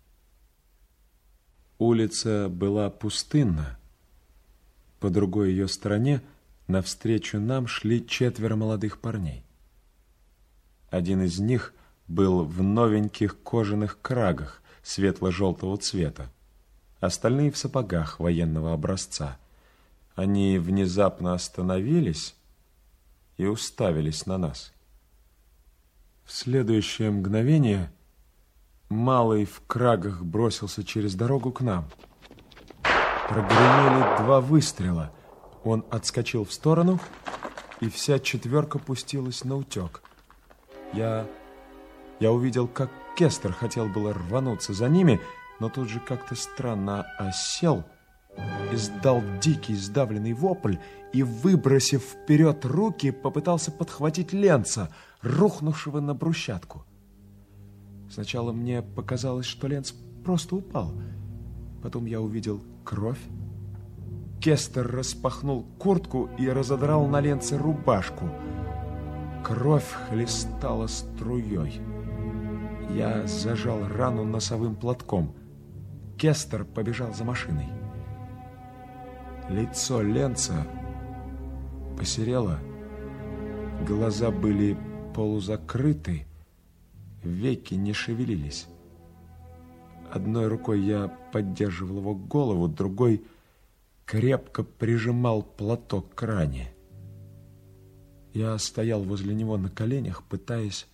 Улица была пустынна. По другой ее стороне навстречу нам шли четверо молодых парней. Один из них был в новеньких кожаных крагах светло-желтого цвета, остальные в сапогах военного образца. Они внезапно остановились и уставились на нас. В следующее мгновение малый в крагах бросился через дорогу к нам. Прогремели два выстрела. Он отскочил в сторону, и вся четверка пустилась на утек. Я, я увидел, как Кестер хотел было рвануться за ними, но тут же как-то странно осел, издал дикий сдавленный вопль и, выбросив вперед руки, попытался подхватить Ленца, рухнувшего на брусчатку. Сначала мне показалось, что Ленц просто упал. Потом я увидел кровь. Кестер распахнул куртку и разодрал на Ленце рубашку. Кровь хлестала струей. Я зажал рану носовым платком. Кестер побежал за машиной. Лицо Ленца посерело, глаза были полузакрыты, веки не шевелились. Одной рукой я поддерживал его голову, другой крепко прижимал платок к ране. Я стоял возле него на коленях, пытаясь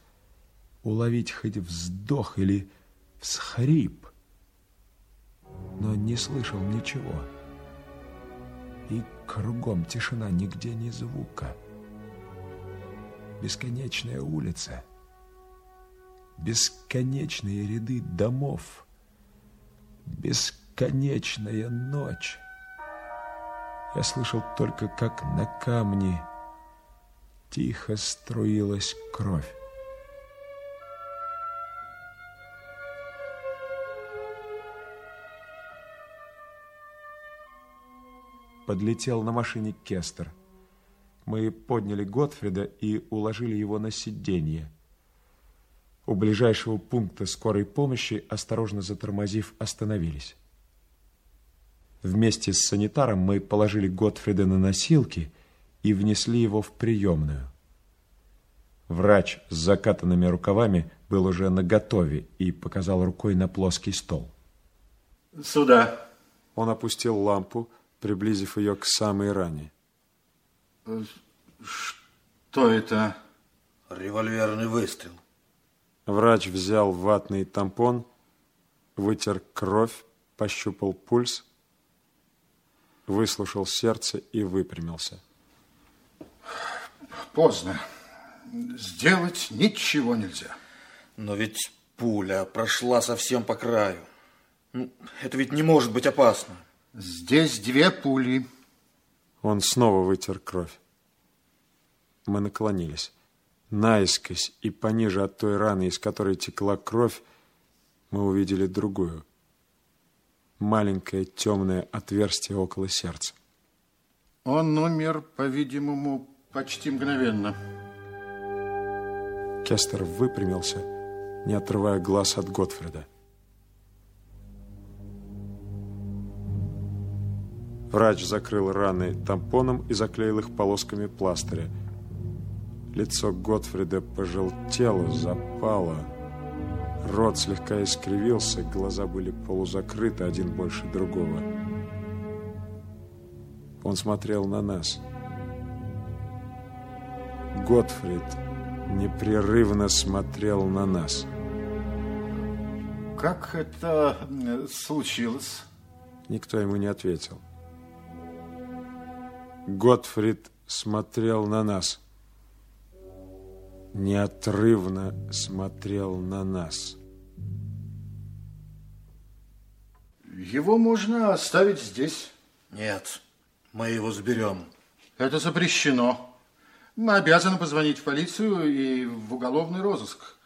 уловить хоть вздох или всхрип, но не слышал ничего. И кругом тишина, нигде ни звука. Бесконечная улица, бесконечные ряды домов, бесконечная ночь. Я слышал только, как на камне тихо струилась кровь. Подлетел на машине Кестер. Мы подняли Готфрида и уложили его на сиденье. У ближайшего пункта скорой помощи, осторожно затормозив, остановились. Вместе с санитаром мы положили Готфрида на носилки и внесли его в приемную. Врач с закатанными рукавами был уже наготове и показал рукой на плоский стол. Сюда. Он опустил лампу, приблизив ее к самой ране. Что это? Револьверный выстрел. Врач взял ватный тампон, вытер кровь, пощупал пульс, выслушал сердце и выпрямился. Поздно. Сделать ничего нельзя. Но ведь пуля прошла совсем по краю. Ну, это ведь не может быть опасно. Здесь две пули. Он снова вытер кровь. Мы наклонились. Наискось и пониже от той раны, из которой текла кровь, мы увидели другую. Маленькое темное отверстие около сердца. Он умер, по-видимому, почти мгновенно. Кестер выпрямился, не отрывая глаз от Готфрида. Врач закрыл раны тампоном и заклеил их полосками пластыря. Лицо Готфрида пожелтело, запало. Рот слегка искривился, глаза были полузакрыты, один больше другого. Он смотрел на нас. Готфрид непрерывно смотрел на нас. Как это э, случилось? Никто ему не ответил. Готфрид смотрел на нас. неотрывно смотрел на нас. Его можно оставить здесь. Нет, мы его заберем. Это запрещено. Мы обязаны позвонить в полицию и в уголовный розыск.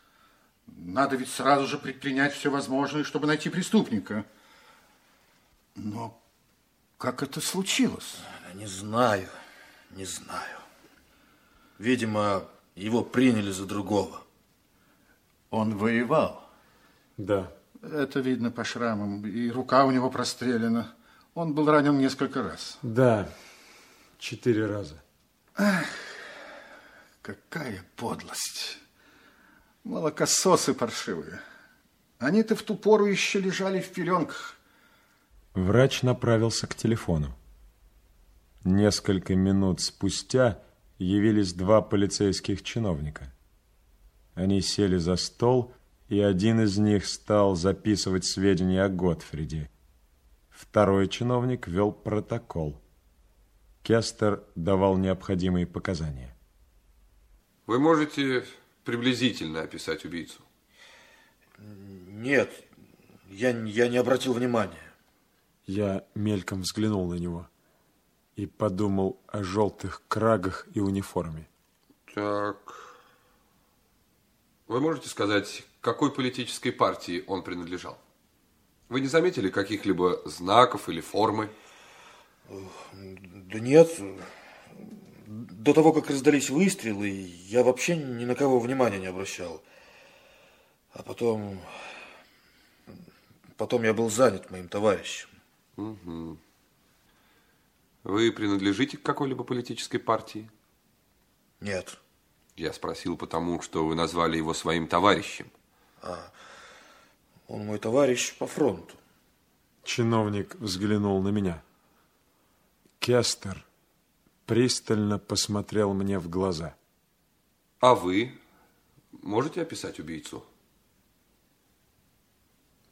Надо ведь сразу же предпринять все возможное, чтобы найти преступника. Но как это случилось? Не знаю, не знаю. Видимо, его приняли за другого. Он воевал? Да. Это видно по шрамам. И рука у него прострелена. Он был ранен несколько раз. Да, четыре раза. Ах, какая подлость. Молокососы паршивые. Они-то в ту пору еще лежали в пеленках. Врач направился к телефону. Несколько минут спустя явились два полицейских чиновника. Они сели за стол, и один из них стал записывать сведения о Готфриде. Второй чиновник вел протокол. Кестер давал необходимые показания. Вы можете приблизительно описать убийцу? Нет, я, я не обратил внимания. Я мельком взглянул на него и подумал о желтых крагах и униформе. Так. Вы можете сказать, какой политической партии он принадлежал? Вы не заметили каких-либо знаков или формы? Да нет. До того, как раздались выстрелы, я вообще ни на кого внимания не обращал. А потом... Потом я был занят моим товарищем. Угу. Вы принадлежите к какой-либо политической партии? Нет. Я спросил потому, что вы назвали его своим товарищем. А, он мой товарищ по фронту. Чиновник взглянул на меня. Кестер пристально посмотрел мне в глаза. А вы можете описать убийцу?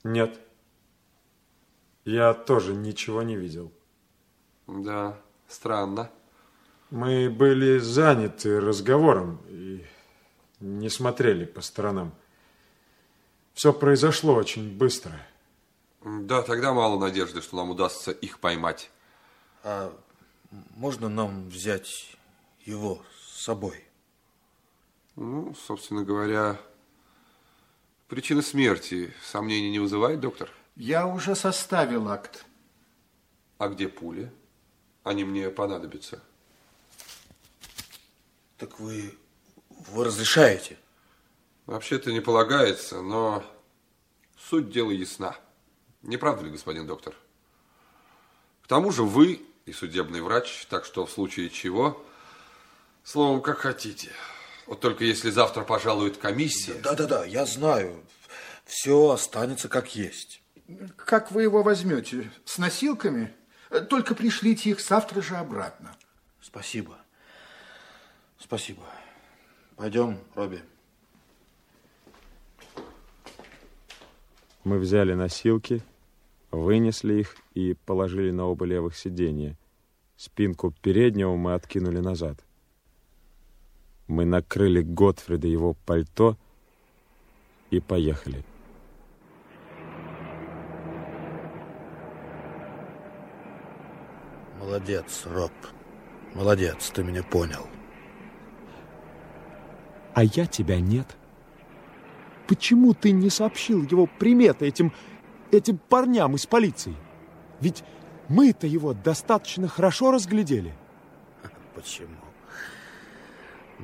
Нет. Я тоже ничего не видел. Да, странно. Мы были заняты разговором и не смотрели по сторонам. Все произошло очень быстро. Да, тогда мало надежды, что нам удастся их поймать. А можно нам взять его с собой? Ну, собственно говоря, причина смерти сомнений не вызывает, доктор? Я уже составил акт. А где пули? Они мне понадобятся. Так вы, вы разрешаете? Вообще-то не полагается, но суть дела ясна. Не правда ли, господин доктор? К тому же вы и судебный врач, так что в случае чего, словом, как хотите. Вот только если завтра пожалует комиссия... Да-да-да, я знаю. Все останется как есть. Как вы его возьмете? С носилками? Только пришлите их завтра же обратно. Спасибо. Спасибо. Пойдем, Робби. Мы взяли носилки, вынесли их и положили на оба левых сиденья. Спинку переднего мы откинули назад. Мы накрыли Готфрида его пальто и поехали. Молодец, Роб. Молодец, ты меня понял. А я тебя нет. Почему ты не сообщил его приметы этим, этим парням из полиции? Ведь мы-то его достаточно хорошо разглядели. Почему?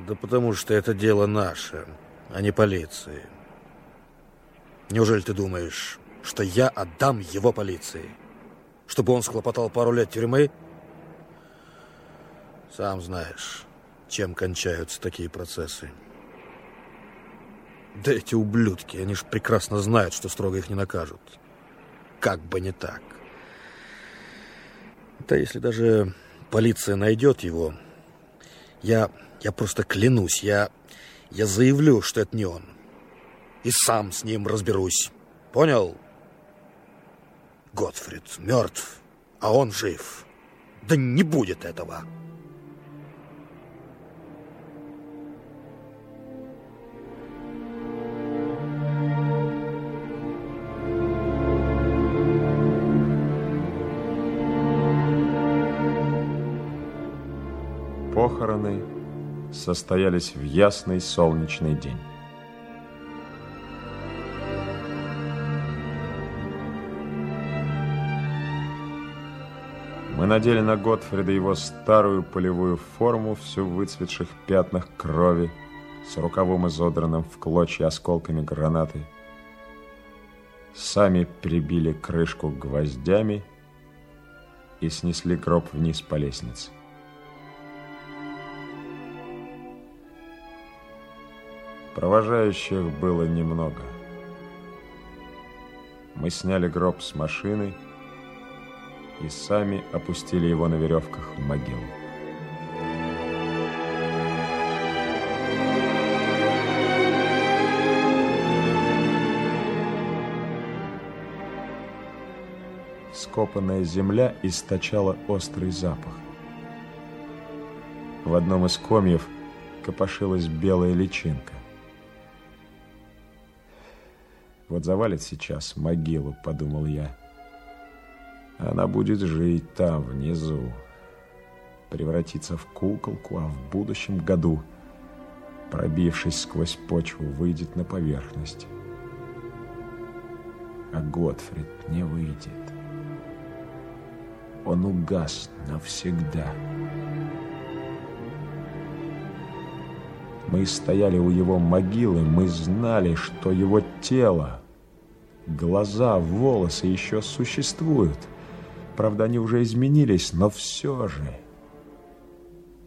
Да потому что это дело наше, а не полиции. Неужели ты думаешь, что я отдам его полиции? Чтобы он схлопотал пару лет тюрьмы? Сам знаешь, чем кончаются такие процессы. Да эти ублюдки, они ж прекрасно знают, что строго их не накажут. Как бы не так. Да если даже полиция найдет его, я, я просто клянусь, я, я заявлю, что это не он. И сам с ним разберусь. Понял? Готфрид мертв, а он жив. Да не будет этого. Похороны состоялись в ясный солнечный день. Мы надели на Готфрида его старую полевую форму, всю в выцветших пятнах крови, с рукавом изодранным в клочья осколками гранаты. Сами прибили крышку гвоздями и снесли гроб вниз по лестнице. Провожающих было немного. Мы сняли гроб с машины и сами опустили его на веревках в могилу. Скопанная земля источала острый запах. В одном из комьев копошилась белая личинка. Вот завалит сейчас могилу, подумал я. Она будет жить там, внизу. Превратиться в куколку, а в будущем году, пробившись сквозь почву, выйдет на поверхность. А Готфрид не выйдет. Он угас навсегда. Мы стояли у его могилы, мы знали, что его тело, глаза, волосы еще существуют. Правда, они уже изменились, но все же,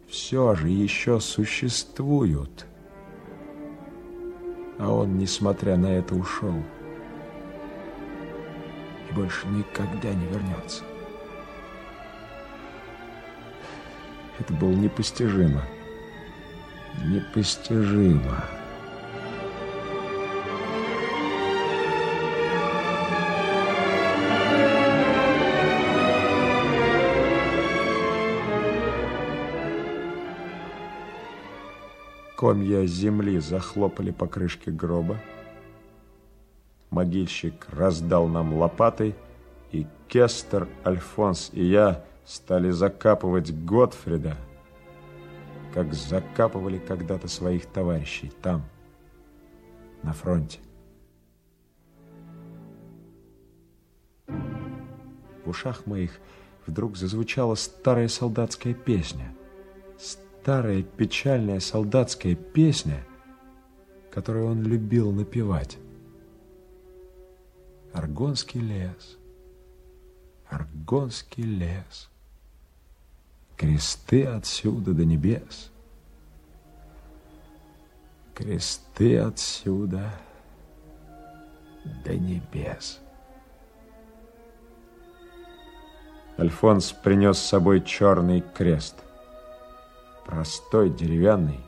все же еще существуют. А он, несмотря на это, ушел. И больше никогда не вернется. Это было непостижимо непостижимо. Комья земли захлопали по крышке гроба. Могильщик раздал нам лопатой, и Кестер, Альфонс и я стали закапывать Готфрида, как закапывали когда-то своих товарищей там, на фронте. В ушах моих вдруг зазвучала старая солдатская песня. Старая печальная солдатская песня, которую он любил напевать. Аргонский лес, Аргонский лес, Кресты отсюда до небес. Кресты отсюда до небес. Альфонс принес с собой черный крест. Простой, деревянный,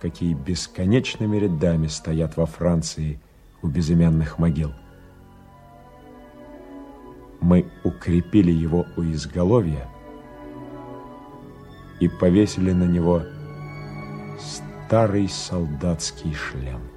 какие бесконечными рядами стоят во Франции у безымянных могил. Мы укрепили его у изголовья – и повесили на него старый солдатский шлем.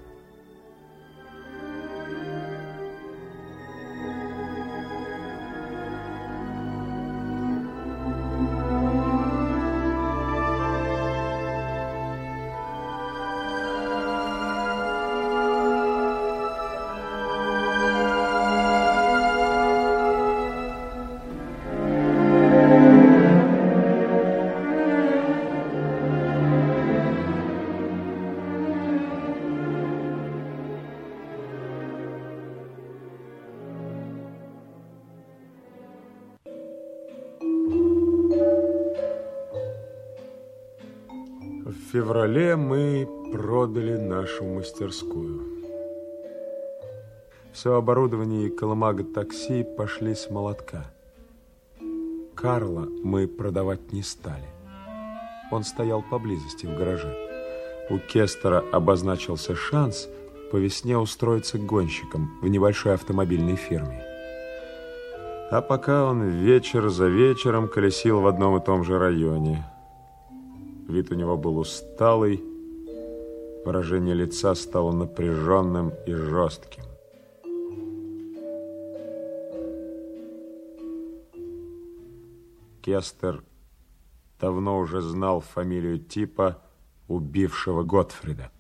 Нашу мастерскую. Все оборудование и колымага такси пошли с молотка. Карла мы продавать не стали. Он стоял поблизости в гараже. У Кестера обозначился шанс по весне устроиться гонщиком в небольшой автомобильной фирме. А пока он вечер за вечером колесил в одном и том же районе – Вид у него был усталый, выражение лица стало напряженным и жестким. Кестер давно уже знал фамилию типа, убившего Готфрида.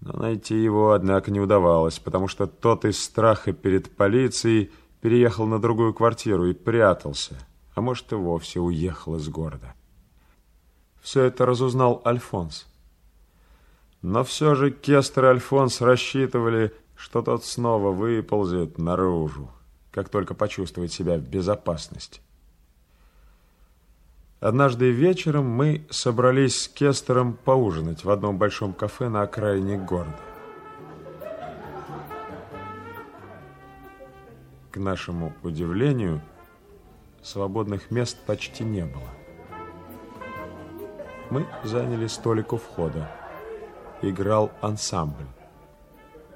Но найти его, однако, не удавалось, потому что тот из страха перед полицией переехал на другую квартиру и прятался, а может и вовсе уехал из города. Все это разузнал Альфонс. Но все же Кестер и Альфонс рассчитывали, что тот снова выползет наружу, как только почувствует себя в безопасности. Однажды вечером мы собрались с Кестером поужинать в одном большом кафе на окраине города. К нашему удивлению, свободных мест почти не было. Мы заняли столик у входа. Играл ансамбль.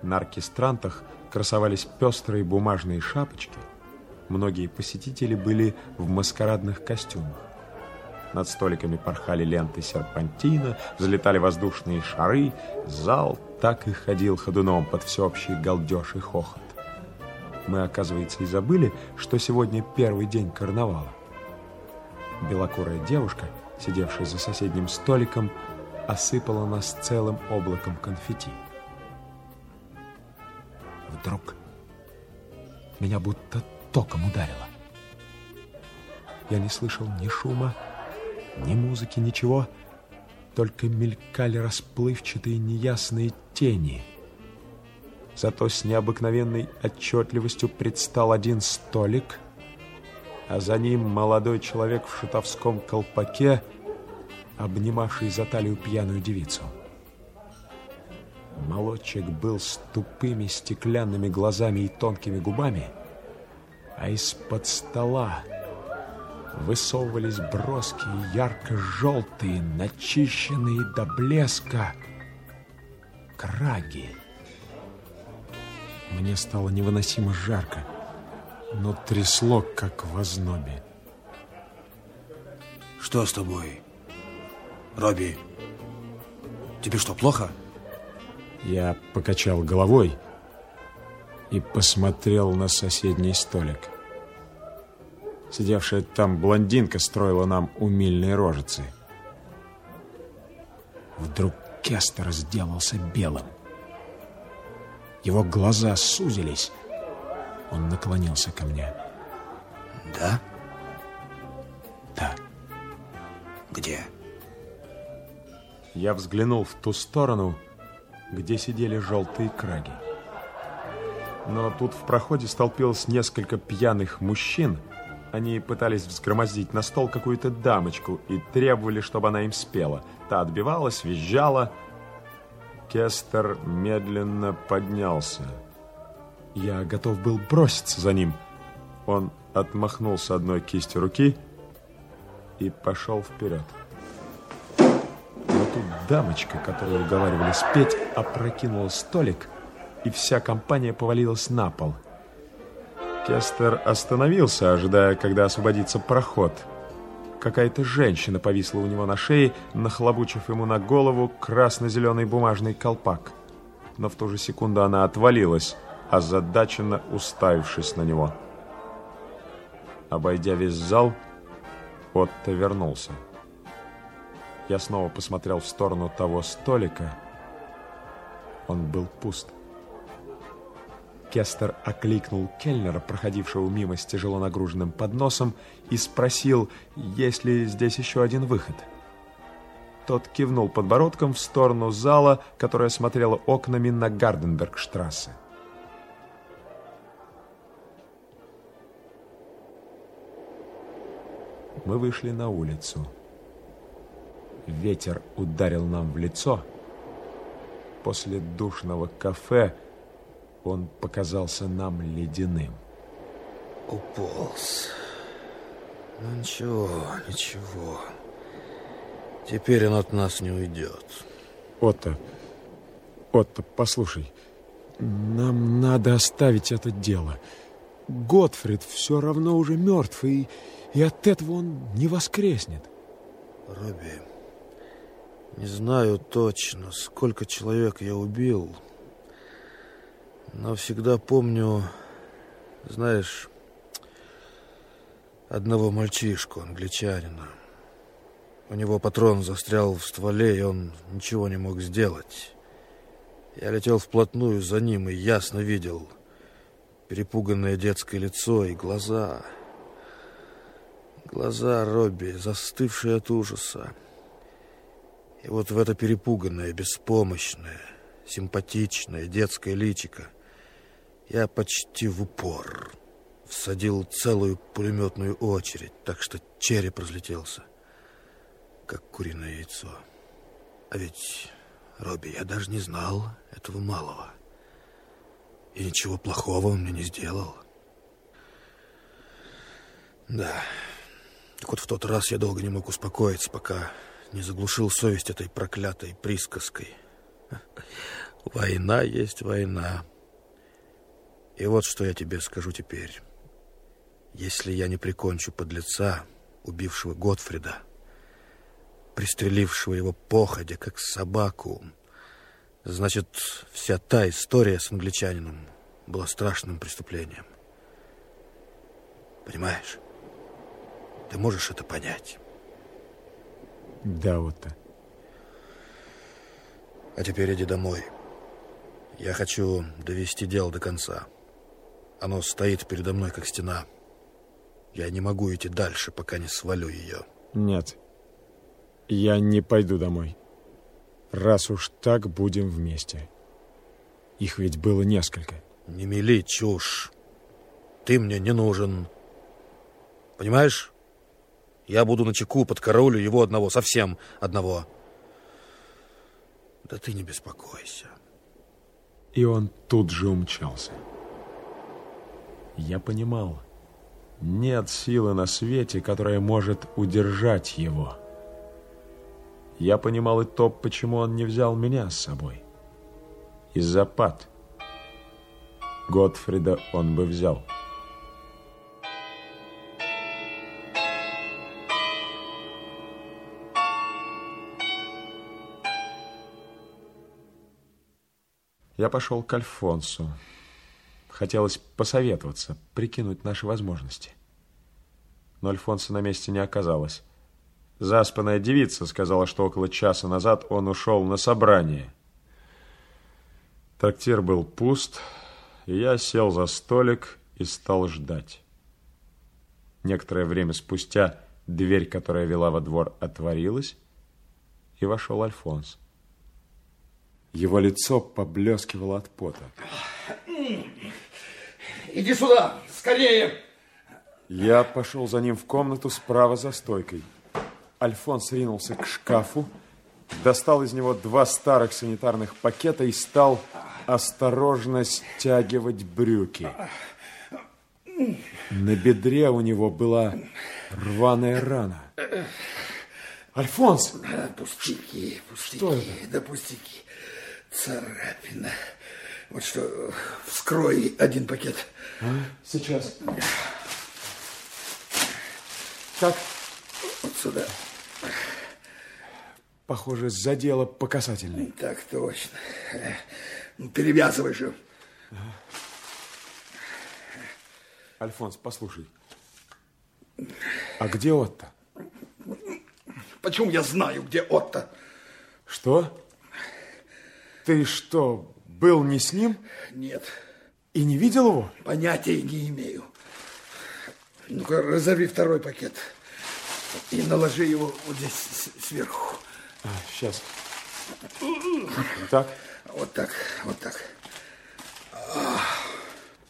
На оркестрантах красовались пестрые бумажные шапочки. Многие посетители были в маскарадных костюмах. Над столиками порхали ленты серпантина, взлетали воздушные шары. Зал так и ходил ходуном под всеобщий галдеж и хохот. Мы, оказывается, и забыли, что сегодня первый день карнавала. Белокурая девушка, сидевшая за соседним столиком, осыпала нас целым облаком конфетти. Вдруг меня будто током ударило. Я не слышал ни шума, ни музыки, ничего, только мелькали расплывчатые неясные тени. Зато с необыкновенной отчетливостью предстал один столик, а за ним молодой человек в шутовском колпаке, обнимавший за талию пьяную девицу. Молодчик был с тупыми стеклянными глазами и тонкими губами, а из-под стола высовывались броские, ярко-желтые, начищенные до блеска краги. Мне стало невыносимо жарко, но трясло, как в ознобе. Что с тобой, Робби? Тебе что, плохо? Я покачал головой и посмотрел на соседний столик. Сидевшая там блондинка строила нам умильные рожицы. Вдруг Кестер сделался белым. Его глаза сузились. Он наклонился ко мне. Да? Да. Где? Я взглянул в ту сторону, где сидели желтые краги. Но тут в проходе столпилось несколько пьяных мужчин, они пытались взгромоздить на стол какую-то дамочку и требовали, чтобы она им спела. Та отбивалась, визжала. Кестер медленно поднялся. Я готов был броситься за ним. Он отмахнулся одной кистью руки и пошел вперед. Дамочка, которую уговаривали спеть, опрокинула столик, и вся компания повалилась на пол – Кестер остановился, ожидая, когда освободится проход. Какая-то женщина повисла у него на шее, нахлобучив ему на голову красно-зеленый бумажный колпак. Но в ту же секунду она отвалилась, озадаченно уставившись на него. Обойдя весь зал, Отто вернулся. Я снова посмотрел в сторону того столика. Он был пуст. Кестер окликнул Кельнера, проходившего мимо с тяжело нагруженным подносом, и спросил, есть ли здесь еще один выход. Тот кивнул подбородком в сторону зала, которая смотрела окнами на Гарденбергштрассе. Мы вышли на улицу. Ветер ударил нам в лицо. После душного кафе он показался нам ледяным. Уполз. Ну ничего, ничего. Теперь он от нас не уйдет. Отто, Отто, послушай, нам надо оставить это дело. Готфрид все равно уже мертв, и, и от этого он не воскреснет. Робби, не знаю точно, сколько человек я убил, но всегда помню, знаешь, одного мальчишку, англичанина. У него патрон застрял в стволе, и он ничего не мог сделать. Я летел вплотную за ним и ясно видел перепуганное детское лицо и глаза. Глаза Робби, застывшие от ужаса. И вот в это перепуганное, беспомощное, симпатичное детское личико я почти в упор всадил целую пулеметную очередь, так что череп разлетелся, как куриное яйцо. А ведь, Робби, я даже не знал этого малого. И ничего плохого он мне не сделал. Да. Так вот в тот раз я долго не мог успокоиться, пока не заглушил совесть этой проклятой присказкой. Война есть война. И вот что я тебе скажу теперь. Если я не прикончу подлеца, убившего Готфрида, пристрелившего его походя, как собаку, значит, вся та история с англичанином была страшным преступлением. Понимаешь? Ты можешь это понять? Да, Отто. А теперь иди домой. Я хочу довести дело до конца. Оно стоит передо мной, как стена. Я не могу идти дальше, пока не свалю ее. Нет. Я не пойду домой. Раз уж так, будем вместе. Их ведь было несколько. Не мели чушь. Ты мне не нужен. Понимаешь? Я буду на чеку под королю его одного, совсем одного. Да ты не беспокойся. И он тут же умчался. Я понимал, нет силы на свете, которая может удержать его. Я понимал и то, почему он не взял меня с собой. Из-за пад. Готфрида он бы взял. Я пошел к Альфонсу. Хотелось посоветоваться, прикинуть наши возможности. Но Альфонса на месте не оказалось. Заспанная девица сказала, что около часа назад он ушел на собрание. Трактир был пуст, и я сел за столик и стал ждать. Некоторое время спустя дверь, которая вела во двор, отворилась, и вошел Альфонс. Его лицо поблескивало от пота. Иди сюда, скорее! Я пошел за ним в комнату справа за стойкой. Альфонс ринулся к шкафу, достал из него два старых санитарных пакета и стал осторожно стягивать брюки. На бедре у него была рваная рана. Альфонс! Пустяки, пустяки, Что это? да пустяки. Царапина. Вот что, вскрой один пакет. А? Сейчас. Как? Вот сюда. Похоже, задело по касательной. Так точно. Ну, Перевязывай же. Альфонс, послушай. А где Отто? Почему я знаю, где Отто? Что? Ты что, был не с ним? Нет. И не видел его? Понятия не имею. Ну-ка, разорви второй пакет. И наложи его вот здесь сверху. А, сейчас. Так? Вот так, вот так.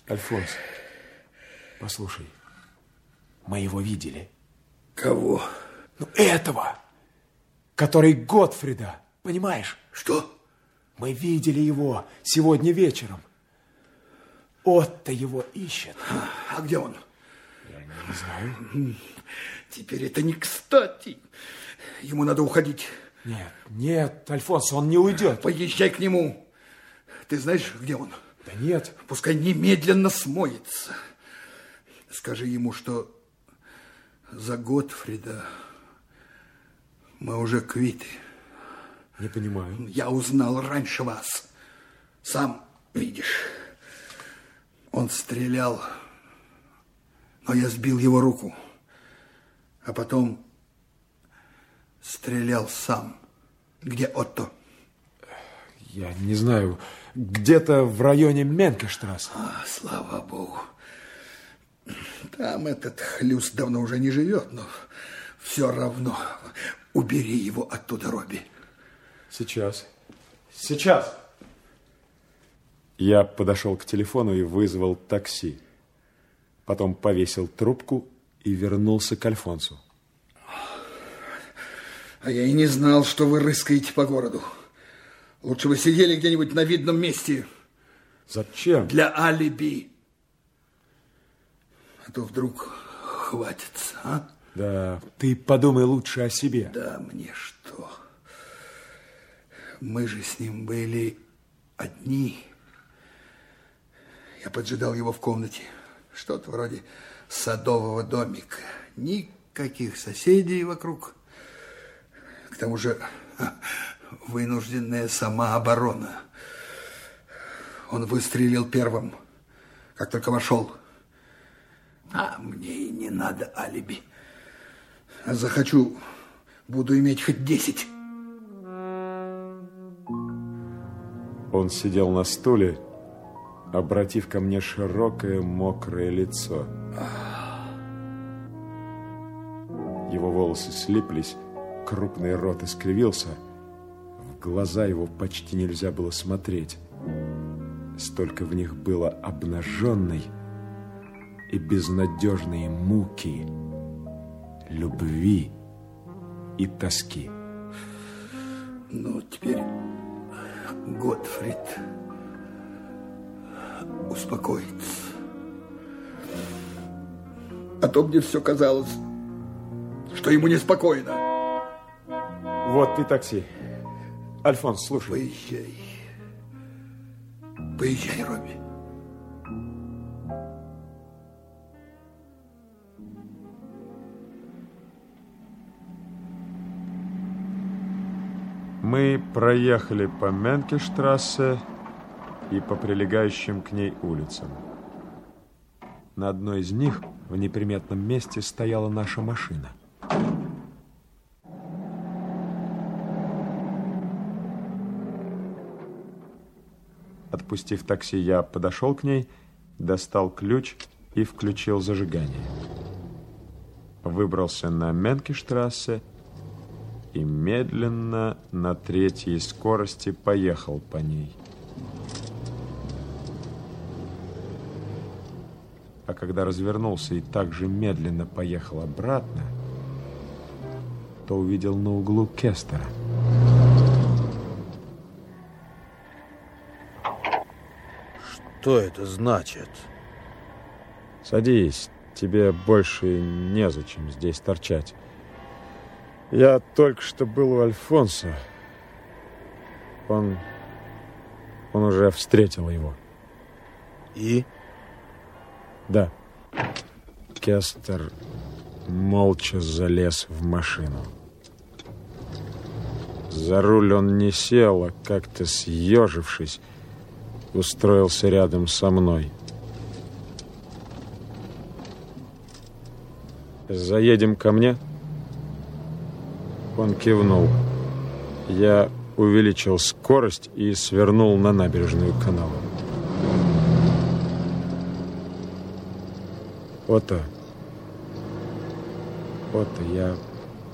Альфонс, послушай. Мы его видели. Кого? Ну, этого, который Готфрида, понимаешь? Что? Мы видели его сегодня вечером. Отто его ищет. А где он? Я не знаю. Теперь это не кстати. Ему надо уходить. Нет, нет, Альфонс, он не уйдет. Поезжай к нему. Ты знаешь, где он? Да нет. Пускай немедленно смоется. Скажи ему, что за Готфрида мы уже квиты. Не понимаю. Я узнал раньше вас. Сам видишь. Он стрелял, но я сбил его руку. а потом стрелял сам. Где Отто? Я не знаю, где-то в районе Менкештрасс. А, слава богу. Там этот хлюс давно уже не живет, но все равно убери его оттуда, Робби. Сейчас. Сейчас. Я подошел к телефону и вызвал такси. Потом повесил трубку и вернулся к Альфонсу. А я и не знал, что вы рыскаете по городу. Лучше бы сидели где-нибудь на видном месте. Зачем? Для алиби. А то вдруг хватится, а? Да, ты подумай лучше о себе. Да мне что? Мы же с ним были одни. Я поджидал его в комнате. Что-то вроде садового домика. Никаких соседей вокруг. К тому же вынужденная самооборона. Он выстрелил первым, как только вошел. А мне и не надо алиби. Захочу, буду иметь хоть десять. Он сидел на стуле, обратив ко мне широкое мокрое лицо. Его волосы слиплись, крупный рот искривился, в глаза его почти нельзя было смотреть. Столько в них было обнаженной и безнадежной муки, любви и тоски. Ну, теперь Готфрид успокоится. А то мне все казалось, что ему неспокойно. Вот и такси. Альфонс, слушай. Поезжай. Поезжай, Робби. Мы проехали по Менкештрассе и по прилегающим к ней улицам. На одной из них в неприметном месте стояла наша машина. Отпустив такси, я подошел к ней, достал ключ и включил зажигание. Выбрался на Менкештрассе и медленно на третьей скорости поехал по ней. А когда развернулся и также медленно поехал обратно, то увидел на углу Кестера. Что это значит? Садись, тебе больше незачем здесь торчать. Я только что был у Альфонса. Он... Он уже встретил его. И? Да. Кестер молча залез в машину. За руль он не сел, а как-то съежившись, устроился рядом со мной. «Заедем ко мне?» Он кивнул. Я увеличил скорость и свернул на набережную канала. Ото, Ото, я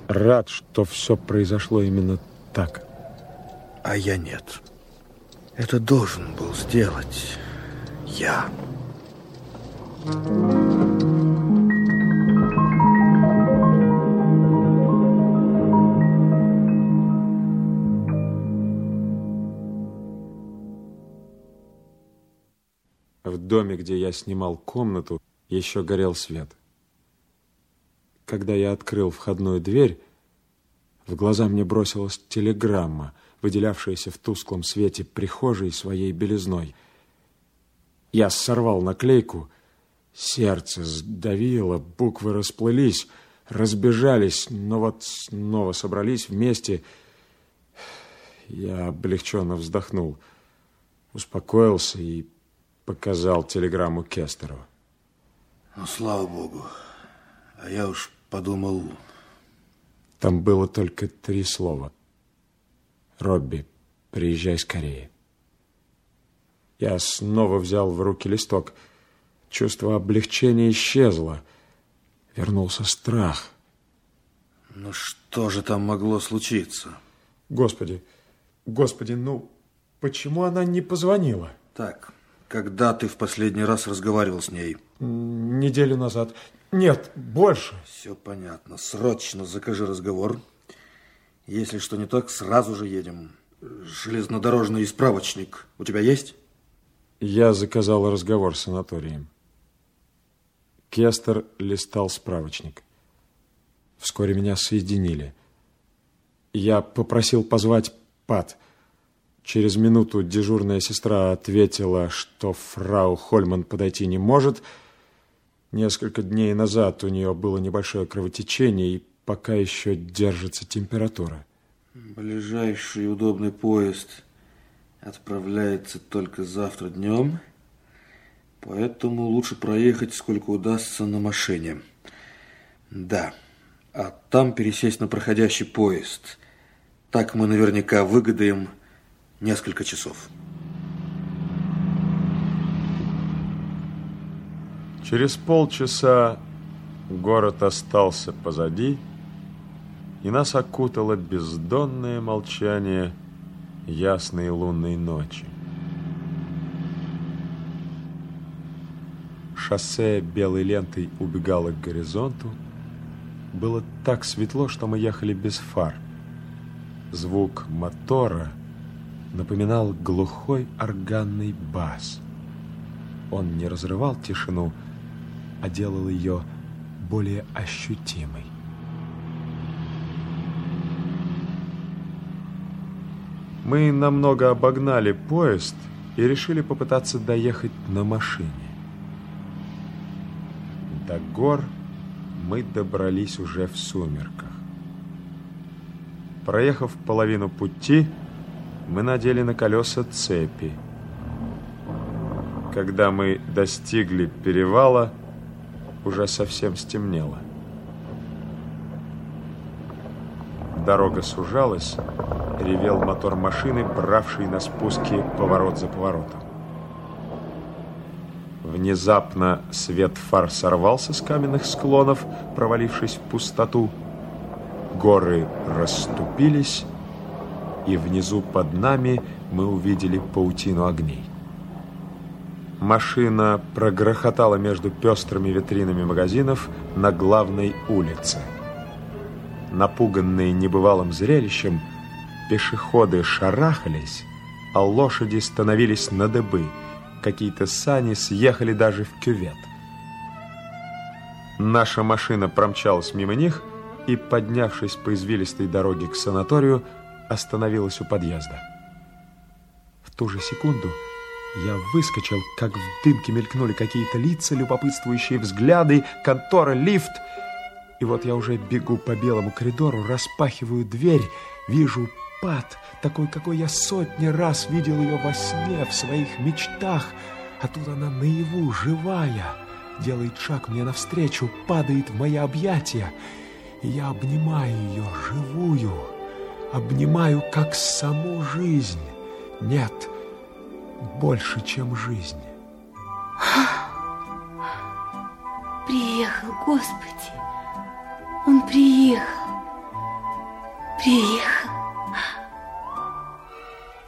рад, что все произошло именно так. А я нет. Это должен был сделать я. В доме, где я снимал комнату, еще горел свет. Когда я открыл входную дверь, в глаза мне бросилась телеграмма, выделявшаяся в тусклом свете прихожей своей белизной. Я сорвал наклейку, сердце сдавило, буквы расплылись, разбежались, но вот снова собрались вместе. Я облегченно вздохнул, успокоился и показал телеграмму Кестеру. Ну, слава богу. А я уж подумал... Там было только три слова. Робби, приезжай скорее. Я снова взял в руки листок. Чувство облегчения исчезло. Вернулся страх. Ну что же там могло случиться? Господи, господи, ну почему она не позвонила? Так, когда ты в последний раз разговаривал с ней? Неделю назад. Нет, больше. Все понятно. Срочно закажи разговор. Если что не так, сразу же едем. Железнодорожный справочник у тебя есть? Я заказал разговор с санаторием. Кестер листал справочник. Вскоре меня соединили. Я попросил позвать Пат. Через минуту дежурная сестра ответила, что фрау Хольман подойти не может, Несколько дней назад у нее было небольшое кровотечение, и пока еще держится температура. Ближайший удобный поезд отправляется только завтра днем, поэтому лучше проехать сколько удастся на машине. Да, а там пересесть на проходящий поезд. Так мы наверняка выгодаем несколько часов. Через полчаса город остался позади, и нас окутало бездонное молчание ясной лунной ночи. Шоссе белой лентой убегало к горизонту. Было так светло, что мы ехали без фар. Звук мотора напоминал глухой органный бас. Он не разрывал тишину, а делал ее более ощутимой. Мы намного обогнали поезд и решили попытаться доехать на машине. До гор мы добрались уже в сумерках. Проехав половину пути, мы надели на колеса цепи. Когда мы достигли перевала, уже совсем стемнело. Дорога сужалась, ревел мотор машины, бравший на спуске поворот за поворотом. Внезапно свет фар сорвался с каменных склонов, провалившись в пустоту. Горы расступились, и внизу под нами мы увидели паутину огней. Машина прогрохотала между пестрыми витринами магазинов на главной улице. Напуганные небывалым зрелищем, пешеходы шарахались, а лошади становились на дыбы. Какие-то сани съехали даже в кювет. Наша машина промчалась мимо них и, поднявшись по извилистой дороге к санаторию, остановилась у подъезда. В ту же секунду я выскочил, как в дымке мелькнули какие-то лица, любопытствующие взгляды, контора, лифт. И вот я уже бегу по белому коридору, распахиваю дверь, вижу Пат, такой, какой я сотни раз видел ее во сне, в своих мечтах. А тут она наяву, живая, делает шаг мне навстречу, падает в мои объятия. И я обнимаю ее, живую, обнимаю, как саму жизнь. Нет, больше, чем жизнь. Приехал, Господи. Он приехал. Приехал.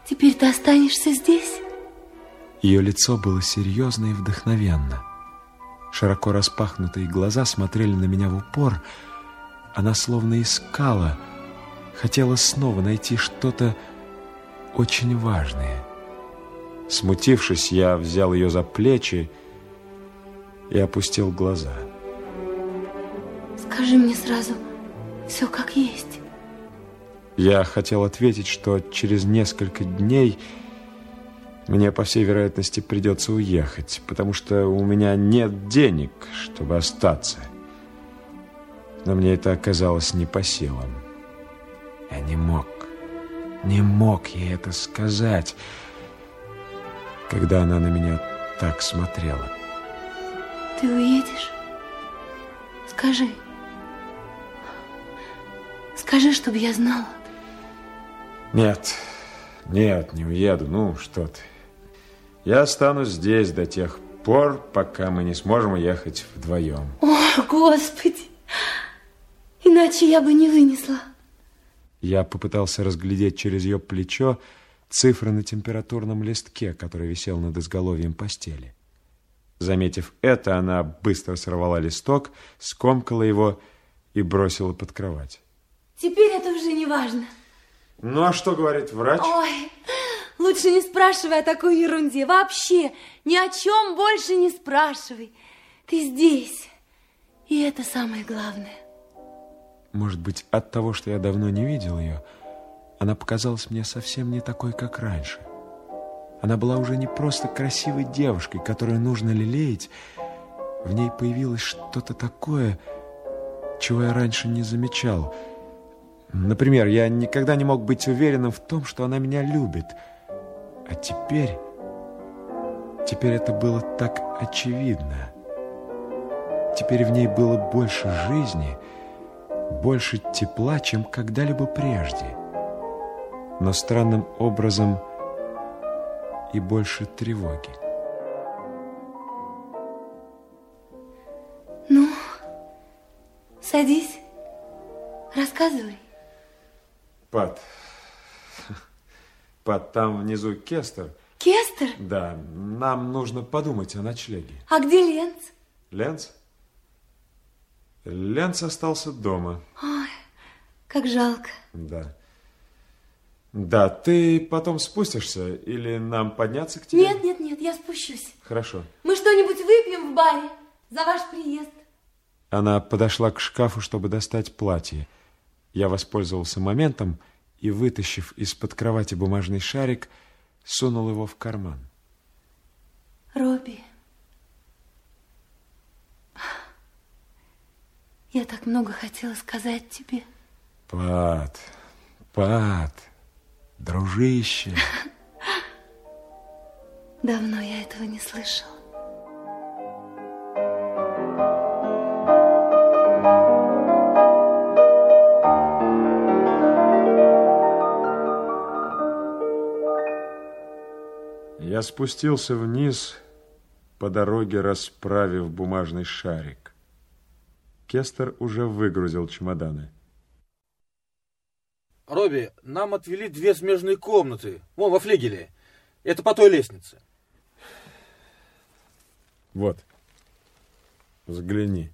Теперь ты останешься здесь? Ее лицо было серьезно и вдохновенно. Широко распахнутые глаза смотрели на меня в упор. Она словно искала, хотела снова найти что-то очень важное. Смутившись, я взял ее за плечи и опустил глаза. Скажи мне сразу все как есть. Я хотел ответить, что через несколько дней мне, по всей вероятности, придется уехать, потому что у меня нет денег, чтобы остаться. Но мне это оказалось не по силам. Я не мог, не мог ей это сказать когда она на меня так смотрела. Ты уедешь? Скажи. Скажи, чтобы я знала. Нет, нет, не уеду. Ну, что ты. Я останусь здесь до тех пор, пока мы не сможем уехать вдвоем. О, Господи! Иначе я бы не вынесла. Я попытался разглядеть через ее плечо цифры на температурном листке, который висел над изголовьем постели. Заметив это, она быстро сорвала листок, скомкала его и бросила под кровать. Теперь это уже не важно. Ну, а что говорит врач? Ой, лучше не спрашивай о такой ерунде. Вообще, ни о чем больше не спрашивай. Ты здесь. И это самое главное. Может быть, от того, что я давно не видел ее, она показалась мне совсем не такой, как раньше. Она была уже не просто красивой девушкой, которую нужно лелеять. В ней появилось что-то такое, чего я раньше не замечал. Например, я никогда не мог быть уверенным в том, что она меня любит. А теперь... Теперь это было так очевидно. Теперь в ней было больше жизни, больше тепла, чем когда-либо прежде. Но странным образом и больше тревоги. Ну, садись, рассказывай. Пат, Пат, там внизу Кестер. Кестер? Да, нам нужно подумать о ночлеге. А где Ленц? Ленц? Ленц остался дома. Ой, как жалко. Да. Да, ты потом спустишься или нам подняться к тебе? Нет, нет, нет, я спущусь. Хорошо. Мы что-нибудь выпьем в баре за ваш приезд. Она подошла к шкафу, чтобы достать платье. Я воспользовался моментом и, вытащив из-под кровати бумажный шарик, сунул его в карман. Робби, я так много хотела сказать тебе. Пат, Пат, дружище. Давно я этого не слышала. Я спустился вниз, по дороге расправив бумажный шарик. Кестер уже выгрузил чемоданы. Робби, нам отвели две смежные комнаты. Вон, во флигеле. Это по той лестнице. Вот. Взгляни.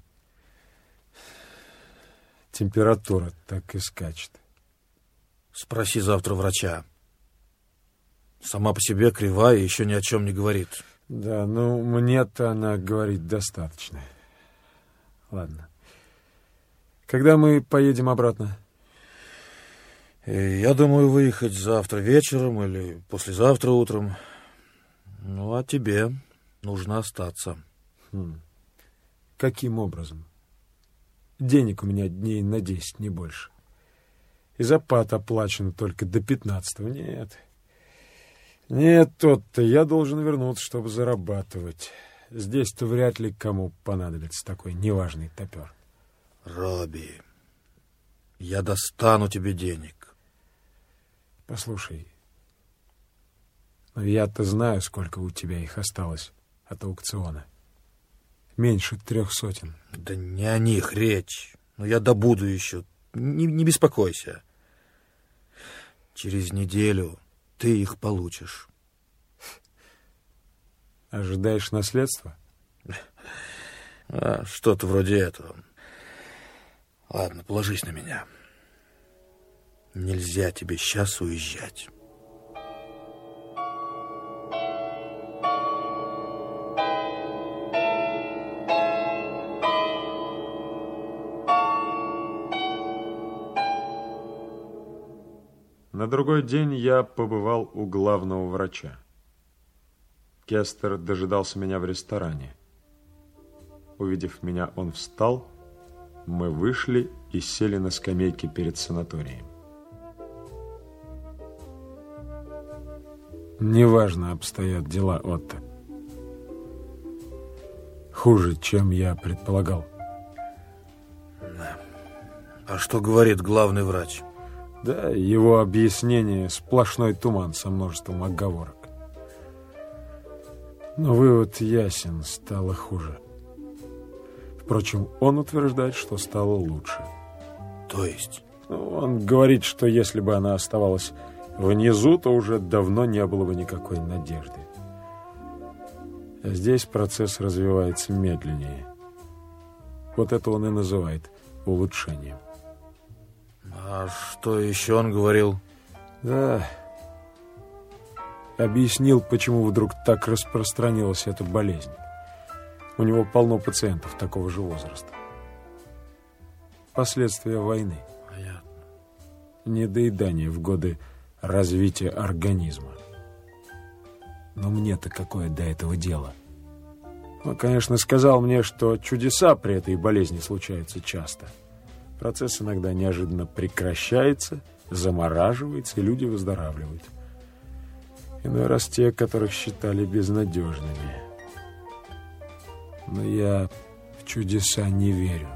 Температура так и скачет. Спроси завтра врача. Сама по себе кривая и еще ни о чем не говорит. Да, ну, мне-то она говорит достаточно. Ладно. Когда мы поедем обратно? Э, Я думаю выехать завтра вечером или послезавтра утром. Ну, а тебе нужно остаться. Хм. Каким образом? Денег у меня дней на десять, не больше. И запад оплачен только до пятнадцатого. Нет. Нет, тот-то я должен вернуться, чтобы зарабатывать. Здесь-то вряд ли кому понадобится такой неважный топер. Робби, я достану тебе денег. Послушай, но я-то знаю, сколько у тебя их осталось от аукциона. Меньше трех сотен. Да не о них речь. Но я добуду еще. Не, не беспокойся. Через неделю ты их получишь. Ожидаешь наследства? А, Что-то вроде этого. Ладно, положись на меня. Нельзя тебе сейчас уезжать. На другой день я побывал у главного врача. Кестер дожидался меня в ресторане. Увидев меня, он встал, мы вышли и сели на скамейке перед санаторием. Неважно обстоят дела, Отто. Хуже, чем я предполагал. А что говорит главный врач? Да, его объяснение сплошной туман со множеством оговорок. Но вывод ясен, стало хуже. Впрочем, он утверждает, что стало лучше. То есть? Ну, он говорит, что если бы она оставалась внизу, то уже давно не было бы никакой надежды. А здесь процесс развивается медленнее. Вот это он и называет улучшением. А что еще он говорил? Да, объяснил, почему вдруг так распространилась эта болезнь. У него полно пациентов такого же возраста. Последствия войны. Понятно. Недоедание в годы развития организма. Но мне-то какое до этого дело? Он, конечно, сказал мне, что чудеса при этой болезни случаются часто. Процесс иногда неожиданно прекращается, замораживается, и люди выздоравливают. Иной раз те, которых считали безнадежными. Но я в чудеса не верю.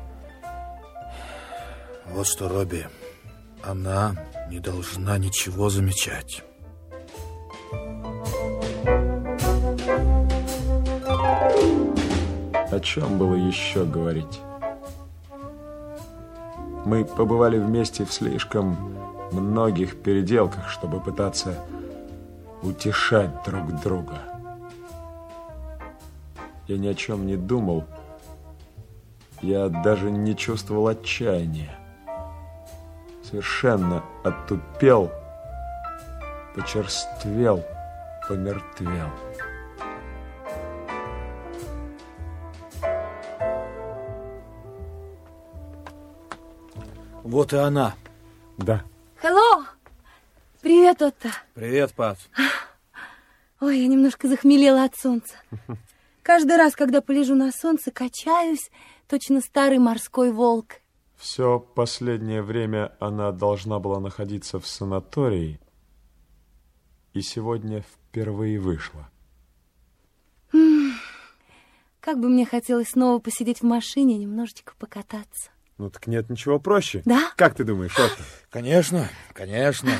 Вот что, Робби, она не должна ничего замечать. О чем было еще говорить? Мы побывали вместе в слишком многих переделках, чтобы пытаться утешать друг друга. Я ни о чем не думал. Я даже не чувствовал отчаяния. Совершенно оттупел, почерствел, помертвел. Вот и она. Да. Hello! Привет, Отто. Привет, Пат. Ой, я немножко захмелела от солнца. Каждый раз, когда полежу на солнце, качаюсь, точно старый морской волк. Все последнее время она должна была находиться в санатории, и сегодня впервые вышла. Как бы мне хотелось снова посидеть в машине и немножечко покататься. Ну так нет ничего проще. Да? Как ты думаешь, Отто? Конечно, конечно.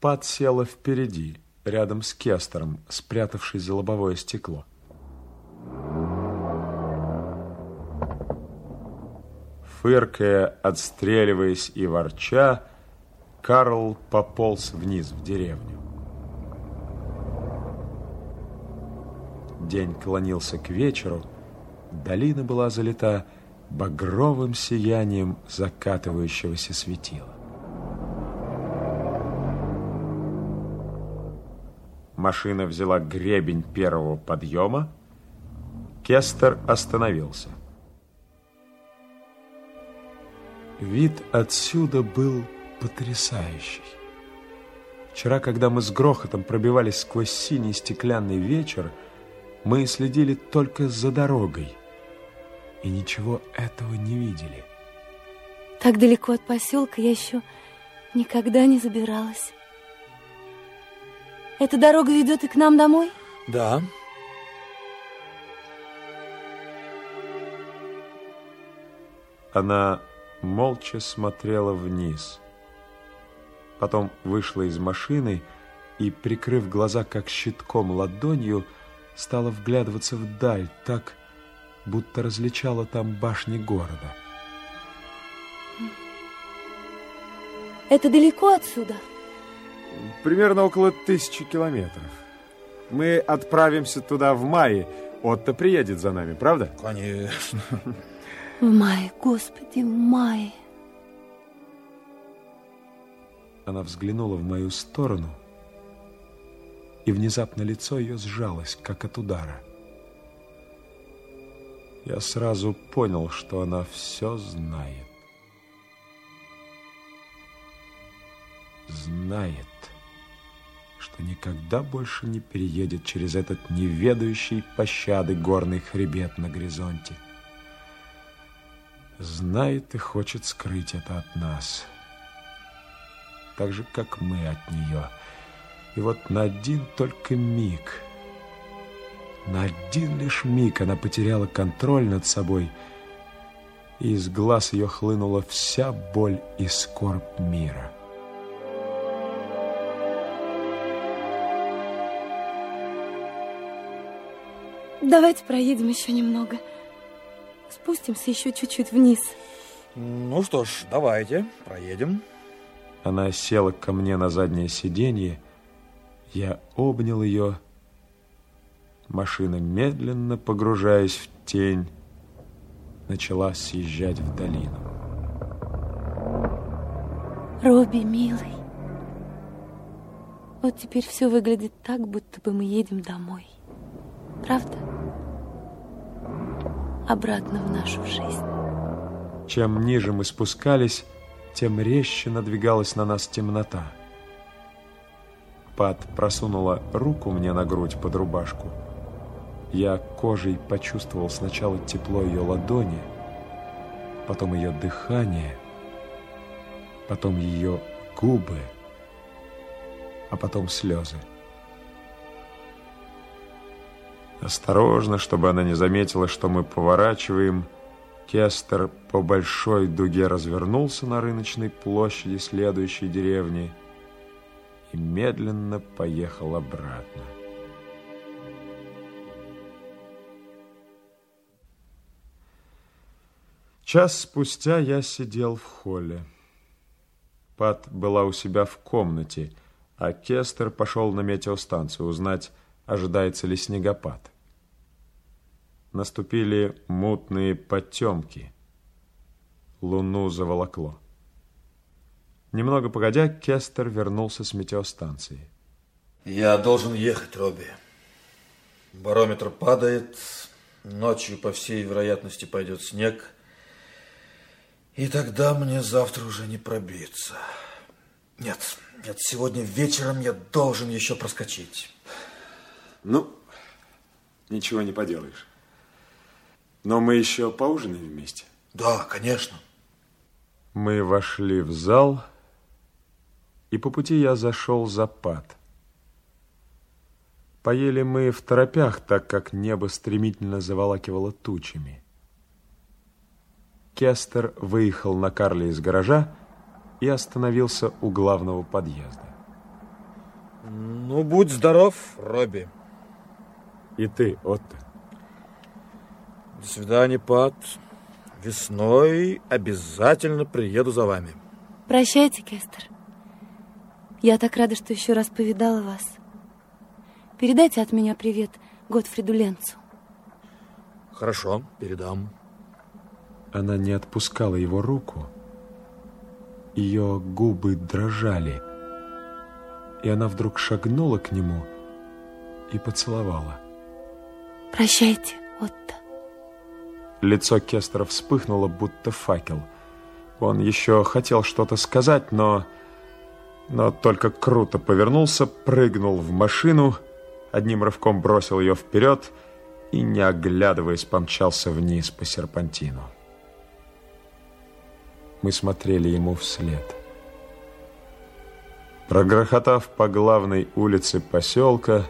Пат села впереди, рядом с Кестером, спрятавшись за лобовое стекло. Фыркая, отстреливаясь и ворча, Карл пополз вниз в деревню. День клонился к вечеру, долина была залита багровым сиянием закатывающегося светила. Машина взяла гребень первого подъема. Кестер остановился. Вид отсюда был потрясающий. Вчера, когда мы с грохотом пробивались сквозь синий стеклянный вечер, мы следили только за дорогой и ничего этого не видели. Так далеко от поселка я еще никогда не забиралась. Эта дорога ведет и к нам домой? Да. Она молча смотрела вниз. Потом вышла из машины и, прикрыв глаза как щитком ладонью, стала вглядываться вдаль так, будто различала там башни города. Это далеко отсюда? Примерно около тысячи километров. Мы отправимся туда в мае. Отто приедет за нами, правда? Конечно. В мае, господи, в мае. Она взглянула в мою сторону, и внезапно лицо ее сжалось, как от удара. Я сразу понял, что она все знает. Знает, что никогда больше не переедет через этот неведающий пощады горный хребет на горизонте. Знает и хочет скрыть это от нас, так же, как мы от нее. И вот на один только миг, на один лишь миг она потеряла контроль над собой и из глаз ее хлынула вся боль и скорбь мира. Давайте проедем еще немного. Спустимся еще чуть-чуть вниз. Ну что ж, давайте, проедем. Она села ко мне на заднее сиденье. Я обнял ее. Машина, медленно погружаясь в тень, начала съезжать в долину. Робби, милый, вот теперь все выглядит так, будто бы мы едем домой. Правда? Обратно в нашу жизнь. Чем ниже мы спускались, тем резче надвигалась на нас темнота. Пат просунула руку мне на грудь под рубашку. Я кожей почувствовал сначала тепло ее ладони, потом ее дыхание, потом ее губы, а потом слезы. Осторожно, чтобы она не заметила, что мы поворачиваем, Кестер по большой дуге развернулся на рыночной площади следующей деревни и медленно поехал обратно. Час спустя я сидел в холле. Пат была у себя в комнате, а Кестер пошел на метеостанцию узнать, ожидается ли снегопад. Наступили мутные потемки. Луну заволокло. Немного погодя, Кестер вернулся с метеостанции. Я должен ехать, Робби. Барометр падает, ночью, по всей вероятности, пойдет снег – и тогда мне завтра уже не пробиться. Нет, нет, сегодня вечером я должен еще проскочить. Ну, ничего не поделаешь. Но мы еще поужинаем вместе. Да, конечно. Мы вошли в зал, и по пути я зашел за пад. Поели мы в торопях, так как небо стремительно заволакивало тучами. Кестер выехал на Карле из гаража и остановился у главного подъезда. Ну, будь здоров, Робби. И ты, Отто. До свидания, Пат. Весной обязательно приеду за вами. Прощайте, Кестер. Я так рада, что еще раз повидала вас. Передайте от меня привет Готфриду Ленцу. Хорошо, передам. Она не отпускала его руку. Ее губы дрожали. И она вдруг шагнула к нему и поцеловала. Прощайте, Отто. Лицо Кестера вспыхнуло, будто факел. Он еще хотел что-то сказать, но... Но только круто повернулся, прыгнул в машину, одним рывком бросил ее вперед и, не оглядываясь, помчался вниз по серпантину. Мы смотрели ему вслед. Прогрохотав по главной улице поселка,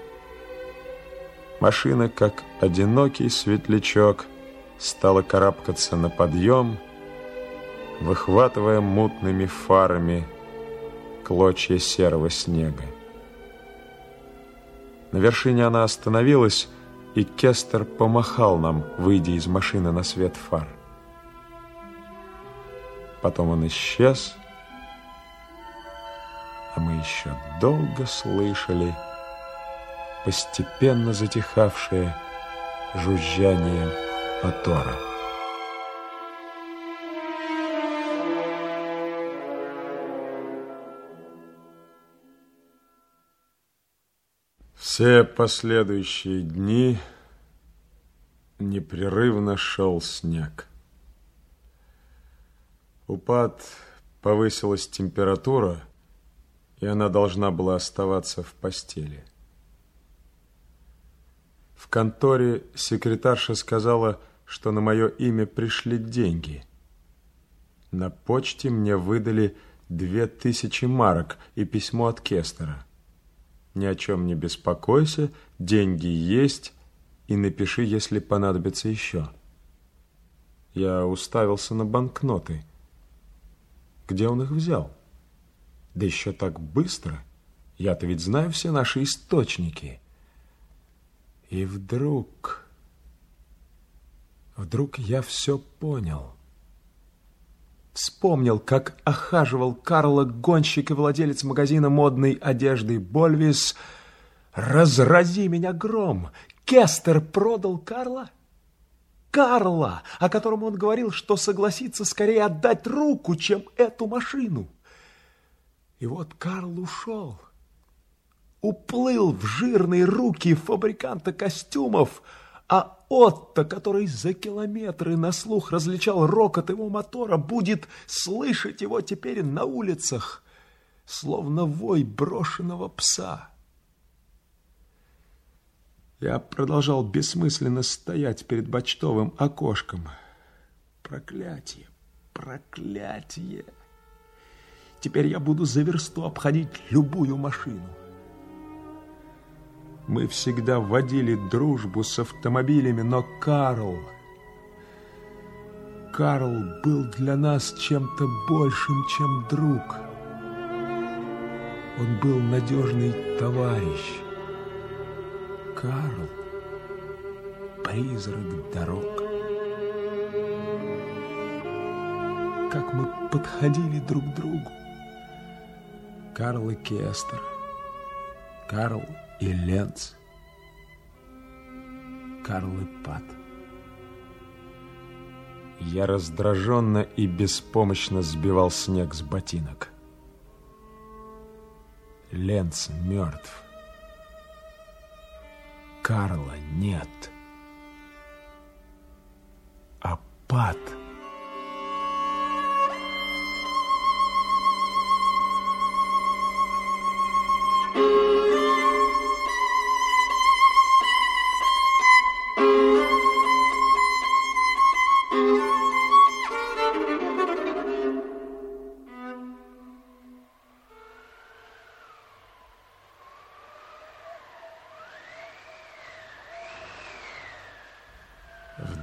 машина, как одинокий светлячок, стала карабкаться на подъем, выхватывая мутными фарами клочья серого снега. На вершине она остановилась, и Кестер помахал нам, выйдя из машины на свет фар. Потом он исчез, а мы еще долго слышали постепенно затихавшее жужжание мотора. Все последующие дни непрерывно шел снег. Упад повысилась температура, и она должна была оставаться в постели. В конторе секретарша сказала, что на мое имя пришли деньги. На почте мне выдали две тысячи марок и письмо от Кестера. Ни о чем не беспокойся, деньги есть, и напиши, если понадобится еще. Я уставился на банкноты. Где он их взял? Да еще так быстро. Я-то ведь знаю все наши источники. И вдруг... Вдруг я все понял. Вспомнил, как охаживал Карла гонщик и владелец магазина модной одежды Больвис. «Разрази меня гром! Кестер продал Карла?» Карла, о котором он говорил, что согласится скорее отдать руку, чем эту машину. И вот Карл ушел. Уплыл в жирные руки фабриканта костюмов, а Отто, который за километры на слух различал рокот его мотора, будет слышать его теперь на улицах, словно вой брошенного пса. Я продолжал бессмысленно стоять перед почтовым окошком. Проклятие, проклятие. Теперь я буду за версту обходить любую машину. Мы всегда вводили дружбу с автомобилями, но Карл... Карл был для нас чем-то большим, чем друг. Он был надежный товарищ. Карл, призрак дорог. Как мы подходили друг к другу. Карл и Кестер, Карл и Ленц, Карл и Пат. Я раздраженно и беспомощно сбивал снег с ботинок. Ленц мертв. Карла нет. А Пат...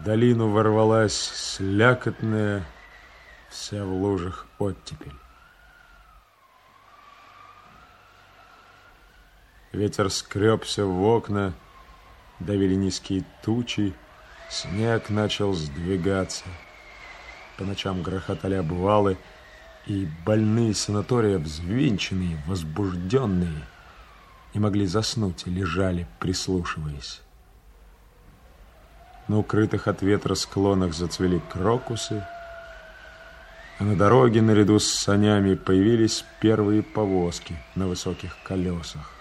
долину ворвалась слякотная, вся в лужах оттепель. Ветер скребся в окна, давили низкие тучи, снег начал сдвигаться. По ночам грохотали обвалы, и больные санатория, взвинченные, возбужденные, не могли заснуть и лежали, прислушиваясь. На укрытых от ветра склонах зацвели крокусы, а на дороге наряду с санями появились первые повозки на высоких колесах.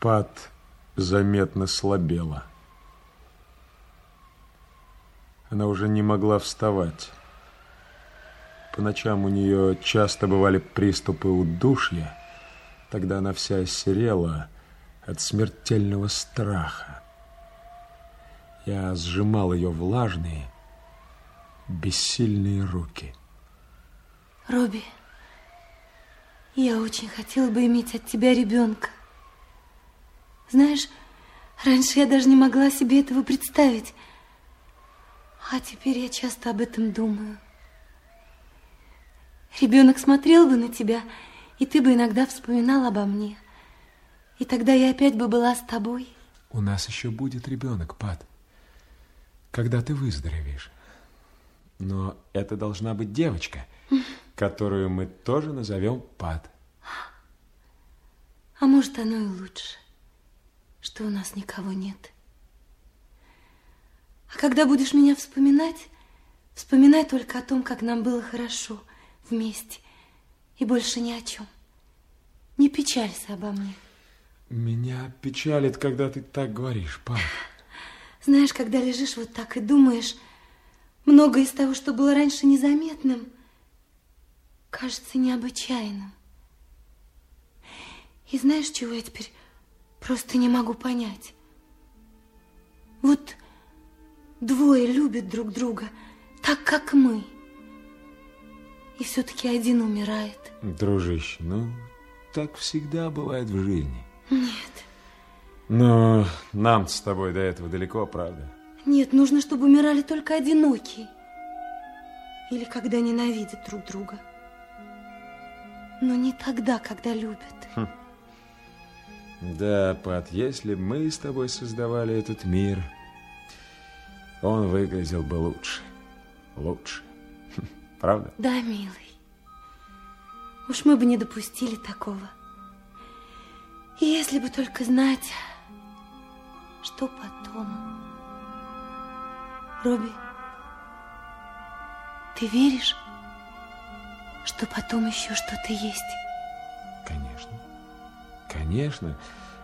Пад заметно слабела. Она уже не могла вставать. По ночам у нее часто бывали приступы удушья, тогда она вся серела, от смертельного страха. Я сжимал ее влажные, бессильные руки. Робби, я очень хотела бы иметь от тебя ребенка. Знаешь, раньше я даже не могла себе этого представить. А теперь я часто об этом думаю. Ребенок смотрел бы на тебя, и ты бы иногда вспоминал обо мне. И тогда я опять бы была с тобой. У нас еще будет ребенок, Пат, когда ты выздоровеешь. Но это должна быть девочка, которую мы тоже назовем Пат. А может, оно и лучше, что у нас никого нет. А когда будешь меня вспоминать, вспоминай только о том, как нам было хорошо вместе, и больше ни о чем. Не печалься обо мне. Меня печалит, когда ты так говоришь, пап. Знаешь, когда лежишь вот так и думаешь, многое из того, что было раньше незаметным, кажется необычайным. И знаешь, чего я теперь просто не могу понять? Вот двое любят друг друга так, как мы. И все-таки один умирает. Дружище, ну, так всегда бывает в жизни. Нет. Но нам с тобой до этого далеко, правда? Нет, нужно, чтобы умирали только одинокие. Или когда ненавидят друг друга. Но не тогда, когда любят. Хм. Да, Пат, если бы мы с тобой создавали этот мир, он выглядел бы лучше. Лучше. Хм, правда? Да, милый. Уж мы бы не допустили такого. Если бы только знать, что потом. Робби, ты веришь, что потом еще что-то есть? Конечно. Конечно.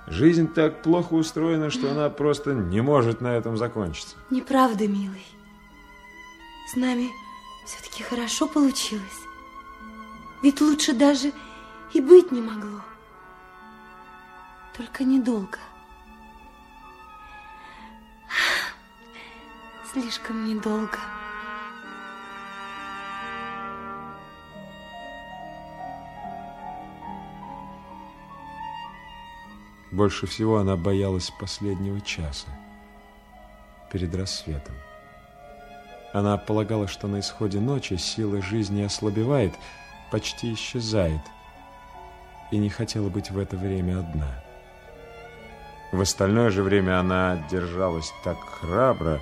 Жизнь так плохо устроена, что она просто не может на этом закончиться. Неправда, милый. С нами все-таки хорошо получилось. Ведь лучше даже и быть не могло. Только недолго. Слишком недолго. Больше всего она боялась последнего часа, перед рассветом. Она полагала, что на исходе ночи сила жизни ослабевает, почти исчезает, и не хотела быть в это время одна. В остальное же время она держалась так храбро,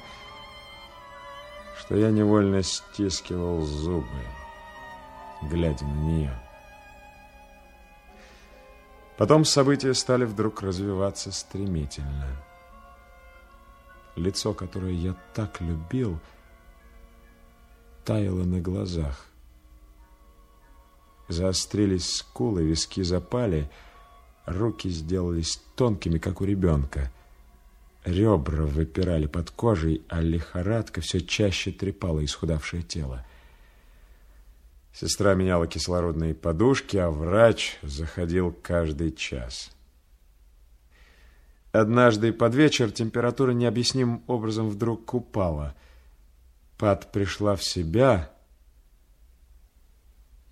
что я невольно стискивал зубы, глядя на нее. Потом события стали вдруг развиваться стремительно. Лицо, которое я так любил, таяло на глазах. Заострились скулы, виски запали, руки сделались тонкими, как у ребенка. Ребра выпирали под кожей, а лихорадка все чаще трепала исхудавшее тело. Сестра меняла кислородные подушки, а врач заходил каждый час. Однажды под вечер температура необъяснимым образом вдруг упала. Пат пришла в себя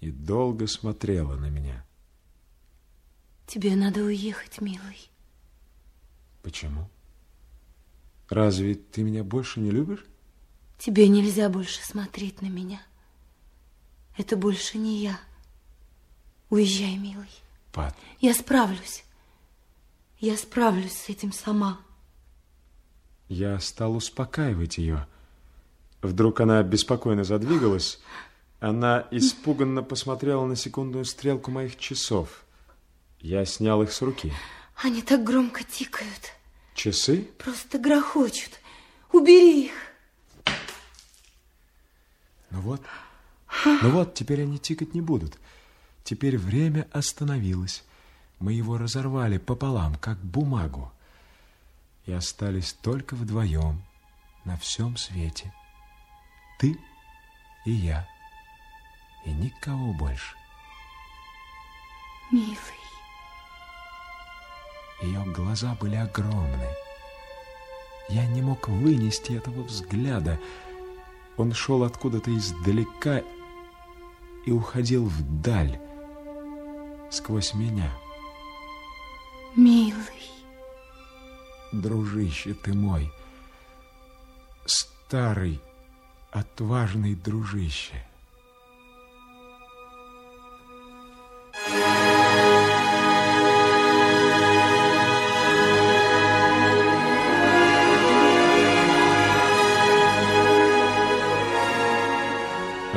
и долго смотрела на меня. Тебе надо уехать, милый. Почему? Разве ты меня больше не любишь? Тебе нельзя больше смотреть на меня. Это больше не я. Уезжай, милый. Пат. Я справлюсь. Я справлюсь с этим сама. Я стал успокаивать ее. Вдруг она беспокойно задвигалась. Она испуганно посмотрела на секундную стрелку моих часов. Я снял их с руки. Они так громко тикают. Часы? Просто грохочут. Убери их. Ну вот, ну вот, теперь они тикать не будут. Теперь время остановилось. Мы его разорвали пополам, как бумагу. И остались только вдвоем на всем свете. Ты и я. И никого больше. Милый. Ее глаза были огромны. Я не мог вынести этого взгляда. Он шел откуда-то издалека и уходил вдаль, сквозь меня. Милый. Дружище ты мой, старый, отважный дружище.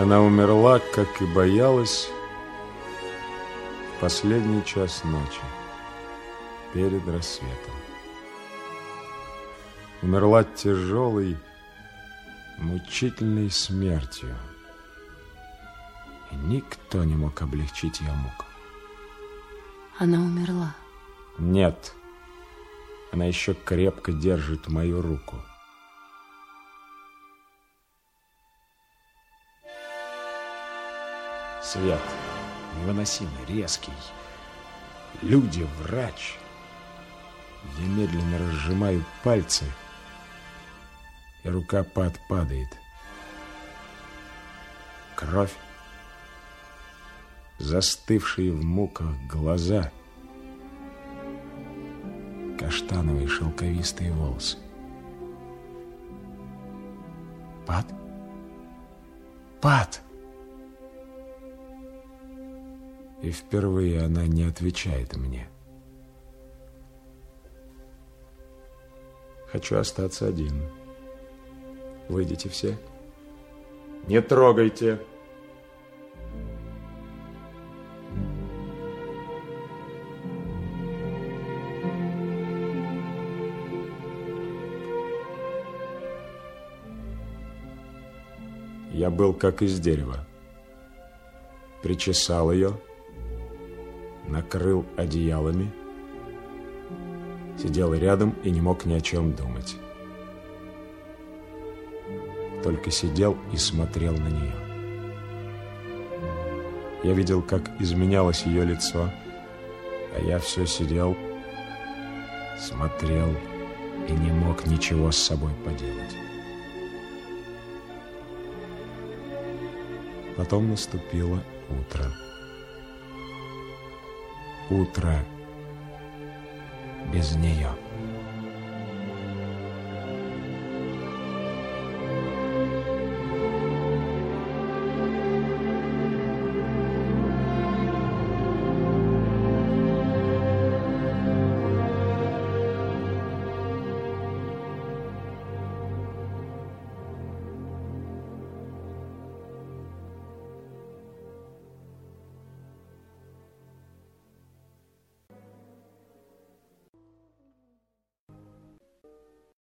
Она умерла, как и боялась, в последний час ночи, перед рассветом. Умерла тяжелой, мучительной смертью. И никто не мог облегчить ее мук. Она умерла? Нет. Она еще крепко держит мою руку. Свет невыносимый, резкий. Люди, врач. Я медленно разжимаю пальцы, и рука пад падает. Кровь, застывшие в муках глаза, каштановые шелковистые волосы. Пат? Пат! И впервые она не отвечает мне. Хочу остаться один. Выйдите все. Не трогайте. Я был как из дерева. Причесал ее, накрыл одеялами, сидел рядом и не мог ни о чем думать. Только сидел и смотрел на нее. Я видел, как изменялось ее лицо, а я все сидел, смотрел и не мог ничего с собой поделать. Потом наступило утро. Утро без нее.